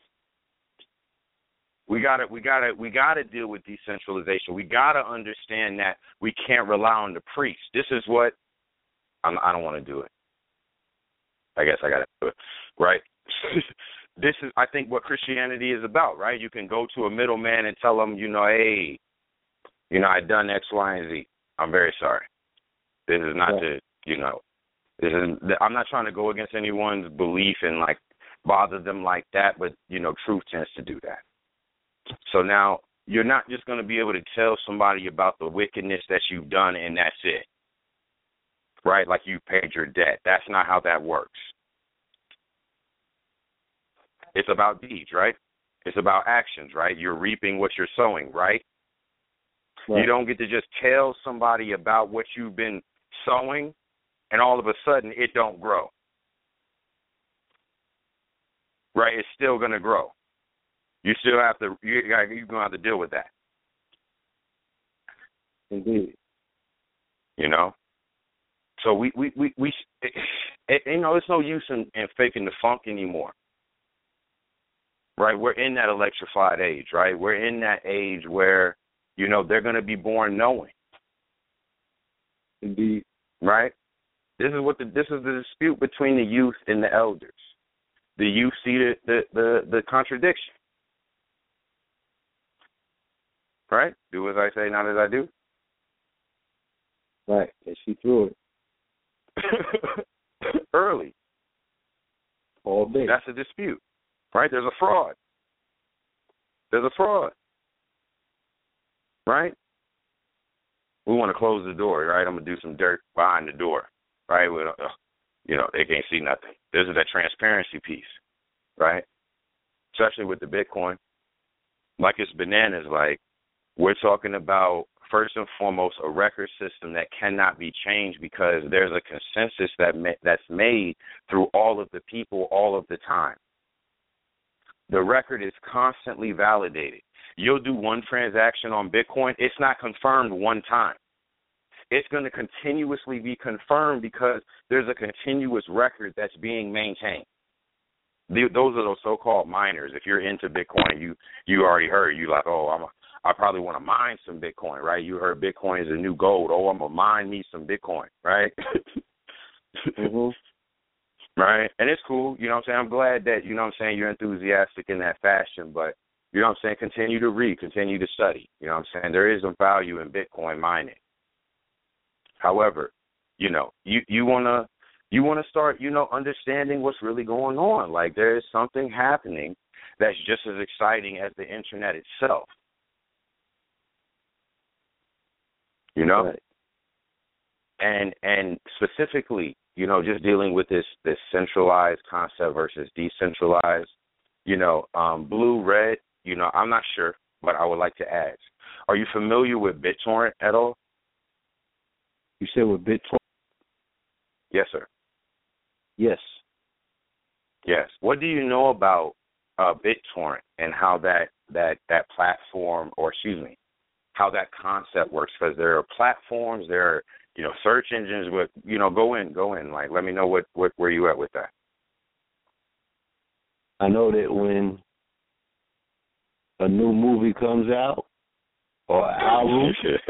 We gotta we gotta we gotta deal with decentralization. We gotta understand that we can't rely on the priest. This is what I'm, I don't want to do it. I guess I gotta do it, right? [LAUGHS] this is I think what Christianity is about, right? You can go to a middleman and tell them, you know, hey, you know, I done X, Y, and Z. I'm very sorry. This is not Yeah. to, you know, this is. I'm not trying to go against anyone's belief and like bother them like that, but you know, truth tends to do that. So now you're not just going to be able to tell somebody about the wickedness that you've done and that's it. Right? Like you paid your debt. That's not how that works. It's about deeds, right? It's about actions, right? You're reaping what you're sowing, right? You don't get to just tell somebody about what you've been sowing and all of a sudden it don't grow. Right? It's still going to grow. You still have to you you're going to have to deal with that. Indeed. you know. So we we we we it, it, you know it's no use in, in faking the funk anymore, right? We're in that electrified age, right? We're in that age where you know they're going to be born knowing, Indeed. right? This is what the this is the dispute between the youth and the elders. The youth see the the the, the contradiction, right? Do as I say, not as I do. Right. And she threw it [LAUGHS] Early. all day. That's a dispute, right? There's a fraud. There's a fraud, right? We want to close the door, right? I'm gonna do some dirt behind the door, right? With, uh, you know, they can't see nothing. This is that transparency piece, right? Especially with the Bitcoin, like it's bananas. Like we're talking about first and foremost a record system that cannot be changed because there's a consensus that ma- that's made through all of the people all of the time. The record is constantly validated. You'll do one transaction on Bitcoin, it's not confirmed one time. It's going to continuously be confirmed because there's a continuous record that's being maintained. those are those so-called miners. If you're into Bitcoin, you you already heard. You like, oh, I'm a, I probably want to mine some Bitcoin, right? You heard Bitcoin is a new gold. Oh, I'm gonna mine me some Bitcoin, right? hmm [LAUGHS] right? And it's cool, you know what I'm saying? I'm glad that, you know what I'm saying, you're enthusiastic in that fashion, but you know what I'm saying, continue to read, continue to study. You know what I'm saying? There is a value in Bitcoin mining. However, you know, you you wanna you wanna start, you know, understanding what's really going on. Like there is something happening that's just as exciting as the internet itself. You know? Right. and and specifically, you know, just dealing with this this centralized concept versus decentralized, you know, um, blue, red, you know, I'm not sure, but I would like to ask. Are you familiar with BitTorrent at all? You said with BitTorrent? Yes, sir. Yes. Yes. What do you know about uh, BitTorrent and how that that that platform, or excuse me, how that concept works? Because there are platforms, there are you know search engines. With you know, go in, go in. Like, let me know what what where you at with that. I know that when a new movie comes out or album, [LAUGHS]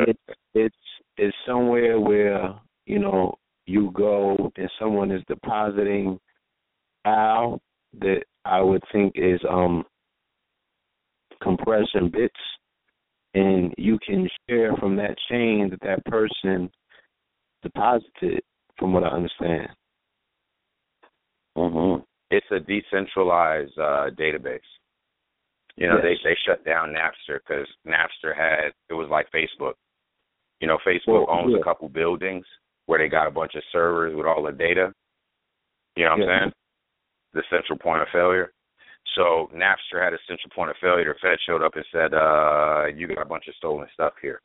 it's it's it's somewhere where you know you go and someone is depositing out that I would think is um compression bits, and you can share from that chain that that person deposited. From what I understand. hmm It's a decentralized uh, database. You know, Yes. they they shut down Napster because Napster had it was like Facebook. You know, Facebook Well, owns yeah. a couple buildings where they got a bunch of servers with all the data. You know what Yeah. I'm saying? The central point of failure. So Napster had a central point of failure. The Fed showed up and said, uh, "You got a bunch of stolen stuff here."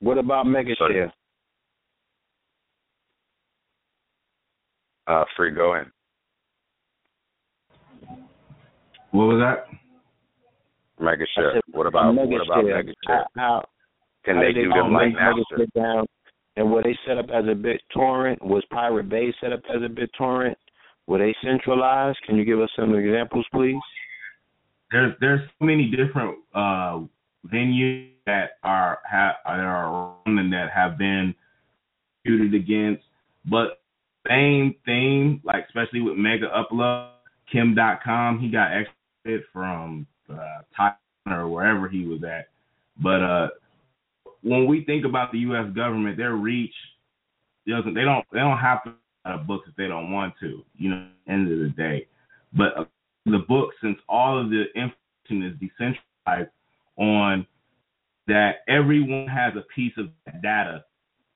What about Megashare? Uh, free go in. What was that? Mega I share. said, What about what about Megashare? mega? How, Can how they did do them like Napster? down? And were they set up as a BitTorrent? Was Pirate Bay set up as a BitTorrent? Were they centralized? Can you give us some examples, please? there's there's so many different uh venues that are have that are the net have been disputed against, but same thing, like especially with Mega Upload, Kim Dotcom, he got exited from uh Taiwan or wherever he was at. But uh when we think about the US government, their reach doesn't they don't they don't have to write a book if they don't want to, you know, end of the day. But uh, the book, since all of the information is decentralized on that everyone has a piece of data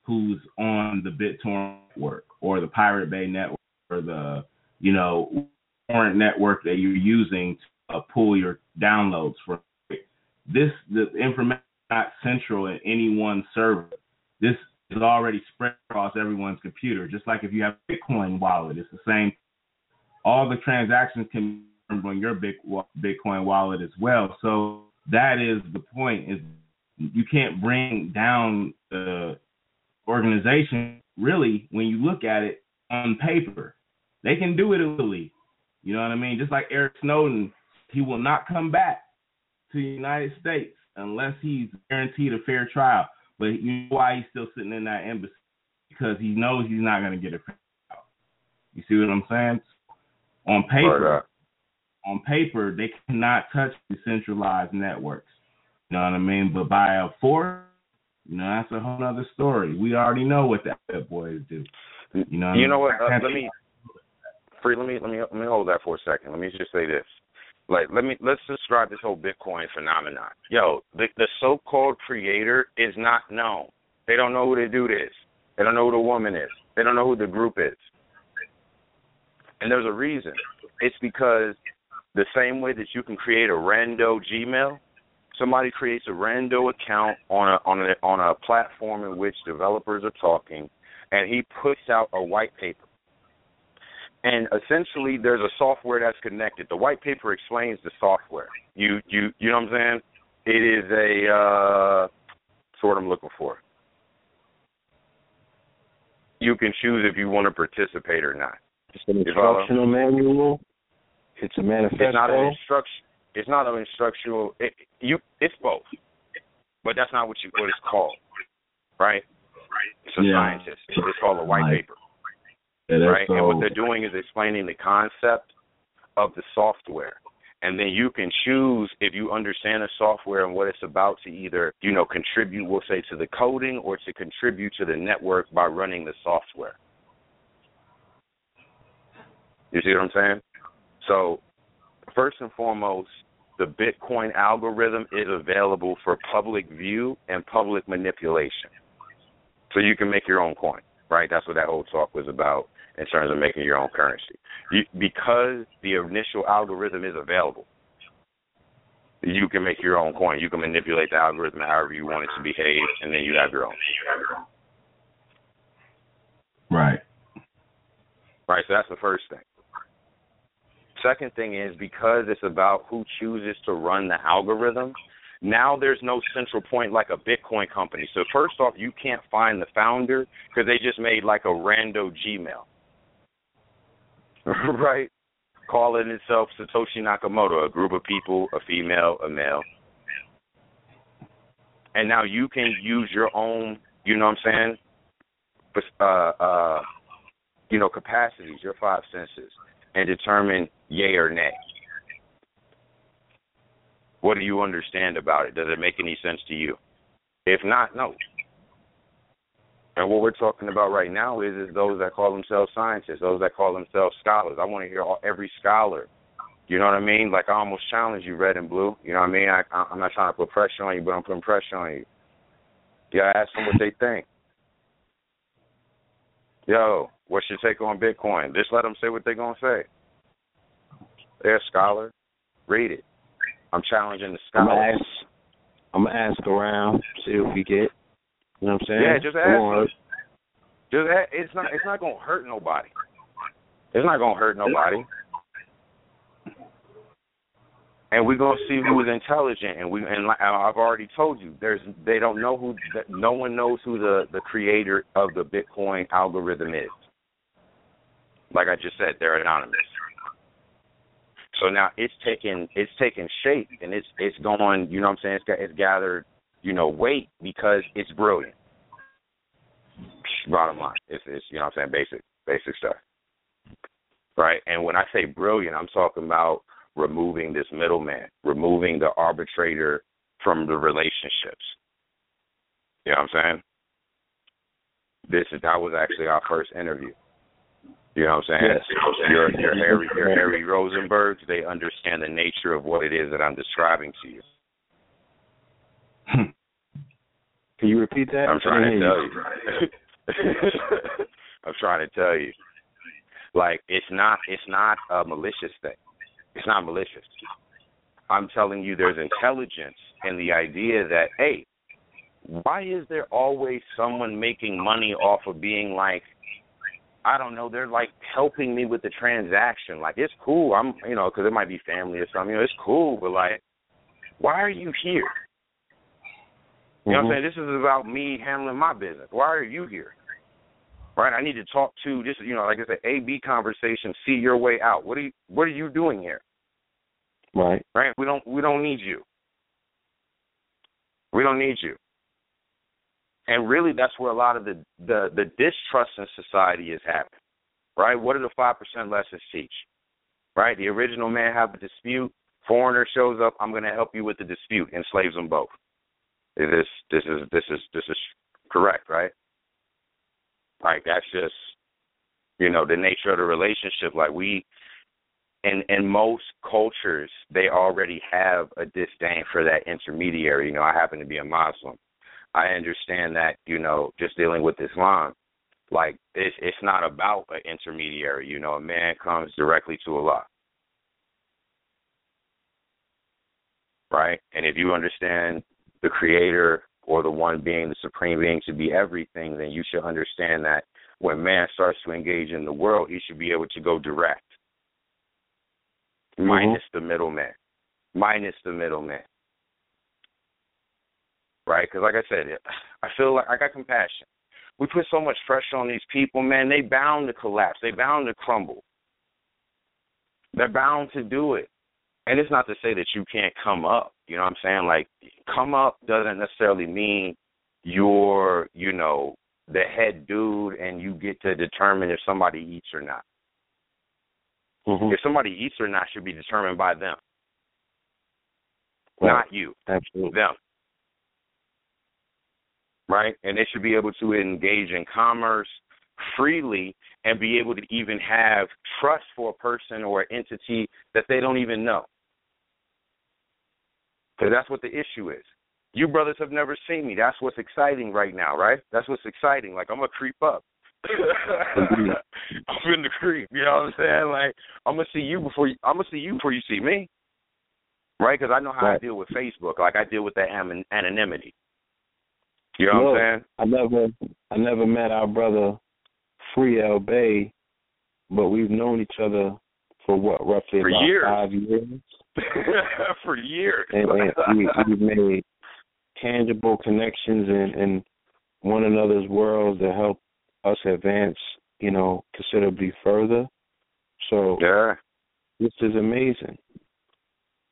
who's on the BitTorrent network or the Pirate Bay network or the, you know, torrent network that you're using to uh, pull your downloads from. This, the information not central in any one server. This is already spread across everyone's computer. Just like if you have a Bitcoin wallet, it's the same. All the transactions can be on your Bitcoin wallet as well. So that is the point: is you can't bring down the organization really when you look at it on paper. They can do it illegally. You know what I mean? Just like Eric Snowden, he will not come back to the United States unless he's guaranteed a fair trial. But you know why he's still sitting in that embassy? Because he knows he's not going to get a fair. You see what I'm saying? On paper, on paper, they cannot touch decentralized networks. You know what I mean? But by a force, you know, that's a whole other story. We already know what the Fed boys do. You know, You know what? Uh, let me free. Let me let me let me hold that for a second. Let me just say this. Like, let me let's describe this whole Bitcoin phenomenon. Yo, the the so-called creator is not known. They don't know who the dude is. They don't know who the woman is. They don't know who the group is. And there's a reason. It's because the same way that you can create a rando Gmail, somebody creates a rando account on a on a on a platform in which developers are talking, and he puts out a white paper. And essentially, there's a software that's connected. The white paper explains the software. You you you know what I'm saying? It is a uh, what I'm looking for. you can choose if you want to participate or not. It's an instructional manual. It's a manifesto. It's not an instruction. It's not an instructional. It, you, it's both, but that's not what you what it's called, right? Right. It's a Yeah. scientist. It's called a white paper, That's right? And what they're doing is explaining the concept of the software, and then you can choose if you understand the software and what it's about to either you know contribute, we'll say, to the coding or to contribute to the network by running the software. You see what I'm saying? So, first and foremost, the Bitcoin algorithm is available for public view and public manipulation. So you can make your own coin, right? That's what that whole talk was about in terms of making your own currency. You, because the initial algorithm is available, you can make your own coin. You can manipulate the algorithm however you want it to behave, and then you have your own. right. Right, so that's the first thing. Second thing is because it's about who chooses to run the algorithm, now there's no central point like a Bitcoin company. So first off, you can't find the founder because they just made like a rando Gmail. [LAUGHS] right? Calling itself Satoshi Nakamoto, a group of people, a female, a male. And now you can use your own, you know what I'm saying? Uh, uh, you know, capacities, your five senses, and determine yay or nay. What do you understand about it? Does it make any sense to you? If not, no. And what we're talking about right now is is those that call themselves scientists, those that call themselves scholars. I want to hear all, every scholar. You know what I mean? Like I almost challenge you, red and blue. You know what I mean? I, I'm not trying to put pressure on you, but I'm putting pressure on you. Yeah, ask them what they think. Yo, what's your take on Bitcoin? Just let them say what they're gonna say. They're a scholar. Read it. I'm challenging the I'm gonna scholars. ask. I'm gonna ask around, see if we get. You know what I'm saying? Yeah, just ask on. Just a- it's not it's not gonna hurt nobody. It's not gonna hurt nobody. And we're gonna see who is intelligent, and we and like I've already told you, there's they don't know who no one knows who the the creator of the Bitcoin algorithm is. Like I just said, they're anonymous. So now it's taking it's taking shape, and it's it's going. You know what I'm saying? It's got it's gathered you know wait because it's brilliant. Bottom line, it's it's you know what I'm saying basic basic stuff, right? And when I say brilliant, I'm talking about removing this middleman, removing the arbitrator from the relationships. You know what I'm saying? This is that was actually our first interview. You know what I'm saying? Yes. Your your [LAUGHS] Harry your Harry Rosenbergs, they understand the nature of what it is that I'm describing to you. Hmm. Can you repeat that? I'm trying to tell you. [LAUGHS] I'm trying to tell you. Like it's not it's not a malicious thing. It's not malicious. I'm telling you there's intelligence in the idea that hey, why is there always someone making money off of being like I don't know, they're like helping me with the transaction. Like it's cool. I'm, you know, because it might be family or something. You know, it's cool, but like, why are you here? You know what I'm mm-hmm. saying? This is about me handling my business. Why are you here? Right? I need to talk to this. You know, like I said, A B conversation. See your way out. What are you What are you doing here? Right. Right? We don't We don't need you. We don't need you. And really, that's where a lot of the the, the distrust in society is happening. Right? What do the five percent lessons teach? Right? The original man have a dispute. Foreigner shows up. I'm going to help you with the dispute. Enslaves them both. This this is this is this is correct, right? Like that's just you know the nature of the relationship. Like we, in in most cultures, they already have a disdain for that intermediary. You know, I happen to be a Muslim. I understand that you know just dealing with Islam, like it's it's not about an intermediary. You know, a man comes directly to Allah. Right? And if you understand the creator or the one being the supreme being to be everything, then you should understand that when man starts to engage in the world, he should be able to go direct, Mm-hmm. minus the middleman, minus the middleman. Right? Because, like I said, I feel like I got compassion. we put so much pressure on these people, man. They bound to collapse. They bound to crumble. They're bound to do it. And it's not to say that you can't come up. You know what I'm saying? Like, come up doesn't necessarily mean you're, you know, the head dude and you get to determine if somebody eats or not. Mm-hmm. If somebody eats or not should be determined by them, right. not you. Absolutely. Them. Right? And they should be able to engage in commerce freely and be able to even have trust for a person or entity that they don't even know. Because that's what the issue is. You brothers have never seen me. That's what's exciting right now, right? That's what's exciting. Like I'm gonna creep up. [LAUGHS] I'm in the creep. You know what I'm saying? Like I'm gonna see you before you, I'm gonna see you before you see me, right? Because I know how right. I deal with Facebook. Like I deal with that anonymity. You know what I'm saying? I never, I never met our brother Free El Bey, but we've known each other for what roughly for about years. five years. [LAUGHS] for years. and, and we, we've made tangible connections in, in one another's worlds that help us advance, you know, considerably further. So yeah, this is amazing.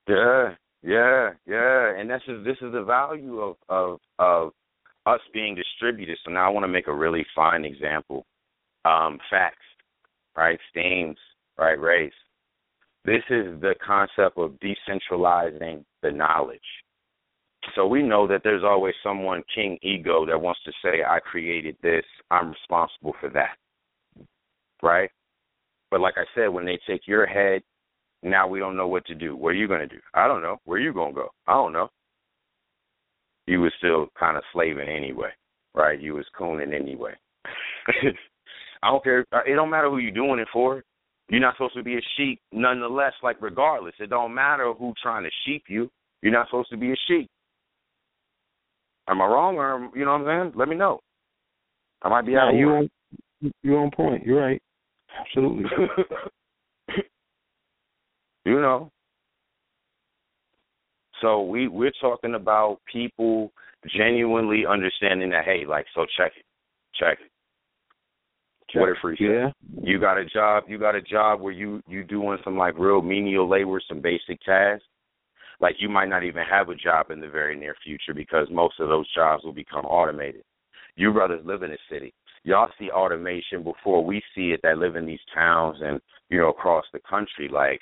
Yeah, yeah, yeah, and this is this is the value of of of us being distributed. So now I want to make a really fine example. Um, facts, right? Steams, right? Race. This is the concept of decentralizing the knowledge. So we know that there's always someone king ego that wants to say, I created this, I'm responsible for that. Right? But like I said, when they take your head, now we don't know what to do. What are you going to do? I don't know. Where are you going to go? I don't know. You was still kind of slaving anyway, right? You was cooning anyway. [LAUGHS] I don't care. It don't matter who you're doing it for. You're not supposed to be a sheep, nonetheless. Like regardless, it don't matter who trying to sheep you. You're not supposed to be a sheep. Am I wrong, or you know what I'm saying? Let me know. I might be out. you on you on point. You're right. Absolutely. [LAUGHS] you know. So we we're talking about people genuinely understanding that. Hey, like, so check it, check it. Check. What a free Yeah. You got a job. You got a job where you you doing some like real menial labor, some basic tasks. Like you might not even have a job in the very near future because most of those jobs will become automated. You brothers live in a city. Y'all see automation before we see it that live in these towns and, you know, across the country. Like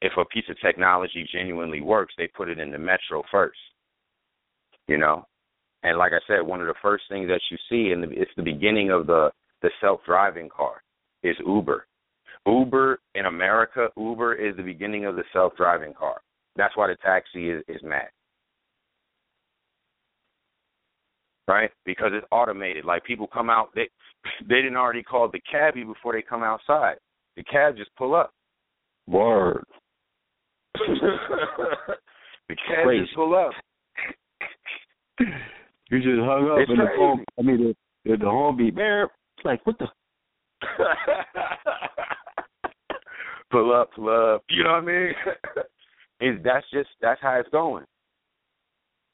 if a piece of technology genuinely works, they put it in the metro first. You know? And like I said, one of the first things that you see and it's the beginning of the the self-driving car is Uber. Uber in America, Uber is the beginning of the self-driving car. That's why the taxi is, is mad. Right? Because it's automated. Like people come out, they [LAUGHS] they didn't already call the cabbie before they come outside. The cab just pull up. Word. [LAUGHS] the cab Crazy. just pull up. You just hung up It's and the crazy. phone. I mean, the, the, the horn beat. Bear. Like what the. [LAUGHS] pull up, pull up. You know what I mean? [LAUGHS] Is that's just that's how it's going.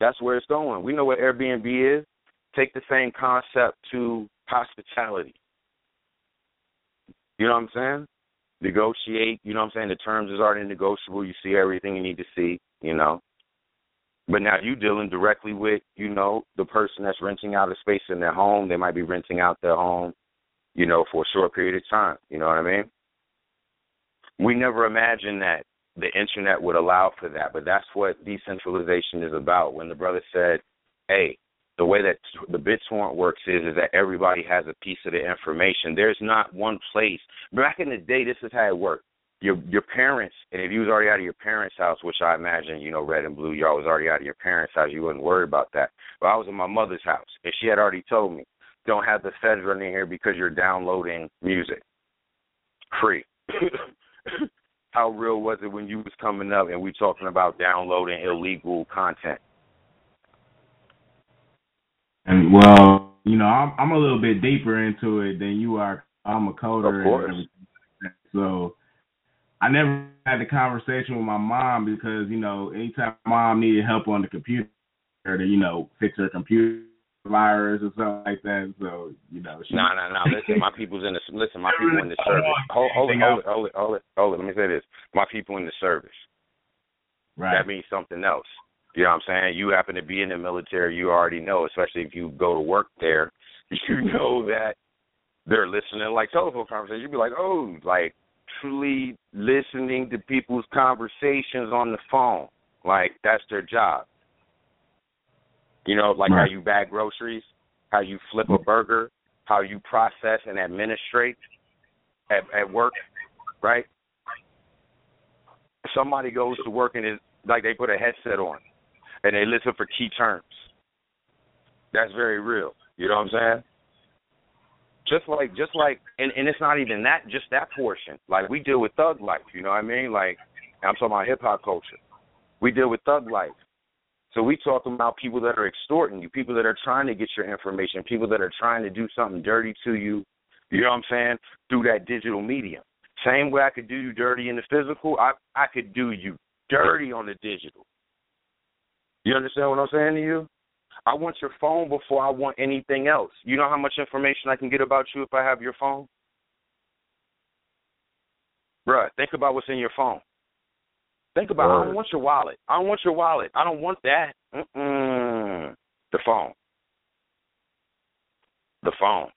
That's where it's going. We know what Airbnb is. Take the same concept to hospitality. You know what I'm saying? Negotiate. You know what I'm saying? The terms is already negotiable. You see everything you need to see. You know. But now you're dealing directly with, you know, the person that's renting out a space in their home. They might be renting out their home, you know, for a short period of time. You know what I mean? We never imagined that the internet would allow for that, but that's what decentralization is about. When the brother said, "Hey, the way that the BitTorrent works is is that everybody has a piece of the information. There's not one place. Back in the day, this is how it worked. Your your parents, and if you was already out of your parents' house, which I imagine, you know, red and blue, y'all was already out of your parents' house, you wouldn't worry about that. But I was in my mother's house, and she had already told me, don't have the feds running here because you're downloading music free. [COUGHS] How real was it when you was coming up and we talking about downloading illegal content? And well, you know, I'm I'm a little bit deeper into it than you are. I'm a coder Of course. and everything. like that. So I never had the conversation with my mom because, you know, anytime mom needed help on the computer to, you know, fix her computer, virus or something like that. So you know. No, no, no. Listen, my people's in the listen. My [LAUGHS] people in the service. Hold, hold it, hold it, hold it, hold it, hold it. Let me say this. My people in the service. Right. That means something else. You know what I'm saying? You happen to be in the military, you already know, especially if you go to work there, [LAUGHS] you know that they're listening like telephone conversations. You'd be like, oh, like truly listening to people's conversations on the phone. Like that's their job. You know, like right. how you bag groceries, how you flip a burger, how you process and administrate at, at work, right? Somebody goes to work and is like they put a headset on and they listen for key terms. That's very real. You know what I'm saying? Just like just like and, and it's not even that just that portion. Like we deal with thug life, you know what I mean? Like I'm talking about hip hop culture. We deal with thug life. So we talking about people that are extorting you, people that are trying to get your information, people that are trying to do something dirty to you, you know what I'm saying, through that digital medium. Same way I could do you dirty in the physical, I I could do you dirty on the digital. You understand what I'm saying to you? I want your phone before I want anything else. You know how much information I can get about you if I have your phone? Bruh, think about what's in your phone. Think about I don't want your wallet. I don't want your wallet. I don't want that. Mm-mm. The phone. The phone.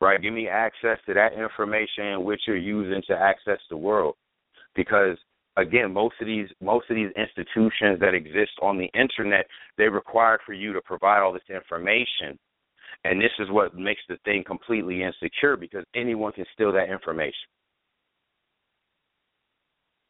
Right? Give me access to that information which you're using to access the world. Because again, most of these most of these institutions that exist on the internet, they require for you to provide all this information. And this is what makes the thing completely insecure because anyone can steal that information.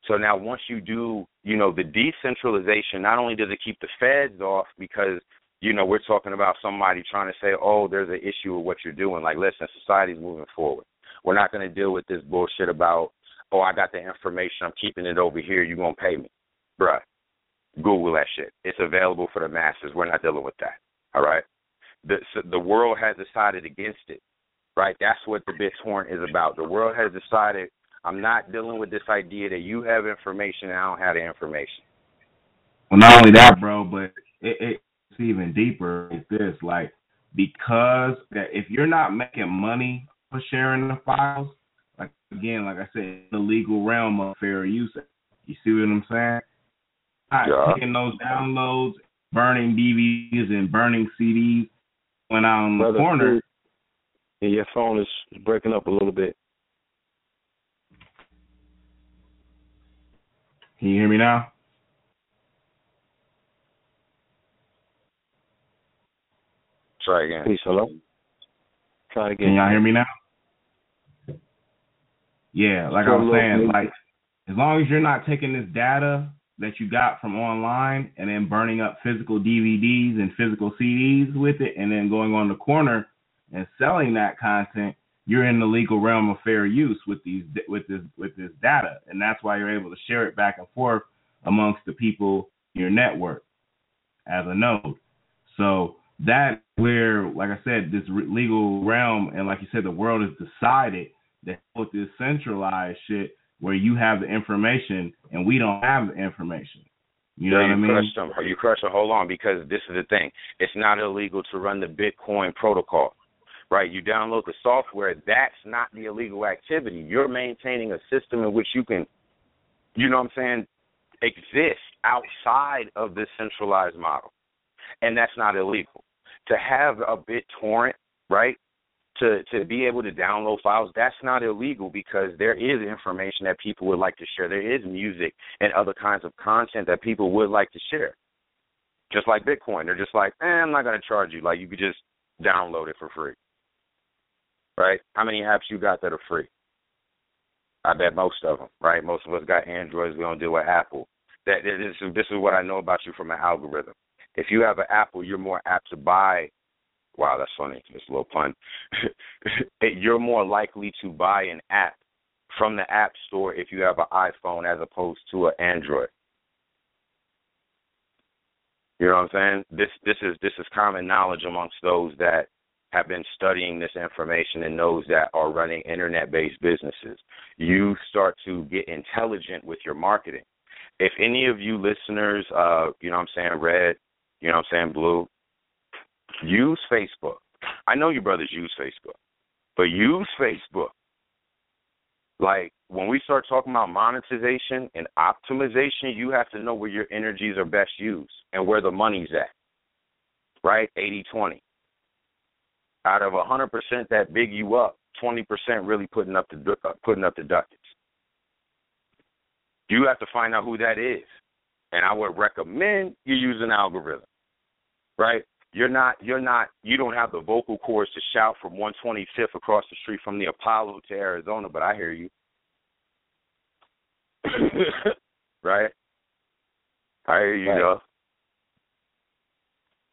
So now once you do, you know, the decentralization, not only does it keep the feds off because, you know, we're talking about somebody trying to say, oh, there's an issue with what you're doing. Like, listen, society's moving forward. We're not going to deal with this bullshit about oh, I got the information, I'm keeping it over here, you're going to pay me. Bruh, Google that shit. It's available for the masses. We're not dealing with that. All right? The, so the world has decided against it, right? That's what the BitTorrent is about. The world has decided I'm not dealing with this idea that you have information and I don't have the information. Well, not only that, bro, but it, it's even deeper like this. Like, because that if you're not making money for sharing the files, like again, like I said, the legal realm of fair use. You see what I'm saying? Not yeah. taking those downloads, burning DVDs and burning CDs when I'm Brother, the corner. And your phone is breaking up a little bit. Can you hear me now? Try again. Please, hello. Try again. Can y'all hear me now? Yeah, like I was saying, like as long as you're not taking this data that you got from online and then burning up physical DVDs and physical CDs with it, and then going on the corner and selling that content, you're in the legal realm of fair use with these with this with this data, and that's why you're able to share it back and forth amongst the people in your network as a node. So that where, like I said, this legal realm, and like you said, the world is decided that with this centralized shit where you have the information and we don't have the information. You know yeah, what you I mean? Crushed them. You crushed them. Hold on, because this is the thing. It's not illegal to run the Bitcoin protocol, right? You download the software. That's not the illegal activity. You're maintaining a system in which you can, you know what I'm saying, exist outside of this centralized model, and that's not illegal. To have a BitTorrent, right? To to be able to download files that's not illegal because there is information that people would like to share. There is music and other kinds of content that people would like to share. Just like bitcoin they're just like eh, i'm not going to charge you. Like you could just download it for free. Right? How many apps you got that are free? I bet most of them right? Most of us got androids we don't deal with apple. That this is this is what i know about you from an algorithm. If you have an apple you're more apt to buy Wow, that's funny. It's a little pun. [LAUGHS] You're more likely to buy an app from the app store if you have an iPhone as opposed to an Android. You know what I'm saying? This this is this is common knowledge amongst those that have been studying this information and those that are running internet based businesses. You start to get intelligent with your marketing. If any of you listeners, uh, you know what I'm saying, red, you know what I'm saying, blue, use Facebook. I know you brothers use Facebook, but use Facebook. Like when we start talking about monetization and optimization, you have to know where your energies are best used and where the money's at. Right? 80 20. Out of 100% that big you up, 20% really putting up the uh, putting up the ducats. You have to find out who that is. And I would recommend you use an algorithm. Right? You're not you're not you don't have the vocal cords to shout from 125th across the street from the Apollo to Arizona, but I hear you. [COUGHS] right? I hear you, Right. though.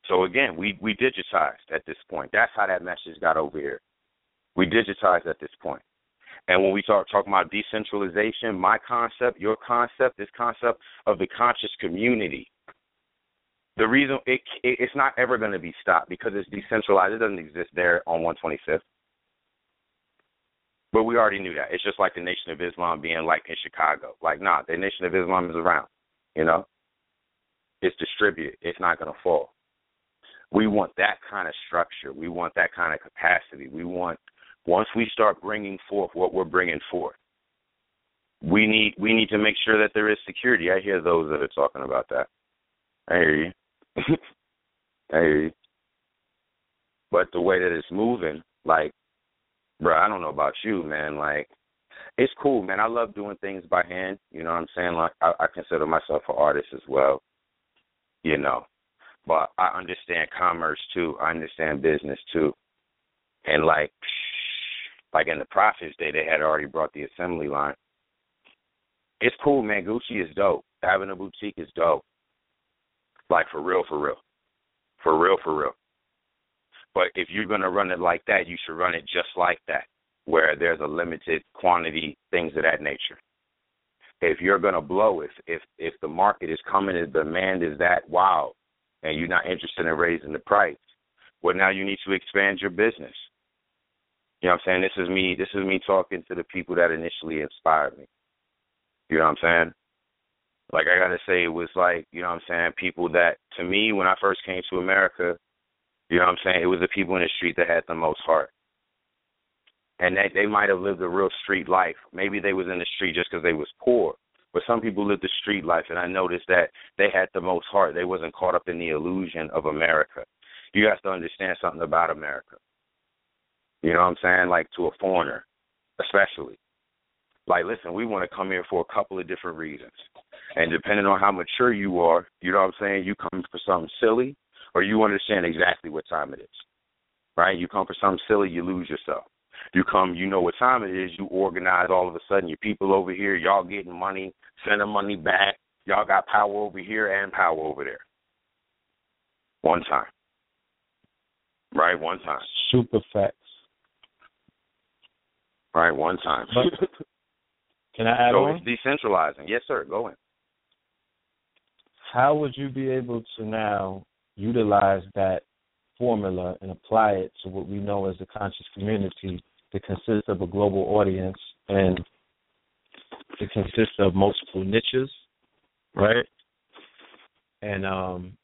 So again, we we digitized at this point. That's how that message got over here. We digitized at this point. And when we start talking about decentralization, my concept, your concept, this concept of the conscious community, the reason it, it it's not ever going to be stopped because it's decentralized. It doesn't exist there on 125th. But we already knew that. It's just like the Nation of Islam being like in Chicago. Like, nah, the Nation of Islam is around. You know, it's distributed. It's not going to fall. We want that kind of structure. We want that kind of capacity. We want once we start bringing forth what we're bringing forth, we need we need to make sure that there is security. I hear those that are talking about that. I hear you. You. But the way that it's moving, like, bro, I don't know about you, man. Like, it's cool, man. I love doing things by hand. You know what I'm saying? Like, I, I consider myself an artist as well. You know, but I understand commerce too. I understand business too. And like, like in the Prophets Day, they had already brought the assembly line. It's cool, man. Gucci is dope. Having a boutique is dope. Like for real, for real, for real, for real. But if you're gonna run it like that, you should run it just like that, where there's a limited quantity, things of that nature. If you're gonna blow, if if if the market is coming, the demand is that wow, and you're not interested in raising the price, well now you need to expand your business. You know what I'm saying? This is me this is me talking to the people that initially inspired me. You know what I'm saying? Like I gotta say it was like, you know what I'm saying, people that to me when I first came to America, you know what I'm saying, it was the people in the street that had the most heart. And they they might have lived a real street life. Maybe they was in the street just because they was poor. But some people lived the street life, and I noticed that they had the most heart. They wasn't caught up in the illusion of America. You have to understand something about America. You know what I'm saying? Like to a foreigner, especially. Like, listen, we want to come here for a couple of different reasons. And depending on how mature you are, you know what I'm saying, you come for something silly or you understand exactly what time it is. Right? You come for something silly, you lose yourself. You come, you know what time it is, you organize all of a sudden your people over here, y'all getting money, sending money back, y'all got power over here and power over there. One time. Right, one time. Super facts. Right, one time. But- [LAUGHS] Can I add so on? it's decentralizing. Yes, sir. Go in. How would you be able to now utilize that formula and apply it to what we know as the conscious community that consists of a global audience and it consists of multiple niches, right? And um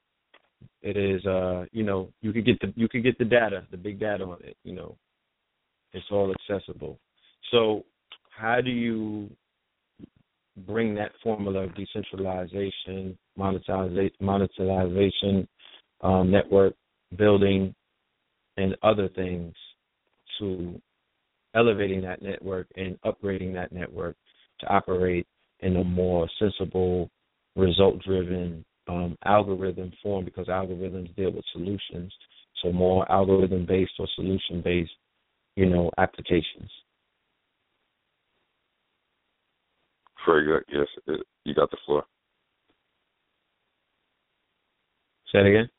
it is uh you know you could get the you could get the data the big data on it you know it's all accessible so how do you bring that formula of decentralization monetization monetization um, network building and other things to elevating that network and upgrading that network to operate in a more sensible result driven um, algorithm form because algorithms deal with solutions. So more algorithm based or solution based, you know, applications. Very good. Yes, uh, you got the floor. Say it again.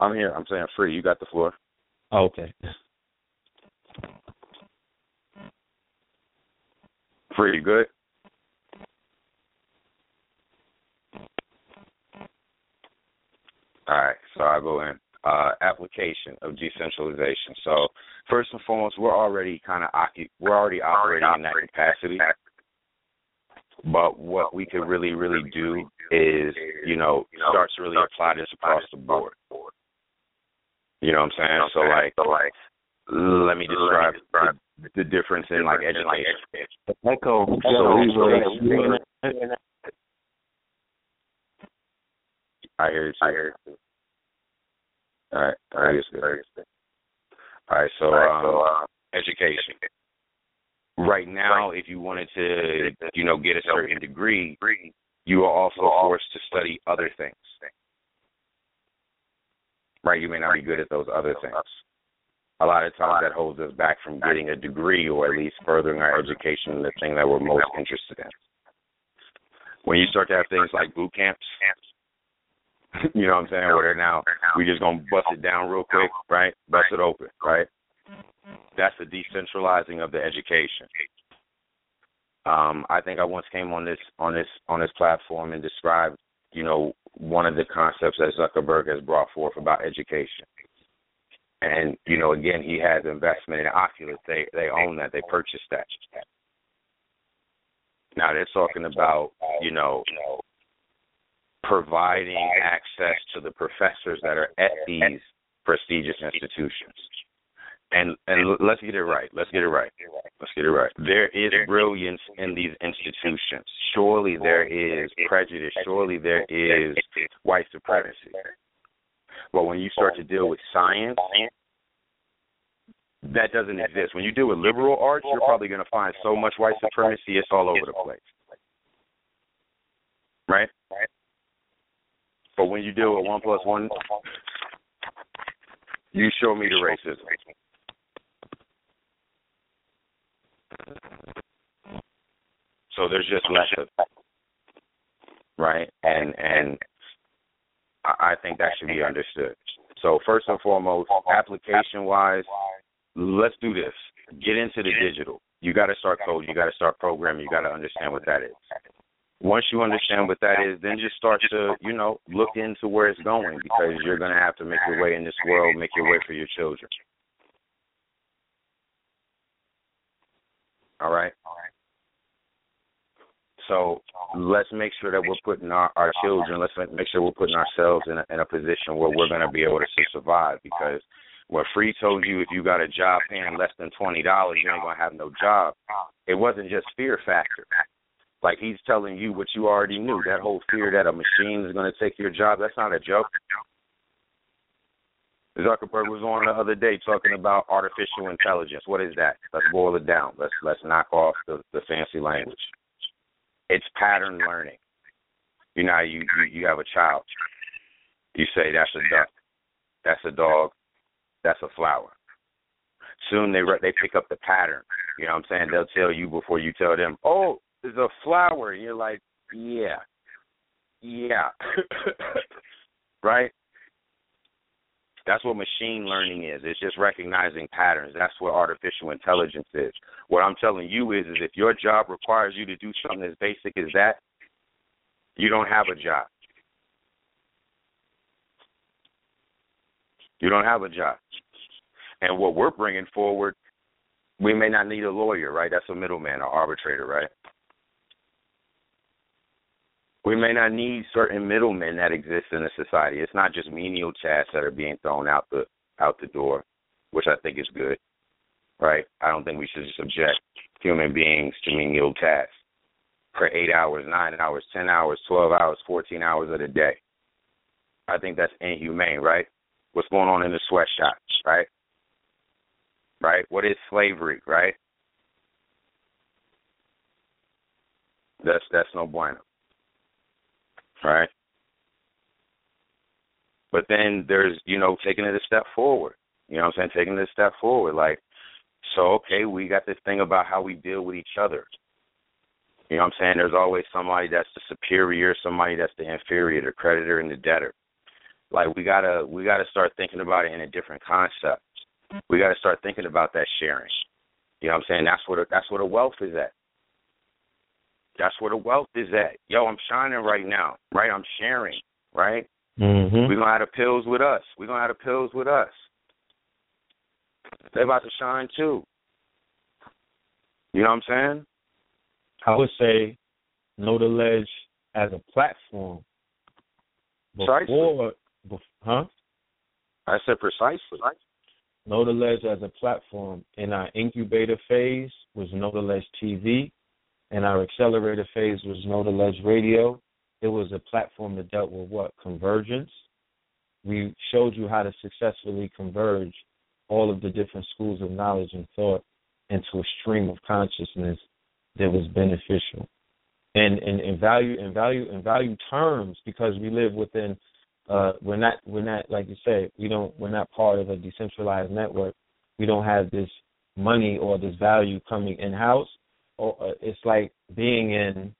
I'm here. I'm saying free. You got the floor. Oh, okay. Free. Good? All right. So I go in. Uh, application of decentralization. So first and foremost, we're already kind of we're already operating in that capacity. But what we could really, really do is, you know, start to really apply this across the board. You know what I'm saying? So like, like, let me describe the, the difference in like education. Echo. So, So we were. I hear you. I hear you. All right. All right. All right. All right. So, um, education. Right now, if you wanted to, you know, get a certain degree, you are also forced to study other things. Right? You may not be good at those other things. A lot of times that holds us back from getting a degree or at least furthering our education in the thing that we're most interested in. When you start to have things like boot camps, [LAUGHS] you know what I'm saying, where now we just gonna bust it down real quick, right? Bust it open, right? That's the decentralizing of the education. Um, I think I once came on this on this on this platform and described, you know, one of the concepts that Zuckerberg has brought forth about education. And, you know, again, he has investment in Oculus. They they own that. They purchased that. Now they're talking about, you know, providing access to the professors that are at these prestigious institutions. And and let's get it right. Let's get it right. Let's get it right. There is brilliance in these institutions. Surely there is prejudice. Surely there is white supremacy. But when you start to deal with science, that doesn't exist. When you deal with liberal arts, you're probably going to find so much white supremacy, it's all over the place. Right? But when you deal with one plus one, you show me the racism. So there's just less of. Right? And and I I think that should be understood. So first and foremost, application wise, let's do this. Get into the digital. You got to start coding. You got to start programming. You got to understand what that is. Once you understand what that is, then just start to, you know, look into where it's going because you're going to have to make your way in this world, make your way for your children. All right? All right. So let's make sure that we're putting our, our children, let's make sure we're putting ourselves in a, in a position where we're going to be able to survive because what Free told you if you got a job paying less than twenty dollars, you ain't gonna have no job. It wasn't just fear factor. Like he's telling you what you already knew. That whole fear that a machine is gonna take your job, that's not a joke. Zuckerberg was on the other day talking about artificial intelligence. What is that? Let's boil it down. Let's let's knock off the, the fancy language. It's pattern learning. You know, you, you you have a child. You say that's a duck, that's a dog, that's a flower. Soon they re- they pick up the pattern. You know what I'm saying? They'll tell you before you tell them, "Oh, a flower." You're like, "Yeah, yeah," [COUGHS] right? That's what machine learning is. It's just recognizing patterns. That's what artificial intelligence is. What I'm telling you is, is if your job requires you to do something as basic as that, you don't have a job. You don't have a job. And what we're bringing forward, we may not need a lawyer, right? That's a middleman an arbitrator, right? We may not need certain middlemen that exist in a society. It's not just menial tasks that are being thrown out the out the door, which I think is good, right? I don't think we should subject human beings to menial tasks for eight hours, nine hours, ten hours, twelve hours, fourteen hours of the day. I think that's inhumane, right? What's going on in the sweatshops, right? Right? What is slavery, right? That's that's no bueno. Right? But then there's, you know, taking it a step forward. You know what I'm saying? Taking it a step forward. Like, so okay, we got this thing about how we deal with each other. You know what I'm saying? There's always somebody that's the superior, somebody that's the inferior, the creditor and the debtor. Like we gotta we gotta start thinking about it in a different concept. We gotta start thinking about that sharing. You know what I'm saying? That's what that's what the wealth is at. That's where the wealth is at. Yo, I'm shining right now, right? I'm sharing, right? Mm-hmm. We're gonna have the pills with us. We're gonna have the pills with us. They're about to shine too. You know what I'm saying? I would say know the ledge as a platform. Precisely. Before, bef- huh? I said precisely. Know the Ledge as a platform in our incubator phase was Know the Ledge TV, and our accelerator phase was Know the Ledge Radio. It was a platform that dealt with what? Convergence. We showed you how to successfully converge all of the different schools of knowledge and thought into a stream of consciousness that was beneficial. And and, and value and value and value terms because we live within uh we're not we're not like you say, we don't we're not part of a decentralized network. We don't have this money or this value coming in house. Or uh, it's like being in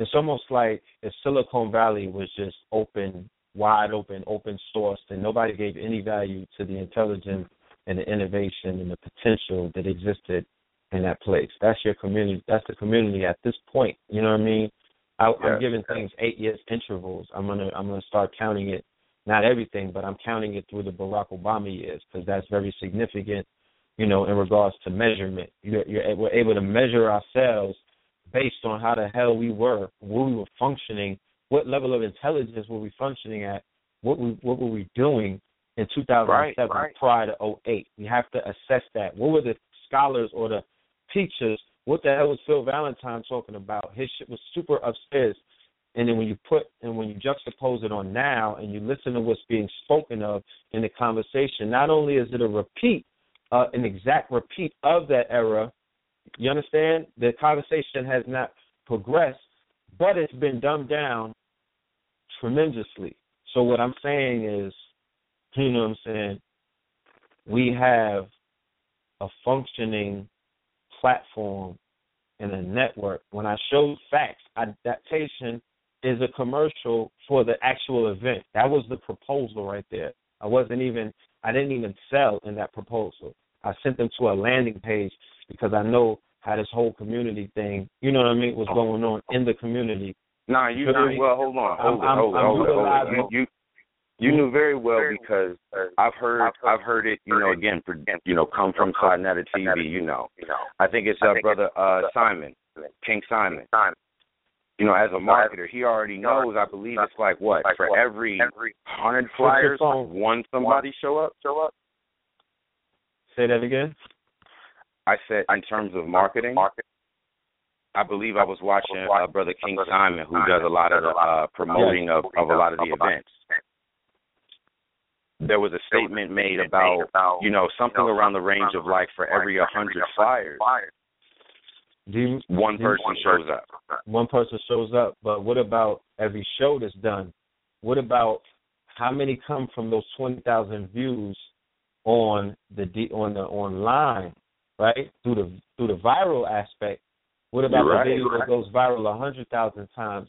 it's almost like if Silicon Valley was just open, wide open, open source, and nobody gave any value to the intelligence and the innovation and the potential that existed in that place. That's your community. That's the community at this point. You know what I mean? I, Yeah. I'm giving things eight years intervals. I'm gonna I'm gonna start counting it, not everything, but I'm counting it through the Barack Obama years because that's very significant. You know, in regards to measurement, you're, you're we're able to measure ourselves based on how the hell we were, where we were functioning, what level of intelligence were we functioning at, what we what were we doing in 2007 Right, right. prior to 08. We have to assess that. What were the scholars or the teachers? What the hell was Phil Valentine talking about? His shit was super upstairs. And then when you put and when you juxtapose it on now and you listen to what's being spoken of in the conversation, not only is it a repeat, uh, an exact repeat of that era, you understand? The conversation has not progressed, but it's been dumbed down tremendously. So what I'm saying is, you know what I'm saying, we have a functioning platform and a network. When I showed facts, adaptation is a commercial for the actual event. That was the proposal right there. I wasn't even I didn't even sell in that proposal. I sent them to a landing page because I know how this whole community thing, you know what I mean, was going on in the community. Nah, you knew well. Hold on, hold I'm- it, hold it, I'm hold it, hold it. You, you you knew very well because I've heard I've heard it. You know, again, for, you know, come from Sa Neter TV. You know, I think it's uh, brother uh, Simon, King Simon. You know, as a marketer, he already knows. I believe it's like what for every hundred flyers, one somebody show up. Show up. Say that again. I said in terms of marketing. I believe I was watching uh, brother King Simon, who does a lot of the uh, promoting of, of a lot of the events. There was a statement made about, you know, something around the range of like for every a hundred flyers, Do you, one do you- person shows up. one person shows up, but what about every show that's done? What about how many come from those twenty thousand views on the D, on the online, right? Through the through the viral aspect. What about You're right, the video that goes viral a hundred thousand times?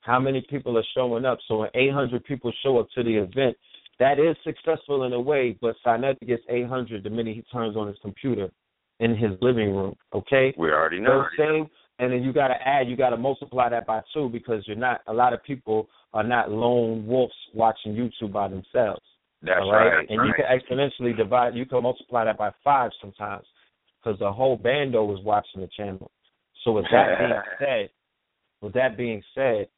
How many people are showing up? So when eight hundred people show up to the event, that is successful in a way, but Sa Neter gets eight hundred the minute he turns on his computer in his living room. Okay? We already know. I'm saying? And then you got to add, you got to multiply that by two because you're not. A lot of people are not lone wolves watching YouTube by themselves. That's right? right. And you can exponentially divide. You can multiply that by five sometimes because the whole bando was watching the channel. So with that being [LAUGHS] said, with that being said,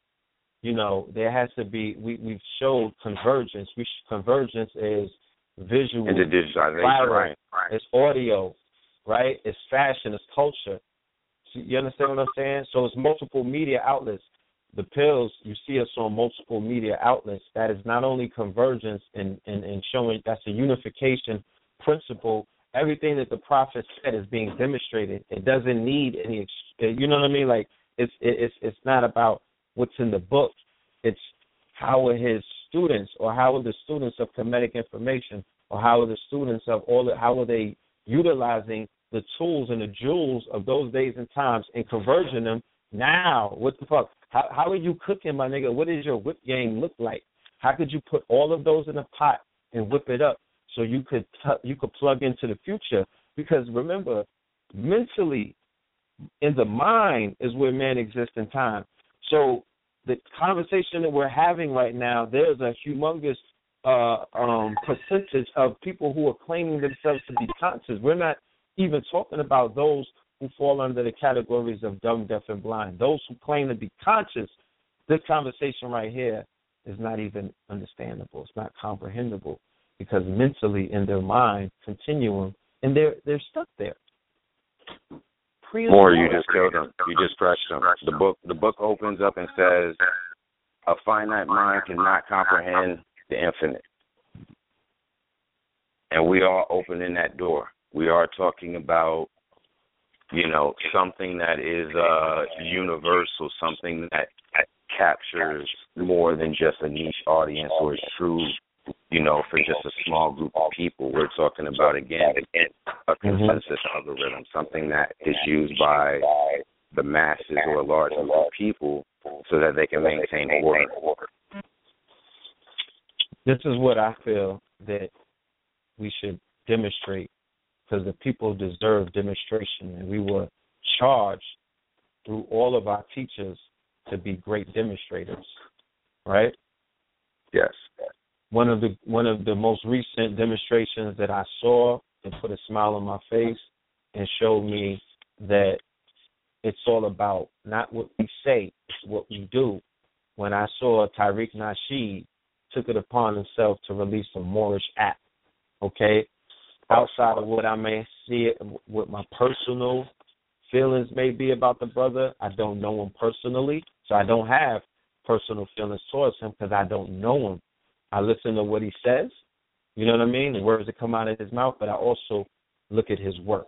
you know there has to be. We we've showed convergence. We sh- convergence is visual, And the digitization, viral, right? it's audio, right? It's fashion, it's culture. You understand what I'm saying? So it's multiple media outlets. The pills, you see us on multiple media outlets. That is not only convergence and, and, and showing that's a unification principle. Everything that the prophet said is being demonstrated. It doesn't need any, you know what I mean? Like it's it's it's not about what's in the book. It's how are his students or how are the students of Kemetic information or how are the students of all the, how are they utilizing the tools and the jewels of those days and times and converging them now? What the fuck? How how are you cooking, my nigga? What does your whip game look like? How could you put all of those in a pot and whip it up so you could t- you could plug into the future? Because remember, mentally, in the mind is where man exists in time. So the conversation that we're having right now, there's a humongous uh, um, percentage of people who are claiming themselves to be conscious. We're not even talking about those who fall under the categories of dumb, deaf, and blind. Those who claim to be conscious, this conversation right here is not even understandable. It's not comprehensible. because mentally in their mind continuum and they're they're stuck there. More, you just killed them. You just crushed them. The book the book opens up and says, "A finite mind cannot comprehend the infinite," and we are opening that door. We are talking about, you know, something that is uh universal, something that captures more than just a niche audience or is true you know, for just a small group of people. We're talking about again a consensus mm-hmm. algorithm, something that is used by the masses or a large number of people so that they can maintain order. This is what I feel that we should demonstrate because the people deserve demonstration and we were charged through all of our teachers to be great demonstrators. Right? Yes one of the one of the most recent demonstrations that I saw and put a smile on my face and showed me that it's all about not what we say, it's what we do. When I saw Tariq Nasheed took it upon himself to release a Moorish app, okay? Outside of what I may see it, what my personal feelings may be about the brother, I don't know him personally, so I don't have personal feelings towards him because I don't know him. I listen to what he says. You know what I mean? The words that come out of his mouth, but I also look at his work.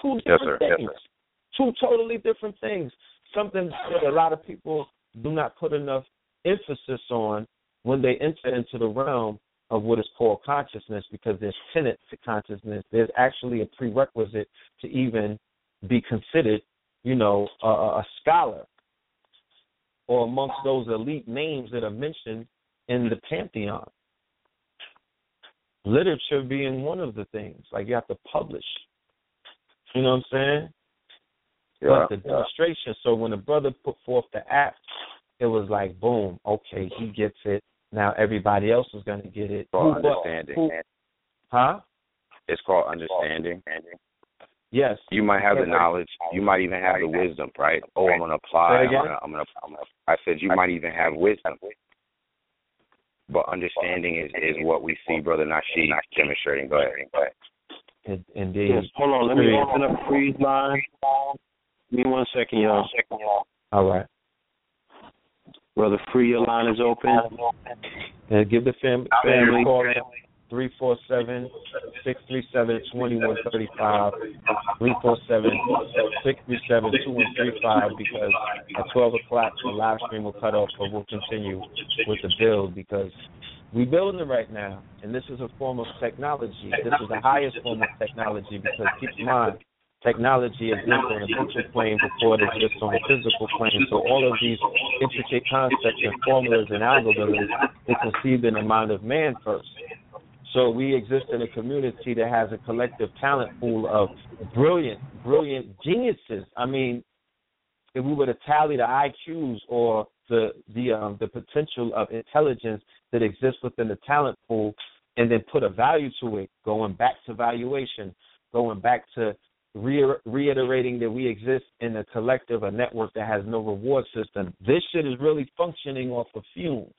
Two different yes, things. Yes, Two totally different things. Something that a lot of people do not put enough emphasis on when they enter into the realm of what is called consciousness because there's tenets to consciousness. There's actually a prerequisite to even be considered, you know, a, a scholar or amongst those elite names that are mentioned in the pantheon. Literature being one of the things. Like you have to publish. You know what I'm saying? Yeah. But the demonstration, so when the brother put forth the act, it was like boom, okay, he gets it. Now everybody else is gonna get it. It's Called understanding. Who, huh? It's called understanding. Yes. You might have the knowledge. You might even have the wisdom, right? Oh, I'm gonna apply. I'm gonna, I'm gonna, I'm gonna. I said you might even have wisdom. But understanding is, is what we see Brother Nasheed demonstrating. Go ahead. Go ahead. Indeed. Yes, hold on. Let me open up freeze line. Give me one second, y'all. All right. Brother Free, your line is open. And give the fam- family call three four seven six three seven twenty one thirty five three four seven six three seven two one three five because at twelve o'clock the live stream will cut off but we'll continue with the build because we're building it right now and this is a form of technology. This is the highest form of technology because keep in mind technology exists on a mental plane before it exists on a physical plane. So all of these intricate concepts and formulas and algorithms they conceived in the mind of man first. So we exist in a community that has a collective talent pool of brilliant, brilliant geniuses. I mean, if we were to tally the IQs or the the um, the potential of intelligence that exists within the talent pool, and then put a value to it, going back to valuation, going back to re- reiterating that we exist in a collective, a network that has no reward system. This shit is really functioning off of fumes.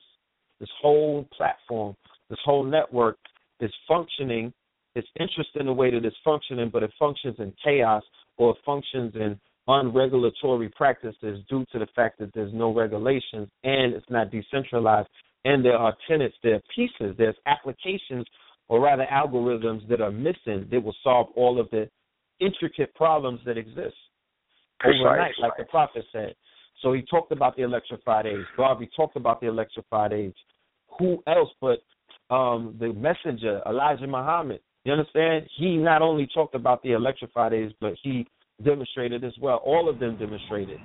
This whole platform, this whole network is functioning, it's interesting the way that it's functioning, but it functions in chaos or it functions in unregulatory practices due to the fact that there's no regulations and it's not decentralized and there are tenets, there are pieces, there's applications or rather algorithms that are missing that will solve all of the intricate problems that exist overnight, like the prophet said. So he talked about the electrified age. Garvey talked about the electrified age. Who else but um, the messenger, Elijah Muhammad. You understand? He not only talked about the electrified age, but he demonstrated as well. All of them demonstrated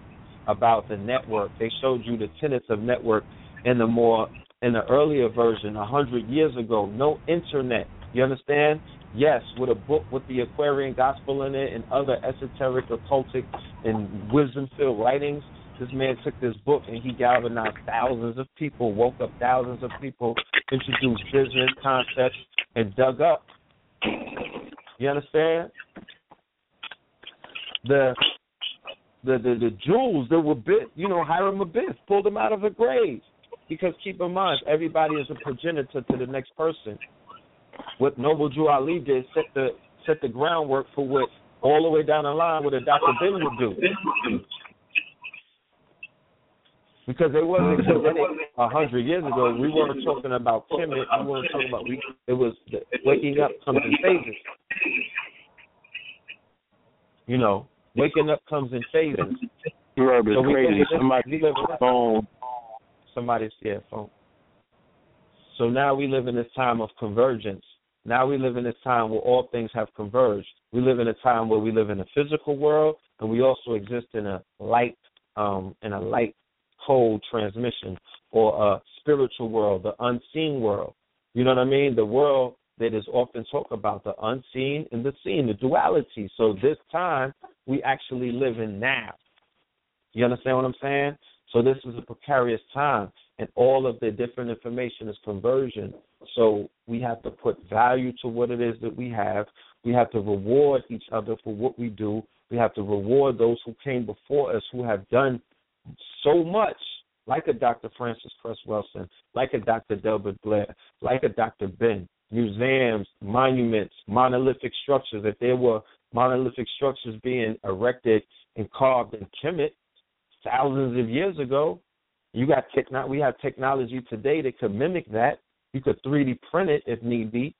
about the network. They showed you the tenets of network in the more in the earlier version, a hundred years ago. No internet. You understand? Yes, with a book with the Aquarian Gospel in it and other esoteric, occultic, and wisdom-filled writings this man took this book and he galvanized thousands of people, woke up thousands of people, introduced business concepts, and dug up. You understand? The the the, the jewels that were bit, you know, Hiram Abiff pulled them out of the grave. Because keep in mind, everybody is a progenitor to the next person. What Noble Drew Ali did set the set the groundwork for what all the way down the line what a Dr. Ben would do. Because it wasn't mm-hmm. a hundred years ago. We weren't talking about Kemet. We weren't talking about we. It was the, waking up comes in phases. You know, waking up comes in phases. You're so crazy. Somebody's phone. Somebody's yeah phone. So now we live in this time of convergence. Now we live in this time where all things have converged. We live in a time where we live in a physical world and we also exist in a light um in a light code transmission or a spiritual world, the unseen world. You know what I mean? The world that is often talked about, the unseen and the seen, the duality. So this time we actually live in now. You understand what I'm saying? So this is a precarious time, and all of the different information is conversion. So we have to put value to what it is that we have. We have to reward each other for what we do. We have to reward those who came before us who have done so much, like a Dr. Frances Cress Welsing, like a Dr. Delbert Blair, like a Dr. Ben. Museums, monuments, monolithic structures. If there were monolithic structures being erected and carved in Kemet thousands of years ago, you got techno- we have technology today that could mimic that. You could 3D print it if need be.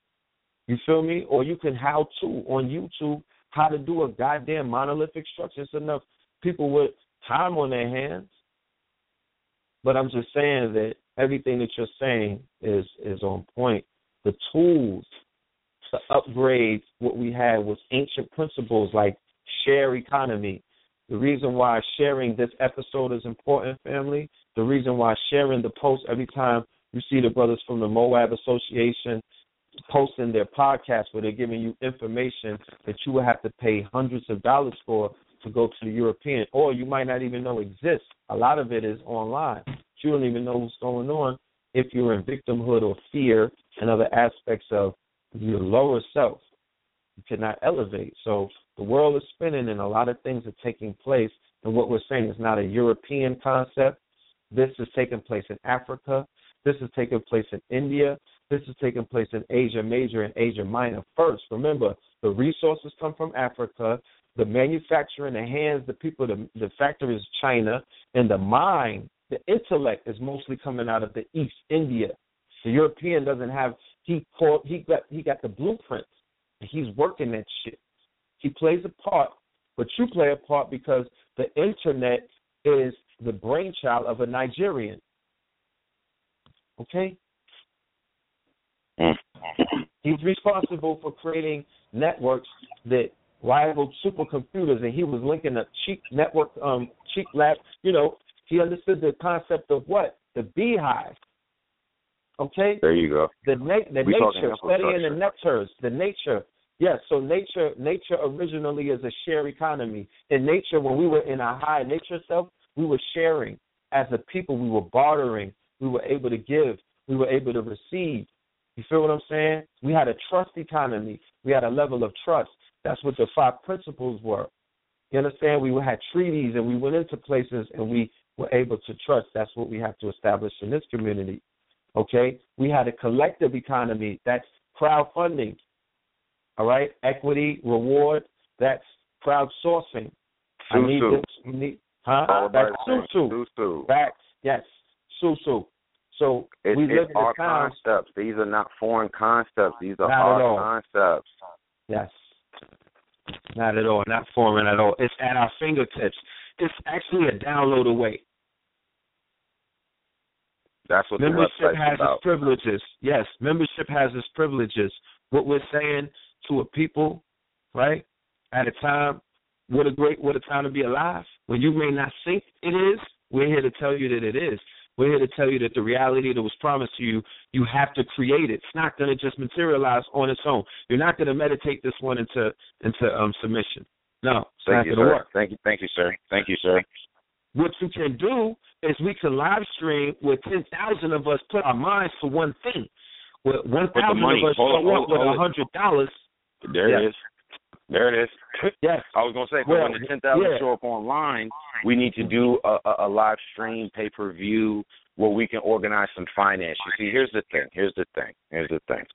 You feel me? Or you can how to on YouTube how to do a goddamn monolithic structure. It's enough people with time on their hands. But I'm just saying that everything that you're saying is is on point. The tools to upgrade what we had was ancient principles like share economy. The reason why sharing this episode is important, family. The reason why sharing the post every time you see the brothers from the Moab Association posting their podcast where they're giving you information that you would have to pay hundreds of dollars for to go to the European, or you might not even know exists. A lot of it is online. You don't even know what's going on if you're in victimhood or fear and other aspects of your lower self. You cannot elevate. So the world is spinning and a lot of things are taking place. And what we're saying is not a European concept. This is taking place in Africa. This is taking place in India. This is taking place in Asia Major and Asia Minor first. Remember, the resources come from Africa the manufacturing, the hands, the people, the, the factory is China, and the mind, the intellect is mostly coming out of the East, India. The European doesn't have he called he got he got the blueprints. He's working that shit. He plays a part, but you play a part because the internet is the brainchild of a Nigerian. Okay? [LAUGHS] He's responsible for creating networks that rival supercomputers, and he was linking a cheap network, um, cheap lab. You know, he understood the concept of what the beehive. Okay. There you go. The na- the we nature, studying the nectars, the nature. Yes, so nature nature originally is a share economy. In nature, when we were in our high nature self, we were sharing as a people. We were bartering. We were able to give. We were able to receive. You feel what I'm saying? We had a trust economy. We had a level of trust. That's what the five principles were. You understand? We had treaties and we went into places and we were able to trust. That's what we have to establish in this community. Okay? We had a collective economy. That's crowdfunding. All right? Equity, reward. That's crowdsourcing. I need this. We need, huh? That's Susu. Susu. Facts. Yes. Susu. So it, we live in our time. concepts. These are not foreign concepts. These are not our concepts. Yes. Not at all. Not foreign at all. It's at our fingertips. It's actually a download away. That's what membership has about. its privileges. Yes, membership has its privileges. What we're saying to a people, right, at a time, what a great, what a time to be alive. When you may not think it is, we're here to tell you that it is. We're here to tell you that the reality that was promised to you, you have to create it. It's not going to just materialize on its own. You're not going to meditate this one into into um, submission. No, it's thank not you, going to work. Thank you, thank you, sir. Thank you, sir. What you can do is we can live stream with ten thousand of us put our minds to one thing. With one thousand of us show up with a hundred dollars. There it is. There it is. [LAUGHS] Yes. I was gonna say well, when the ten thousand yeah. show up online, we need to do a, a, a live stream, pay per view, where we can organize some finance. You see, here's the thing. Here's the thing. Here's the thing.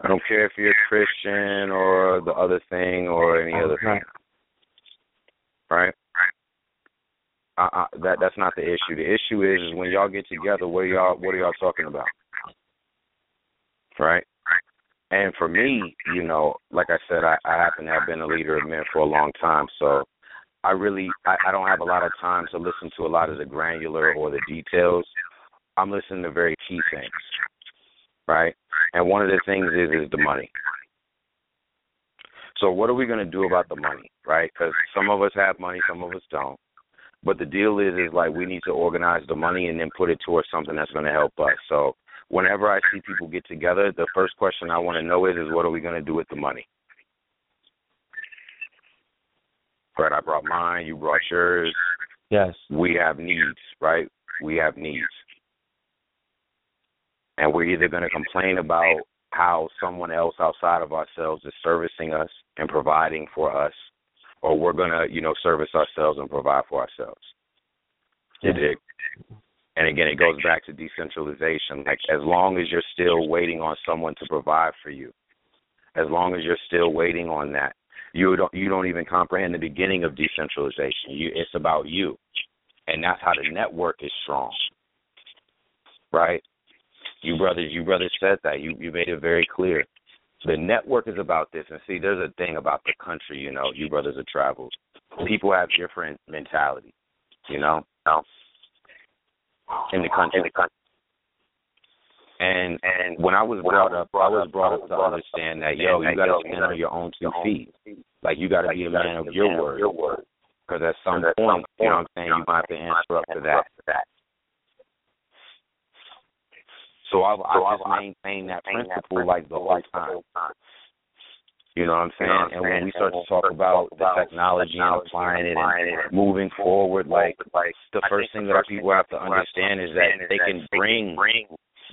I don't care if you're a Christian or the other thing or any other thing. Right? I, I, that that's not the issue. The issue is, is when y'all get together, what are y'all what are y'all talking about? Right? And for me, you know, like I said, I, I happen to have been a leader of men for a long time, so I really I, I don't have a lot of time to listen to a lot of the granular or the details. I'm listening to very key things, right? And one of the things is is the money. So what are we going to do about the money, right? Because some of us have money, some of us don't. But the deal is, is like we need to organize the money and then put it towards something that's going to help us. So whenever I see people get together, the first question I want to know is, is what are we going to do with the money? Right, I brought mine, you brought yours. Yes. We have needs, right? We have needs. And we're either going to complain about how someone else outside of ourselves is servicing us and providing for us, or we're going to, you know, service ourselves and provide for ourselves. You dig? And again, it goes back to decentralization. Like, as long as you're still waiting on someone to provide for you, as long as you're still waiting on that, you don't you don't even comprehend the beginning of decentralization. You, it's about you, and that's how the network is strong, right? You brothers, you brothers said that. You you made it very clear. The network is about this, and see, there's a thing about the country. You know, you brothers have traveled. People have different mentality. You know, in the country. In the country. And and when I was brought up, I was brought up to understand that yo, you got to stand on your own two feet. Like you got to be a man of your word. Because at some point, you know what I'm saying, you might have to answer up to that. So I've, I've just maintained that principle like the whole time. You know what I'm saying? And when we start to talk about the technology and applying it and moving forward, like the first thing that people have to understand is that they can bring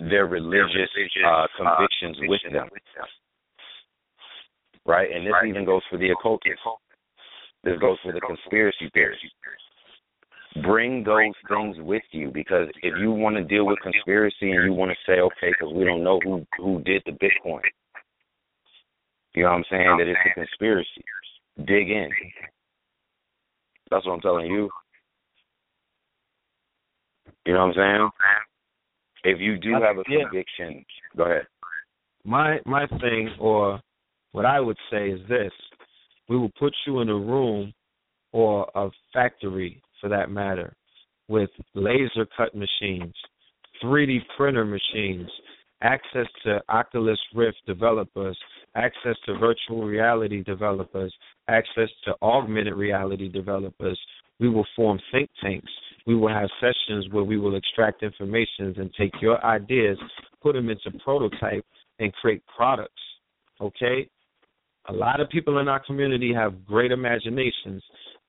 their religious uh, convictions with them. Right? And this even goes for the occultists. This goes for the conspiracy theorists. Bring those things with you because if you want to deal with conspiracy and you want to say, okay, because we don't know who who did the Bitcoin, you know what I'm saying? That it's a conspiracy. Dig in. That's what I'm telling you. You know what I'm saying? If you do have a conviction, go ahead. My my thing, or what I would say is this: we will put you in a room or a factory, for that matter, with laser cut machines, 3D printer machines, access to Oculus Rift developers, access to virtual reality developers, access to augmented reality developers. We will form think tanks. We will have sessions where we will extract information and take your ideas, put them into prototype, and create products. Okay? A lot of people in our community have great imaginations.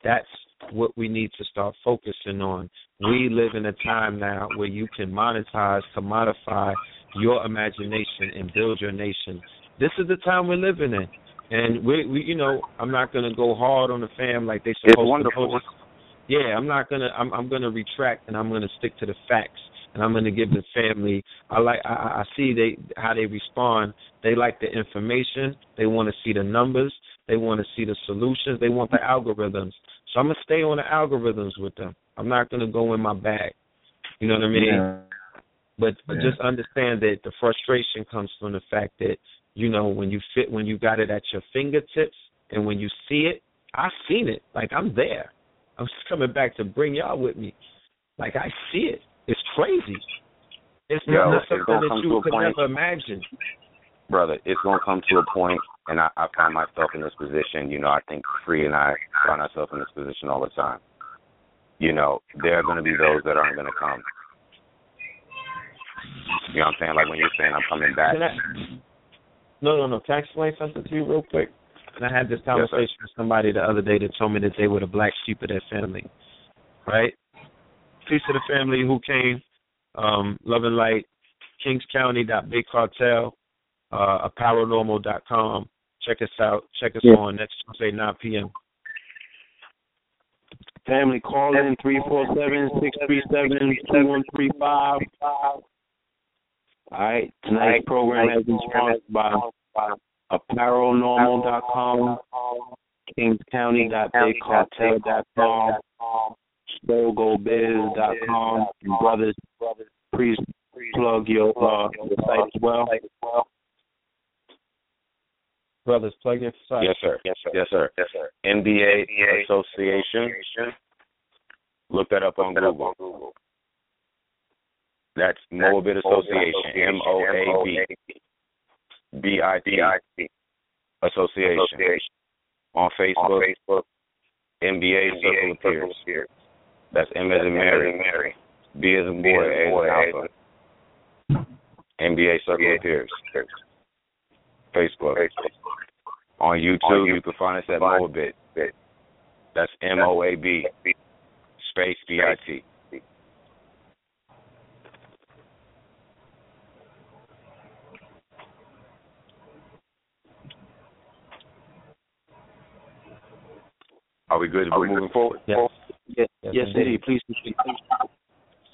That's what we need to start focusing on. We live in a time now where you can monetize, commodify your imagination and build your nation. This is the time we're living in. And we, we you know, I'm not gonna go hard on the fam like they supposed it's wonderful. to. Yeah, I'm not gonna. I'm, I'm gonna retract and I'm gonna stick to the facts. And I'm gonna give the family. I like. I, I see they how they respond. They like the information. They want to see the numbers. They want to see the solutions. They want the algorithms. So I'm gonna stay on the algorithms with them. I'm not gonna go in my bag. You know what I mean? Yeah. But but Yeah. just understand that the frustration comes from the fact that you know when you fit when you got it at your fingertips and when you see it, I've seen it. Like I'm there. I'm just coming back to bring y'all with me. Like I see it. It's crazy. It's Yo, not something that come to you a could point- never imagine. brother, it's gonna come to a point, and I, I find myself in this position. You know, I think Free and I find ourselves in this position all the time. You know, there are gonna be those that aren't gonna come. You know what I'm saying? Like when you're saying I'm coming back. Can I, no, no, no. Can I explain something to you real quick? And I had this Yes, conversation with somebody the other day that told me that they were the black sheep of their family. Right? Piece of the family who came, um, Love and Light, Kings County Big Cartel, uh, paranormal.com. Check us out. Check us Yeah. on next Tuesday, 9 p.m. Family call in three four seven six three seven two one three five. All right. Tonight's program has been sponsored by apparelnormal.com, kingscounty.bigcartel.com, StogoBiz.com, and brothers, please plug your uh, site as well. Brothers, plug your site. Yes, sir. Yes, sir. Yes, sir. Yes, sir. MbA Association. Look that up on Google. That's Moab'bit Association. M O A B B I T Association. On Facebook. MbA Circle of Peers. That's M as in Mary. B as in boy. A as in alpha. MbA Circle of Peers. Facebook. On YouTube, you can find us at Moabit. That's M O A B space B I T. Are we good? Are we moving forward? Yes. Yes, yes, indeed. Please proceed.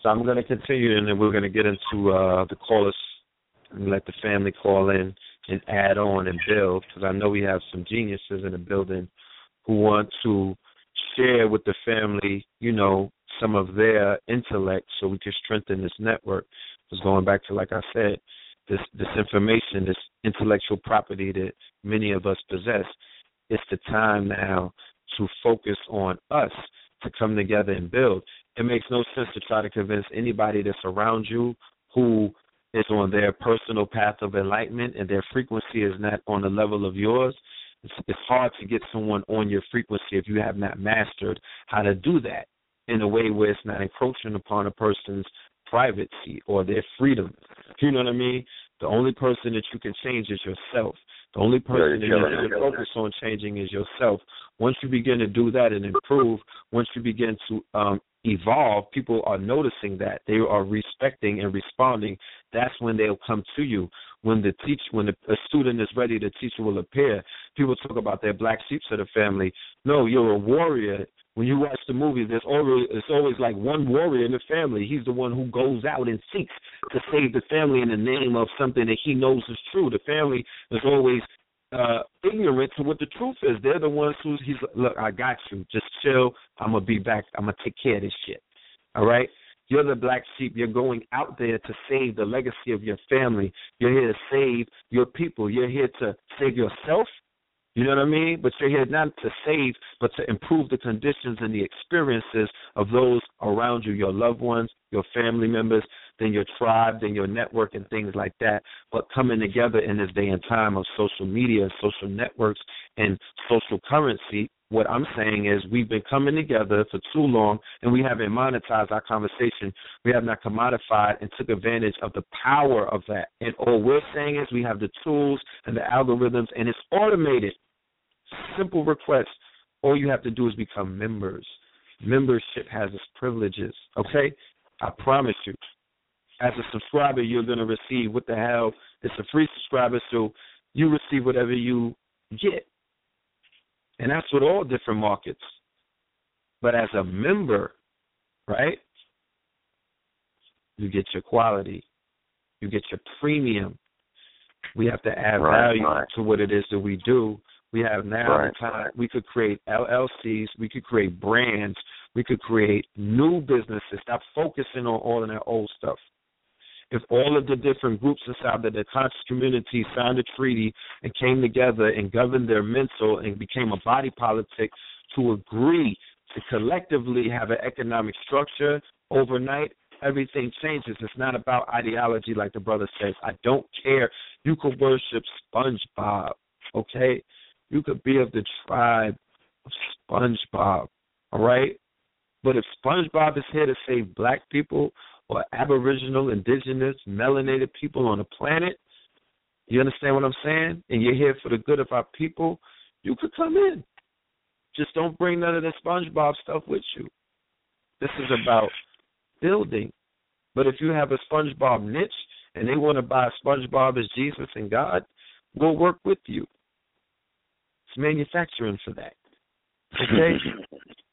So I'm going to continue, and then we're going to get into uh, the callers and let the family call in and add on and build, because I know we have some geniuses in the building who want to share with the family, you know, some of their intellect so we can strengthen this network. Because going back to, like I said, this this information, this intellectual property that many of us possess, it's the time now to focus on us to come together and build. It makes no sense to try to convince anybody that's around you who is on their personal path of enlightenment and their frequency is not on the level of yours. It's, it's hard to get someone on your frequency if you have not mastered how to do that in a way where it's not encroaching upon a person's privacy or their freedom. You know what I mean? The only person that you can change is yourself. The only person that you can focus on changing is yourself. Once you begin to do that and improve, once you begin to um, evolve, people are noticing that they are respecting and responding. That's when they'll come to you. When the teach, when the, a student is ready, the teacher will appear. People talk about their black sheep of the family. No, you're a warrior. When you watch the movie, there's always it's always like one warrior in the family. He's the one who goes out and seeks to save the family in the name of something that he knows is true. The family is always uh ignorant to what the truth is. They're the ones who he's look, I got you. Just chill. I'm gonna be back. I'm gonna take care of this shit. All right? You're the black sheep. You're going out there to save the legacy of your family. You're here to save your people. You're here to save yourself. You know what I mean? But you're here not to save, but to improve the conditions and the experiences of those around you, your loved ones, your family members, then your tribe, then your network, and things like that. But coming together in this day and time of social media, social networks, and social currency, what I'm saying is we've been coming together for too long and we haven't monetized our conversation. We have not commodified and took advantage of the power of that. And all we're saying is we have the tools and the algorithms and it's automated. Simple request. All you have to do is become members. Membership has its privileges. Okay? I promise you. As a subscriber, you're going to receive what the hell? It's a free subscriber, so you receive whatever you get. And that's with all different markets. But as a member, right, you get your quality, you get your premium. We have to add Right, value right. to what it is that we do. We have now Right, the time we could create LLCs, we could create brands, we could create new businesses. Stop focusing on all of that old stuff. If all of the different groups inside the conscious community signed a treaty and came together and governed their mental and became a body politic to agree to collectively have an economic structure overnight, everything changes. It's not about ideology, like the brother says. I don't care. You could worship SpongeBob, okay? You could be of the tribe of SpongeBob, all right? But if SpongeBob is here to save black people or aboriginal, indigenous, melanated people on the planet, you understand what I'm saying? And you're here for the good of our people, you could come in. Just don't bring none of the SpongeBob stuff with you. This is about building. But if you have a SpongeBob niche and they want to buy SpongeBob as Jesus and God, we'll work with you. It's manufacturing for that. Okay? [LAUGHS]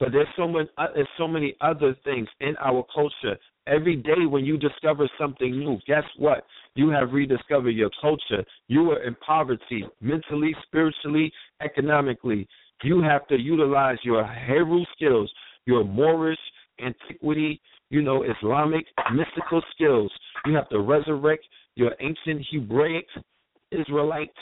but there's so many uh, there's so many other things in our culture Every day when you discover something new, guess what? You have rediscovered your culture. You are in poverty, mentally, spiritually, economically. You have to utilize your Hebrew skills, your Moorish, antiquity, you know, Islamic, mystical skills. You have to resurrect your ancient Hebraic, Israelite,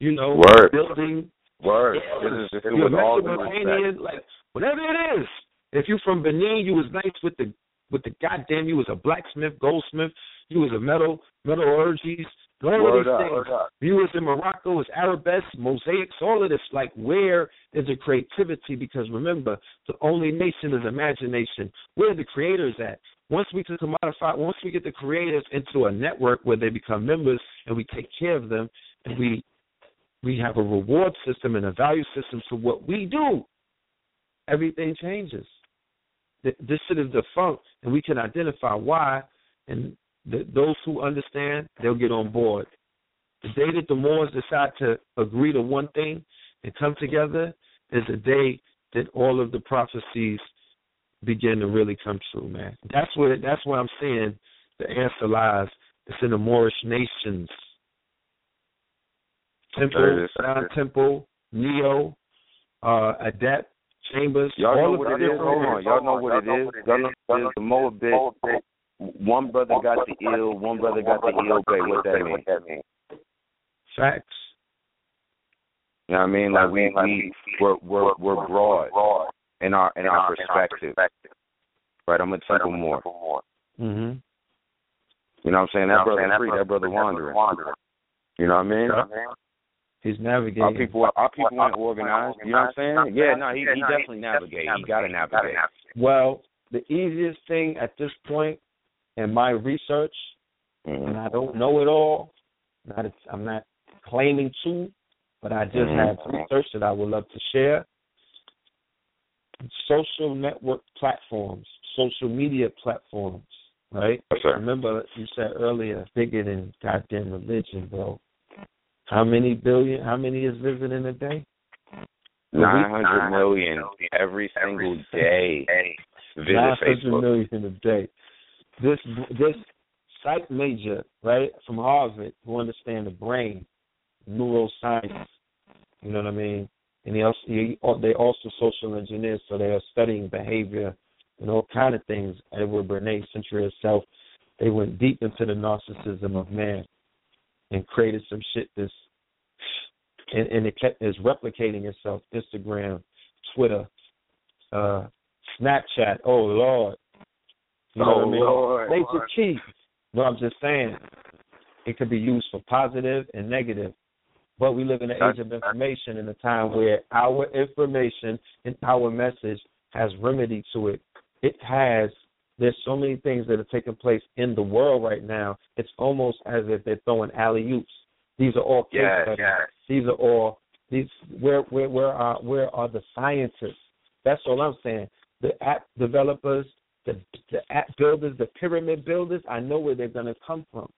you know, Word. building. Word. Yeah. This is this You're all Mesopotamian, like whatever it is. If you're from Benin, you was nice with the with the goddamn. You was a blacksmith, goldsmith. You was a metal metallurgies. All of these things. You was in Morocco, it's arabesque, mosaics, all of this. Like, where is the creativity? Because remember, the only nation is imagination. Where are the creators at? Once we can commodify, once we get the creators into a network where they become members and we take care of them and we we have a reward system and a value system to what we do, everything changes. This shit is defunct, and we can identify why. And th- those who understand, they'll get on board. The day that the Moors decide to agree to one thing and come together is the day that all of the prophecies begin to really come true, man. That's where that's where I'm saying the answer lies. It's in the Moorish nations. Temple. Sound Temple, Neo, uh, Adept, Chambers, Y'all know what it is? Hold on. Y'all know what it is? Y'all know what it is? The Moab'bit. One brother got the ill, one brother got the El Bey. What that mean? facts. You know what I mean? Like we we we're we're, we're broad in our in our perspective. Right, I'm gonna temple more. Mm-hmm. You know what I'm saying? That brother free, that brother wandering. You know what I mean? He's navigating. Our people our people ain't organized. You know what I'm saying? Yeah, no, he he definitely navigate. He gotta navigate. Well, the easiest thing at this point in my research, and Mhm. I don't know it all, not I'm not claiming to, but I just Mhm. have research that I would love to share. Social network platforms, social media platforms, right? Yes. Remember you said earlier, bigger than goddamn religion, bro. How many billion? How many is visiting a day? Nine hundred million every single day visit Nine hundred million a day. This this psych major, right, from Harvard, who understand the brain, neuroscience. You know what I mean? And he also he, they also social engineers, so they are studying behavior and all kind of things. Edward Bernays, Century of Self, they went deep into the narcissism of man and created some shit that's and, and it kept is replicating itself. Instagram, Twitter, uh, Snapchat. Oh Lord, you know Oh, what I mean? Lord. Major key. No, I'm just saying it could be used for positive and negative. But we live in an age of information in a time where our information and our message has remedy to it. It has there's so many things that are taking place in the world right now. It's almost as if they're throwing alley oops. These are all case Yes, yes. These are all these where where where are where are the scientists? That's all I'm saying. The app developers, the the app builders, the pyramid builders, I know where they're gonna come from.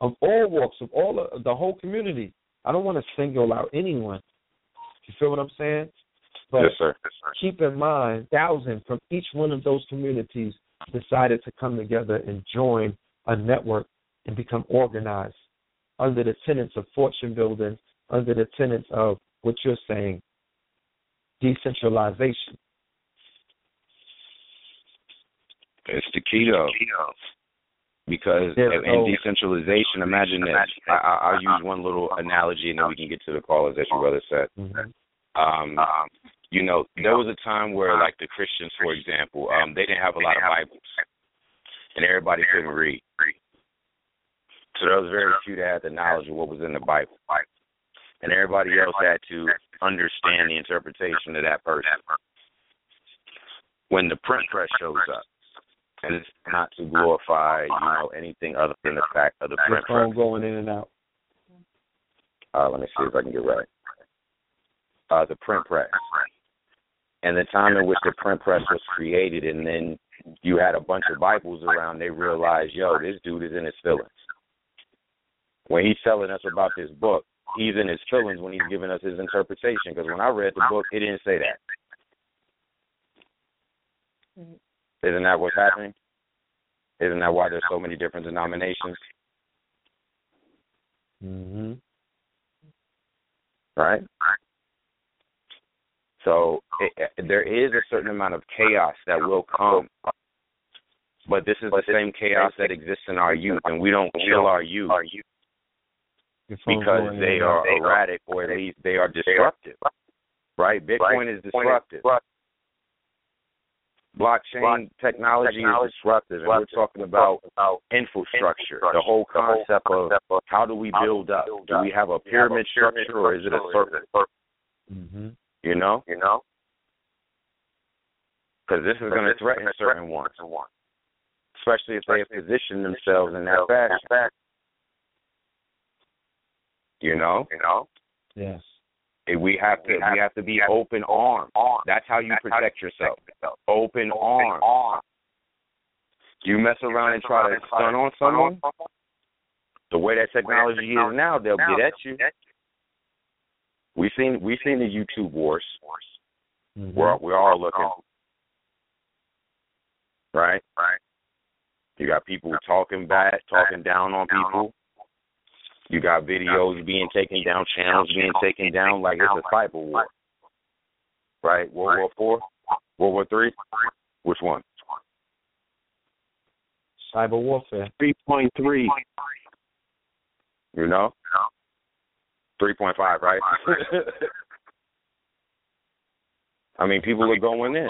Of all walks, of all of the whole community. I don't want to single out anyone. You feel what I'm saying? But Yes, sir. Yes, sir. keep in mind, thousands from each one of those communities decided to come together and join a network and become organized under the tenets of fortune building, under the tenets of what you're saying, decentralization. It's the key though. Because Yeah, in decentralization, imagine this. I, I, I'll use one little analogy and then we can get to the callers that your brother said. Mm-hmm. Um, you know, there was a time where, like the Christians, for example, um, they didn't have a lot of Bibles, and everybody couldn't read. So there was very few that had the knowledge of what was in the Bible, and everybody else had to understand the interpretation of that person. When the print press shows up, and it's not to glorify, you know, anything other than the fact of the print press. going in and out. Uh, let me see if I can get right. Uh, the print press. And the time in which the print press was created, and then you had a bunch of Bibles around, they realized, yo, this dude is in his feelings. When he's telling us about this book, he's in his feelings when he's giving us his interpretation. Because when I read the book, it didn't say that. Isn't that what's happening? Isn't that why there's so many different denominations? Mhm. Right. So it, there is a certain amount of chaos that will come, but this is the same chaos that exists in our youth, and we don't kill our youth because they are erratic or at least they are disruptive. Right? Bitcoin is disruptive. Blockchain technology is disruptive, and we're talking about infrastructure, the whole concept of how do we build up? Do we have a pyramid structure or is it a circle? Mhm. You know? You know? Because this is going to threaten certain ones, especially if they have positioned themselves in that fashion. You know? You know? Yes. Eh, We have to we have to be open armed. That's how you protect yourself. Open armed. You mess around and try to stun on someone. The way that technology is now, they'll get at you. We seen we seen the YouTube wars. Mhm. We're we're looking. Right? Right. You got people talking bad, talking down on people. You got videos being taken down, channels being taken down like it's a cyber war. Right? World War Four? World War Three? Which one? Cyber warfare. Three point three. You know? Three point five, right? [LAUGHS] I mean people are going in.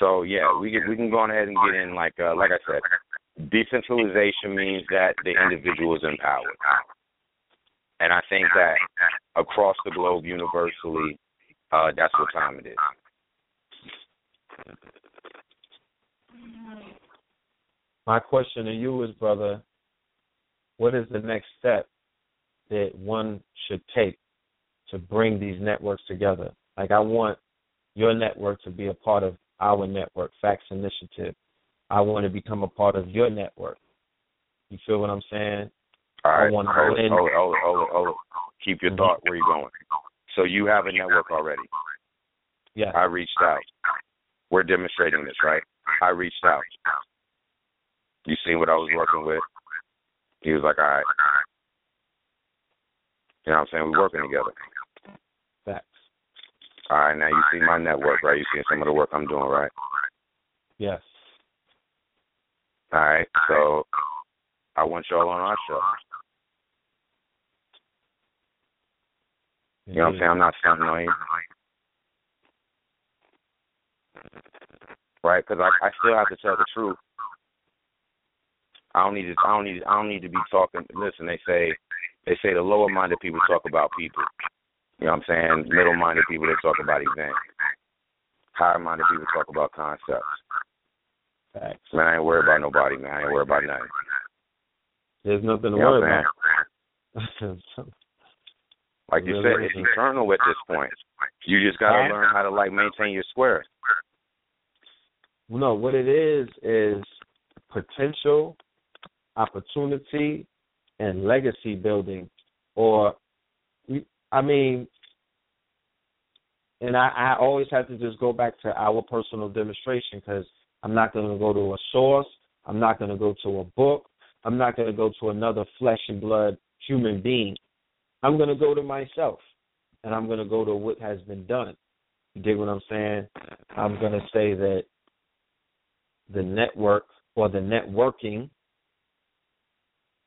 So yeah, we can we can go ahead and get in like uh, like I said, decentralization means that the individual is empowered, and I think that across the globe, universally, uh, that's what time it is. My question to you is, brother, what is the next step that one should take to bring these networks together? Like, I want your network to be a part of our network, Facts Initiative. I want to become a part of your network. You feel what I'm saying? All I wanna hold it, hold it, hold hold it, hold. Keep your thought where you're going. So you have a network already. Yeah. I reached out. We're demonstrating this, right? I reached out. You seen what I was working with? He was like, all right. You know what I'm saying? We're working together. Facts. All right, now you see my network, right? You see some of the work I'm doing, right? Yes. All right, so I want y'all on our show. You know what I'm saying? I'm not stunting on you. Right? Because I, I still have to tell the truth. I don't need to. I don't need. I don't need to be talking. Listen, they say, they say the lower-minded people talk about people. You know what I'm saying? Middle-minded people they talk about events. Higher-minded people talk about concepts. Facts. Man, I ain't worried about nobody. Man, I ain't worried about nothing. There's nothing to You know worry about. [LAUGHS] Like you said, it's eternal at this point. You just gotta learn how to like maintain your square. No, what it is is potential, opportunity, and legacy building. Or, I mean, and I, I always have to just go back to our personal demonstration because I'm not going to go to a source. I'm not going to go to a book. I'm not going to go to another flesh and blood human being. I'm going to go to myself, and I'm going to go to what has been done. You dig what I'm saying? I'm going to say that the network or the networking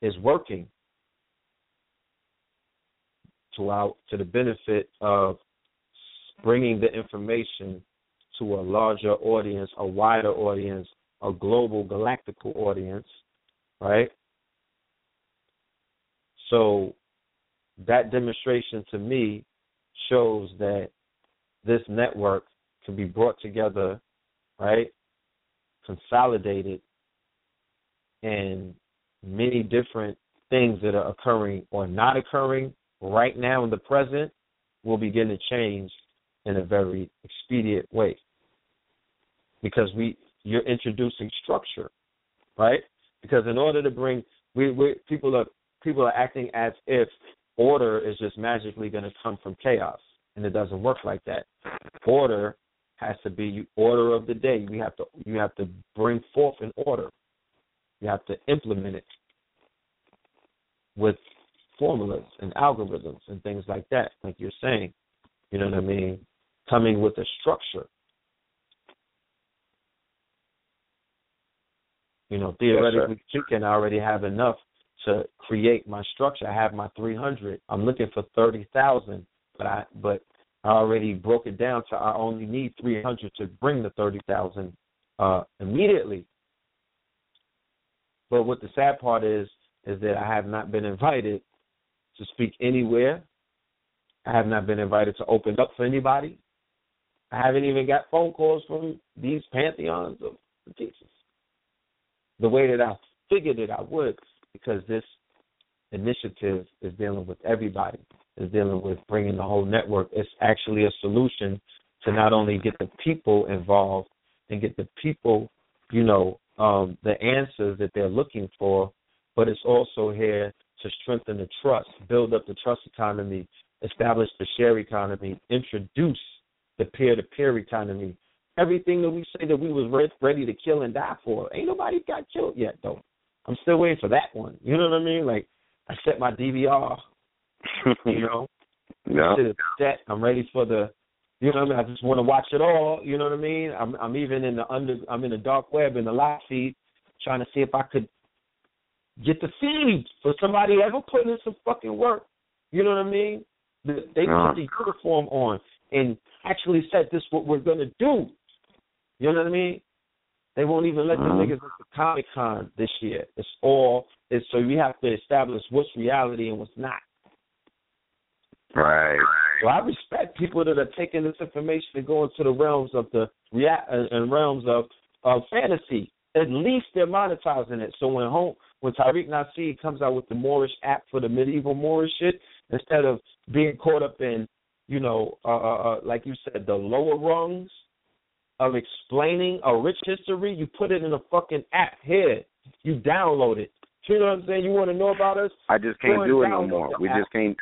is working to our to the benefit of bringing the information to a larger audience, a wider audience, a global galactical audience, right? So that demonstration to me shows that this network can be brought together, right? Consolidated and many different things that are occurring or not occurring right now in the present will begin to change in a very expedient way. Because we you're introducing structure, right? Because in order to bring we, we people are people are acting as if order is just magically going to come from chaos, and it doesn't work like that. Order has to be order of the day. You have to you have to bring forth an order. You have to implement it with formulas and algorithms and things like that, like you're saying. You know what I mean? Coming with a structure. You know, theoretically yes, speaking, I already have enough to create my structure. I have my 300. I'm looking for 30,000, but I but I already broke it down to I only need 300 to bring the 30,000 uh, immediately. But what the sad part is is that I have not been invited to speak anywhere. I have not been invited to open up for anybody. I haven't even got phone calls from these pantheons of teachers. The way that I figured it I would, because this initiative is dealing with everybody, is dealing with bringing the whole network. It's actually a solution to not only get the people involved and get the people, you know, um, the answers that they're looking for, but it's also here to strengthen the trust, build up the trust economy, establish the share economy, introduce the peer-to-peer economy. Everything that we say that we was ready to kill and die for, ain't nobody got killed yet though. I'm still waiting for that one. You know what I mean? Like I set my DVR. [LAUGHS] you know, yeah. set. I'm ready for the. You know what I mean? I just want to watch it all. You know what I mean? I'm I'm even in the under. I'm in the dark web in the live feed, trying to see if I could get the feed for somebody ever putting in some fucking work. You know what I mean? They uh. put the uniform on and actually said this what we're gonna do. You know what I mean? They won't even let the uh-huh. niggas into Comic Con this year. It's all it's so we have to establish what's reality and what's not. Right. So I respect people that are taking this information and going to the realms of the rea- uh, and realms of of fantasy. At least they're monetizing it. So when home when Tariq Nasheed comes out with the Moorish app for the medieval Moorish shit, instead of being caught up in, you know, uh, uh, uh like you said, the lower rungs of explaining a rich history, you put it in a fucking app here. You download it. You know what I'm saying? You want to know about us? I just can't do it no more. We app. just can't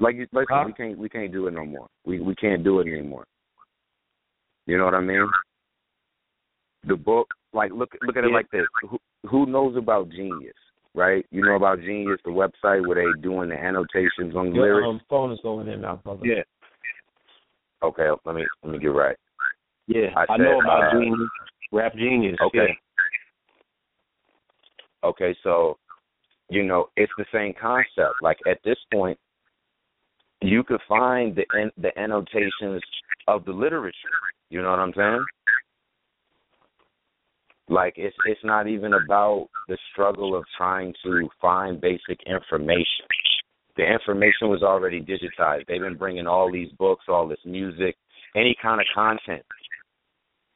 like you like huh? we can't we can't do it no more. We we can't do it anymore. You know what I mean? The book, like look look at it like this. Who, who knows about Genius, right? You know about Genius, the website where they doing the annotations on Your lyrics. um, phone is going in now, brother. Yeah, Okay, let me let me get right. yeah. I I, know about uh, Genius, Rap Genius. Okay. Yeah. Okay, so you know it's the same concept. Like at this point, you could find the the annotations of the literature. You know what I'm saying? Like it's it's not even about the struggle of trying to find basic information. The information was already digitized. They've been bringing all these books, all this music, any kind of content.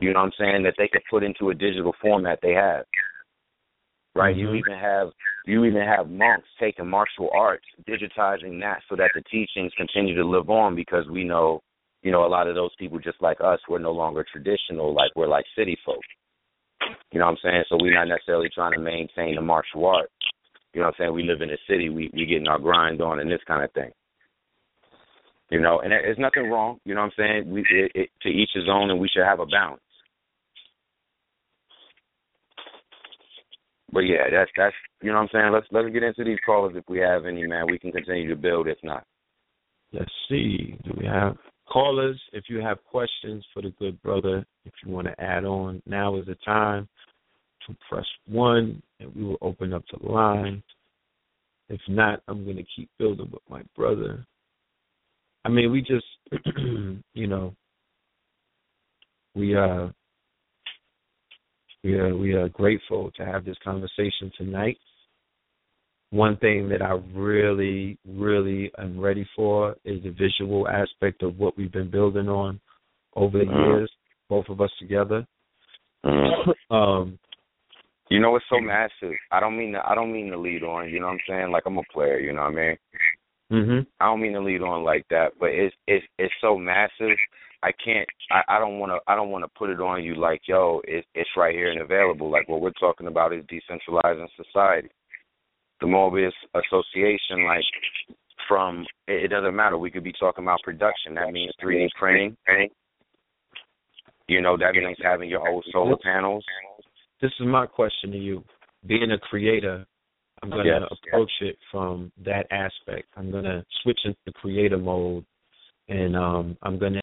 You know what I'm saying that they could put into a digital format. They have right? You Mhm. even have you even have monks taking martial arts, digitizing that so that the teachings continue to live on because we know, you know, a lot of those people just like us, we're no longer traditional, like we're like city folk. You know what I'm saying? So we're not necessarily trying to maintain the martial art. You know what I'm saying? We live in a city, we we getting our grind on and this kind of thing. You know, and there's nothing wrong. You know what I'm saying? We it, it, to each his own, and we should have a balance. But yeah, that's that's you know what I'm saying. Let's let's get into these callers if we have any, man. We can continue to build. If not, Let's see. Do we have callers? If you have questions for the good brother, if you want to add on, now is the time to press one, and we will open up the line. If not, I'm going to keep building with my brother. I mean, we just, [CLEARS THROAT] you know, we uh, we are we are grateful to have this conversation tonight. One thing that I really, really am ready for is the visual aspect of what we've been building on over the Mhm. years, both of us together. Um, you know it's so massive. I don't mean to I don't mean to lead on. You know what I'm saying? Like I'm a player. You know what I mean? hmm I don't mean to lead on like that, but it's it's it's so massive. I can't. I, I don't want to. I don't want to put it on you like, yo, it, it's right here and available. Like what we're talking about is decentralizing society. The Moab'bit Association, like from it, it doesn't matter. We could be talking about production. That means 3D printing. You know, that means having your own solar panels. This is my question to you. Being a creator, I'm going to Yes. approach it from that aspect. I'm going to switch into creator mode, and um, I'm going to